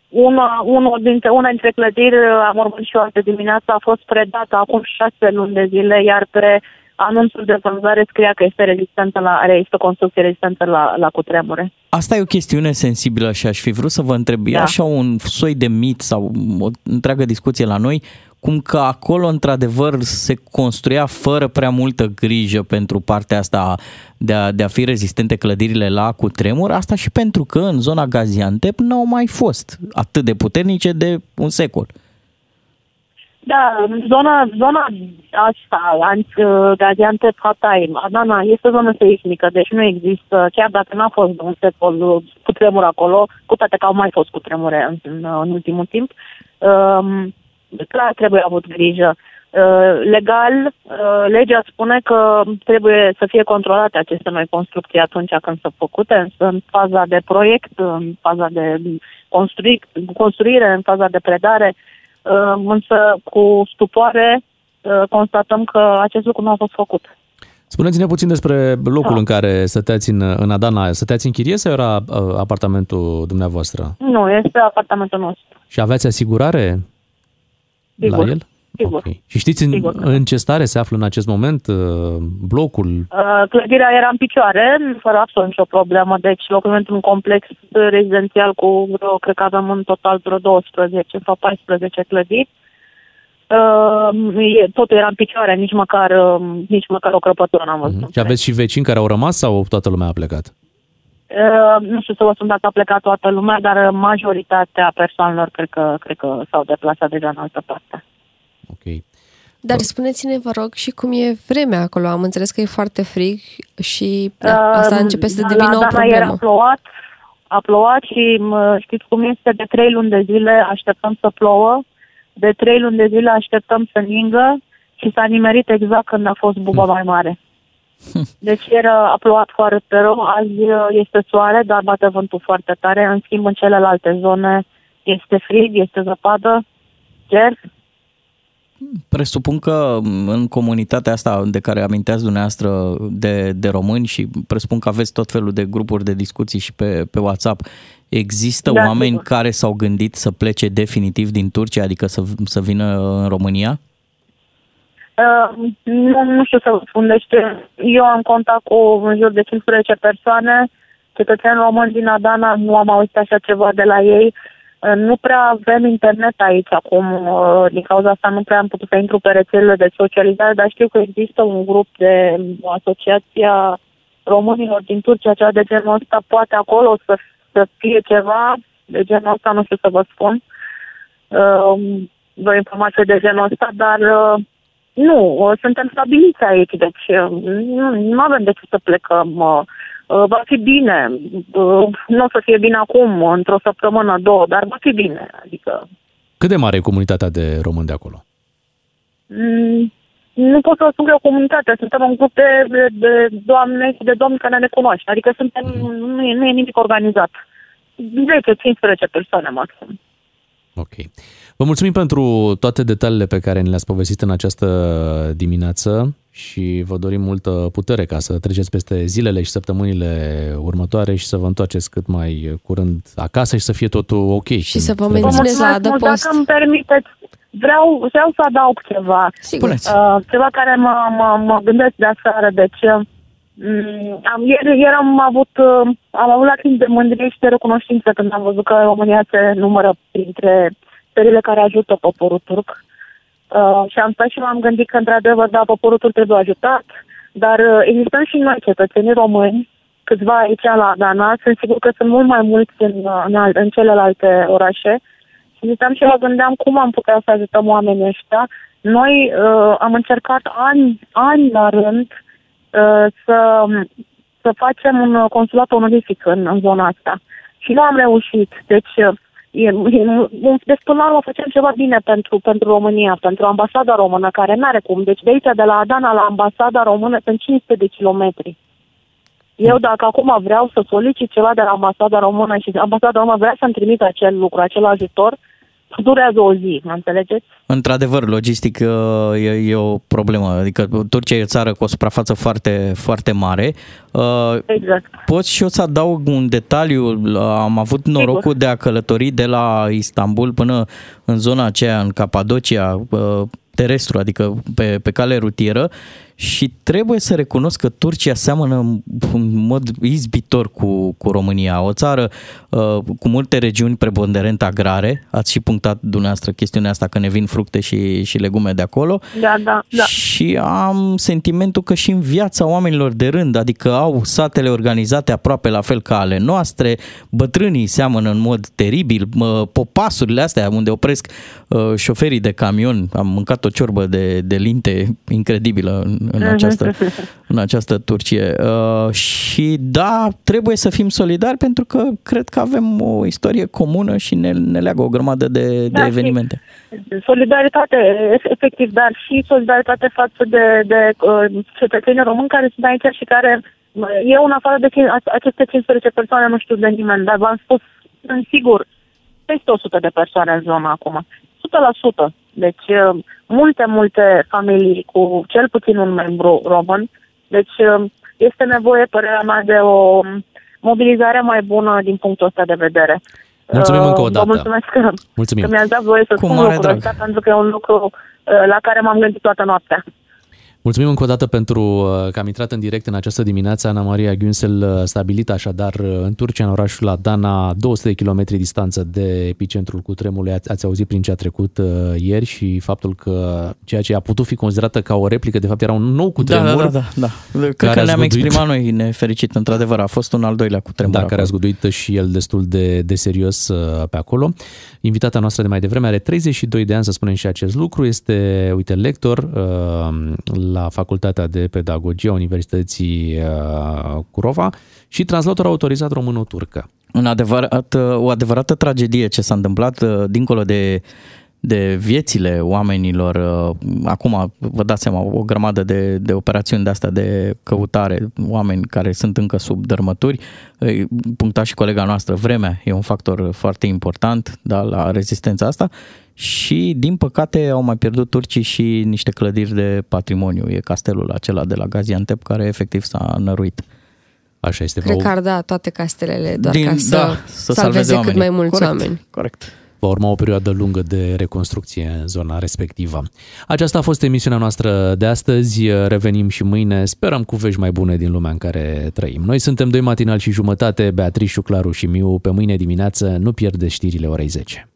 una, unul dintre, una dintre clădiri, am urmărit și o altă dimineață, a fost predată acum șase luni de zile, iar pe anunțul de vânzare scria că este rezistentă la, are, este o construcție rezistentă la, la cutremure. Asta e o chestiune sensibilă și aș fi vrut să vă întreb. E Da. așa un soi de mit sau o întreagă discuție la noi, cum că acolo într-adevăr se construia fără prea multă grijă pentru partea asta de a, de a fi rezistente clădirile la cutremur, asta și pentru că în zona Gaziantep nu au mai fost atât de puternice de un secol. Da, zona, zona asta, Anț- Gaziantep, Hatay, Adana, este o zonă seismică, deci nu există, chiar dacă n-a fost un secol cu tremur acolo, cu toate că au mai fost cu tremure în, în, în ultimul timp, um, clar trebuie avut grijă. Uh, legal, uh, legea spune că trebuie să fie controlate aceste noi construcții atunci când sunt făcute, însă în faza de proiect, în faza de construi, construire, în faza de predare, uh, însă cu stupoare uh, constatăm că acest lucru nu a fost făcut. Spuneți-ne puțin despre locul Da. în care stăteați în, în Adana. Stăteați în chirie sau era uh, apartamentul dumneavoastră? Nu, este apartamentul nostru. Și aveți asigurare Sigur. la el? Sigur. Ok. Și știți în, Sigur. în ce stare se află în acest moment uh, blocul? Uh, clădirea era în picioare, fără absolut nicio problemă, deci locuimentul un complex rezidențial cu vreo, cred că avem în total vreo 12 sau 14 clădiri. Uh, e- totul era în picioare, nici măcar, uh, nici măcar o crăpătură n-am văzut. Și aveți și vecini care au rămas sau toată lumea a plecat? Uh, nu știu să vă spun dacă a plecat toată lumea, dar majoritatea persoanelor cred că, cred că s-au deplasat deja în altă parte. Dar spuneți-ne, vă rog, și cum e vremea acolo. Am înțeles că e foarte frig și da, Uh, asta începe să la devină o Adana Era problemă. plouat, a plouat și mă, știți cum este, de trei luni de zile așteptăm să plouă, de trei luni de zile așteptăm să ningă și s-a nimerit exact când a fost buba mai mare. Deci era, a plouat foarte rău, azi uh, este soare, dar bate vântul foarte tare, în schimb în celelalte zone este frig, este zăpadă, cer, Presupun că m, în comunitatea asta de care aminteați dumneavoastră de, de români și presupun că aveți tot felul de grupuri de discuții și pe, pe WhatsApp, există Da, oameni sigur. care s-au gândit să plece definitiv din Turcia, adică să, să vină în România? Uh, nu, nu știu să vă spun, deci eu am contact cu în jur de 15 persoane, cetățeni români din Adana, nu am auzit așa ceva de la ei. Uh, Nu prea avem internet aici acum, uh, din cauza asta nu prea am putut să intru pe rețelele de socializare, dar știu că există un grup de o asociația românilor din Turcia, cea de genul ăsta, poate acolo să, să fie ceva de genul ăsta, nu știu să vă spun. Uh, vreo informație de genul ăsta, dar uh, nu, uh, suntem stabiliți aici, deci uh, nu, nu avem de ce să plecăm. Uh, uh, Va fi bine. Uh, Nu o să fie bine acum, într-o săptămână, două, dar va fi bine. Adică Cât de mare e comunitatea de români de acolo? mm, nu pot să vă spun că e o comunitate. Suntem un grup de, de, de doamne și de domni care ne cunoaște. Adică suntem, nu, e, nu e nimic organizat. 10-15 persoane maxim. Ok. Vă mulțumim pentru toate detaliile pe care ni le-ați povestit în această dimineață și vă dorim multă putere ca să treceți peste zilele și săptămânile următoare și să vă întoarceți cât mai curând acasă și să fie totul ok. Și să vă Vă mențineți la mulțumesc mult. adăpost. Dacă îmi permiteți, vreau, vreau să adaug ceva. Sigur. Uh, ceva care mă, mă, mă gândesc de aseară. Deci, uh, am, ieri, ieri am avut, uh, am avut lacrimi de mândrie și de recunoștință când am văzut că România se numără printre țările care ajută poporul turc. Uh, și am stat și m-am gândit că, într-adevăr, da, poporul turc trebuie ajutat, dar uh, existăm și noi, cetățenii români, câțiva aici la Adana, sunt sigur că sunt mult mai mulți în, uh, în, al- în celelalte orașe, și stăm și mă gândeam cum am putea să ajutăm oamenii ăștia. Noi uh, am încercat ani, ani la rând uh, să, să facem un uh, consulat onorific în, în zona asta. Și nu am reușit. Deci, uh, e, e, un- deci până la urmă facem ceva bine pentru, pentru România, pentru ambasada română, care n-are cum. Deci de aici, de la Adana la ambasada română, sunt 500 de kilometri. Eu dacă acum vreau să solicit ceva de la ambasada română și ambasada română vrea să-mi trimită acel lucru, acel ajutor, durează o zi, mă înțelegeți? Într-adevăr, logistic uh, e, e o problemă. Adică Turcia e o țară cu o suprafață foarte, foarte mare. Uh, Exact. Pot și eu să adaug un detaliu. Am avut norocul de a călători de la Istanbul până în zona aceea, în Capadocia, uh, terestru, adică pe, pe cale rutieră și trebuie să recunosc că Turcia seamănă în mod izbitor cu, cu România, o țară uh, cu multe regiuni preponderent agrare. Ați și punctat dumneavoastră chestiunea asta că ne vin fructe și, și legume de acolo. Da, da, da. Și am sentimentul că și în viața oamenilor de rând, adică au satele organizate aproape la fel ca ale noastre, bătrânii seamănă în mod teribil, popasurile astea unde opresc uh, șoferii de camion, am mâncat o ciorbă de, de linte incredibilă în, în, Mhm. această, în această Turcie. Uh, și da, trebuie să fim solidari pentru că cred că avem o istorie comună și ne, ne leagă o grămadă de, de Da, și- evenimente. Solidaritate, efectiv, dar și solidaritate față de, de uh, cetățenii români care sunt aici și care uh, eu în afară de cin- a- aceste 15 persoane nu știu de nimeni, dar v-am spus, sunt sigur, peste 100 de persoane în zonă acum. 100%. Deci uh, multe, multe familii cu cel puțin un membru român. Deci uh, este nevoie, părerea mea, de o mobilizare mai bună din punctul ăsta de vedere. Mulțumim Uh, încă o Vă dată. mulțumesc că, Mulțumim. că mi-ați dat voie să Cu spun mare lucrul drag. ăsta, pentru că e un lucru uh, la care m-am gândit toată noaptea. Mulțumim încă o dată pentru uh, că am intrat în direct în această dimineață. Ana Maria Günsel, uh, stabilit așadar uh, în Turcia, în orașul Adana, 200 de kilometri distanță de epicentrul cutremului. Ați, ați auzit prin ce a trecut uh, ieri și faptul că ceea ce a putut fi considerată ca o replică, de fapt era un nou Da, cutremur. da, da, da, da. Cred care că a ne-am zguduit- exprimat noi nefericit, într-adevăr, a fost un al doilea cu tremur. Da, care a zguduit și el destul de, de serios uh, pe acolo. Invitata noastră de mai devreme are 32 de ani, să spunem și acest lucru. Este, uite, lector uh, la Facultatea de Pedagogie a Universității uh, Curova și translator autorizat româno-turcă. Un adevărat, o adevărată tragedie ce s-a întâmplat uh, dincolo de, de viețile oamenilor. uh, Acum, vă dați seama, o grămadă de, de operațiuni de astea de căutare, oameni care sunt încă sub dărmături. Îi Puncta și colega noastră, vremea e un factor foarte important da, la rezistența asta și, din păcate, au mai pierdut turcii și niște clădiri de patrimoniu. E castelul acela de la Gaziantep care efectiv s-a năruit. Așa este. Cred că ar da toate castelele doar Din- ca să, da, să salveze salveze cât oamenii. mai mulți Corect. oameni. Corect. Va urma o perioadă lungă de reconstrucție în zona respectivă. Aceasta a fost emisiunea noastră de astăzi. Revenim și mâine. Sperăm cu vești mai bune din lumea în care trăim. Noi suntem doi matinal și jumătate, Beatrice, Claru și Miu. Pe mâine dimineață nu pierde știrile orei 10.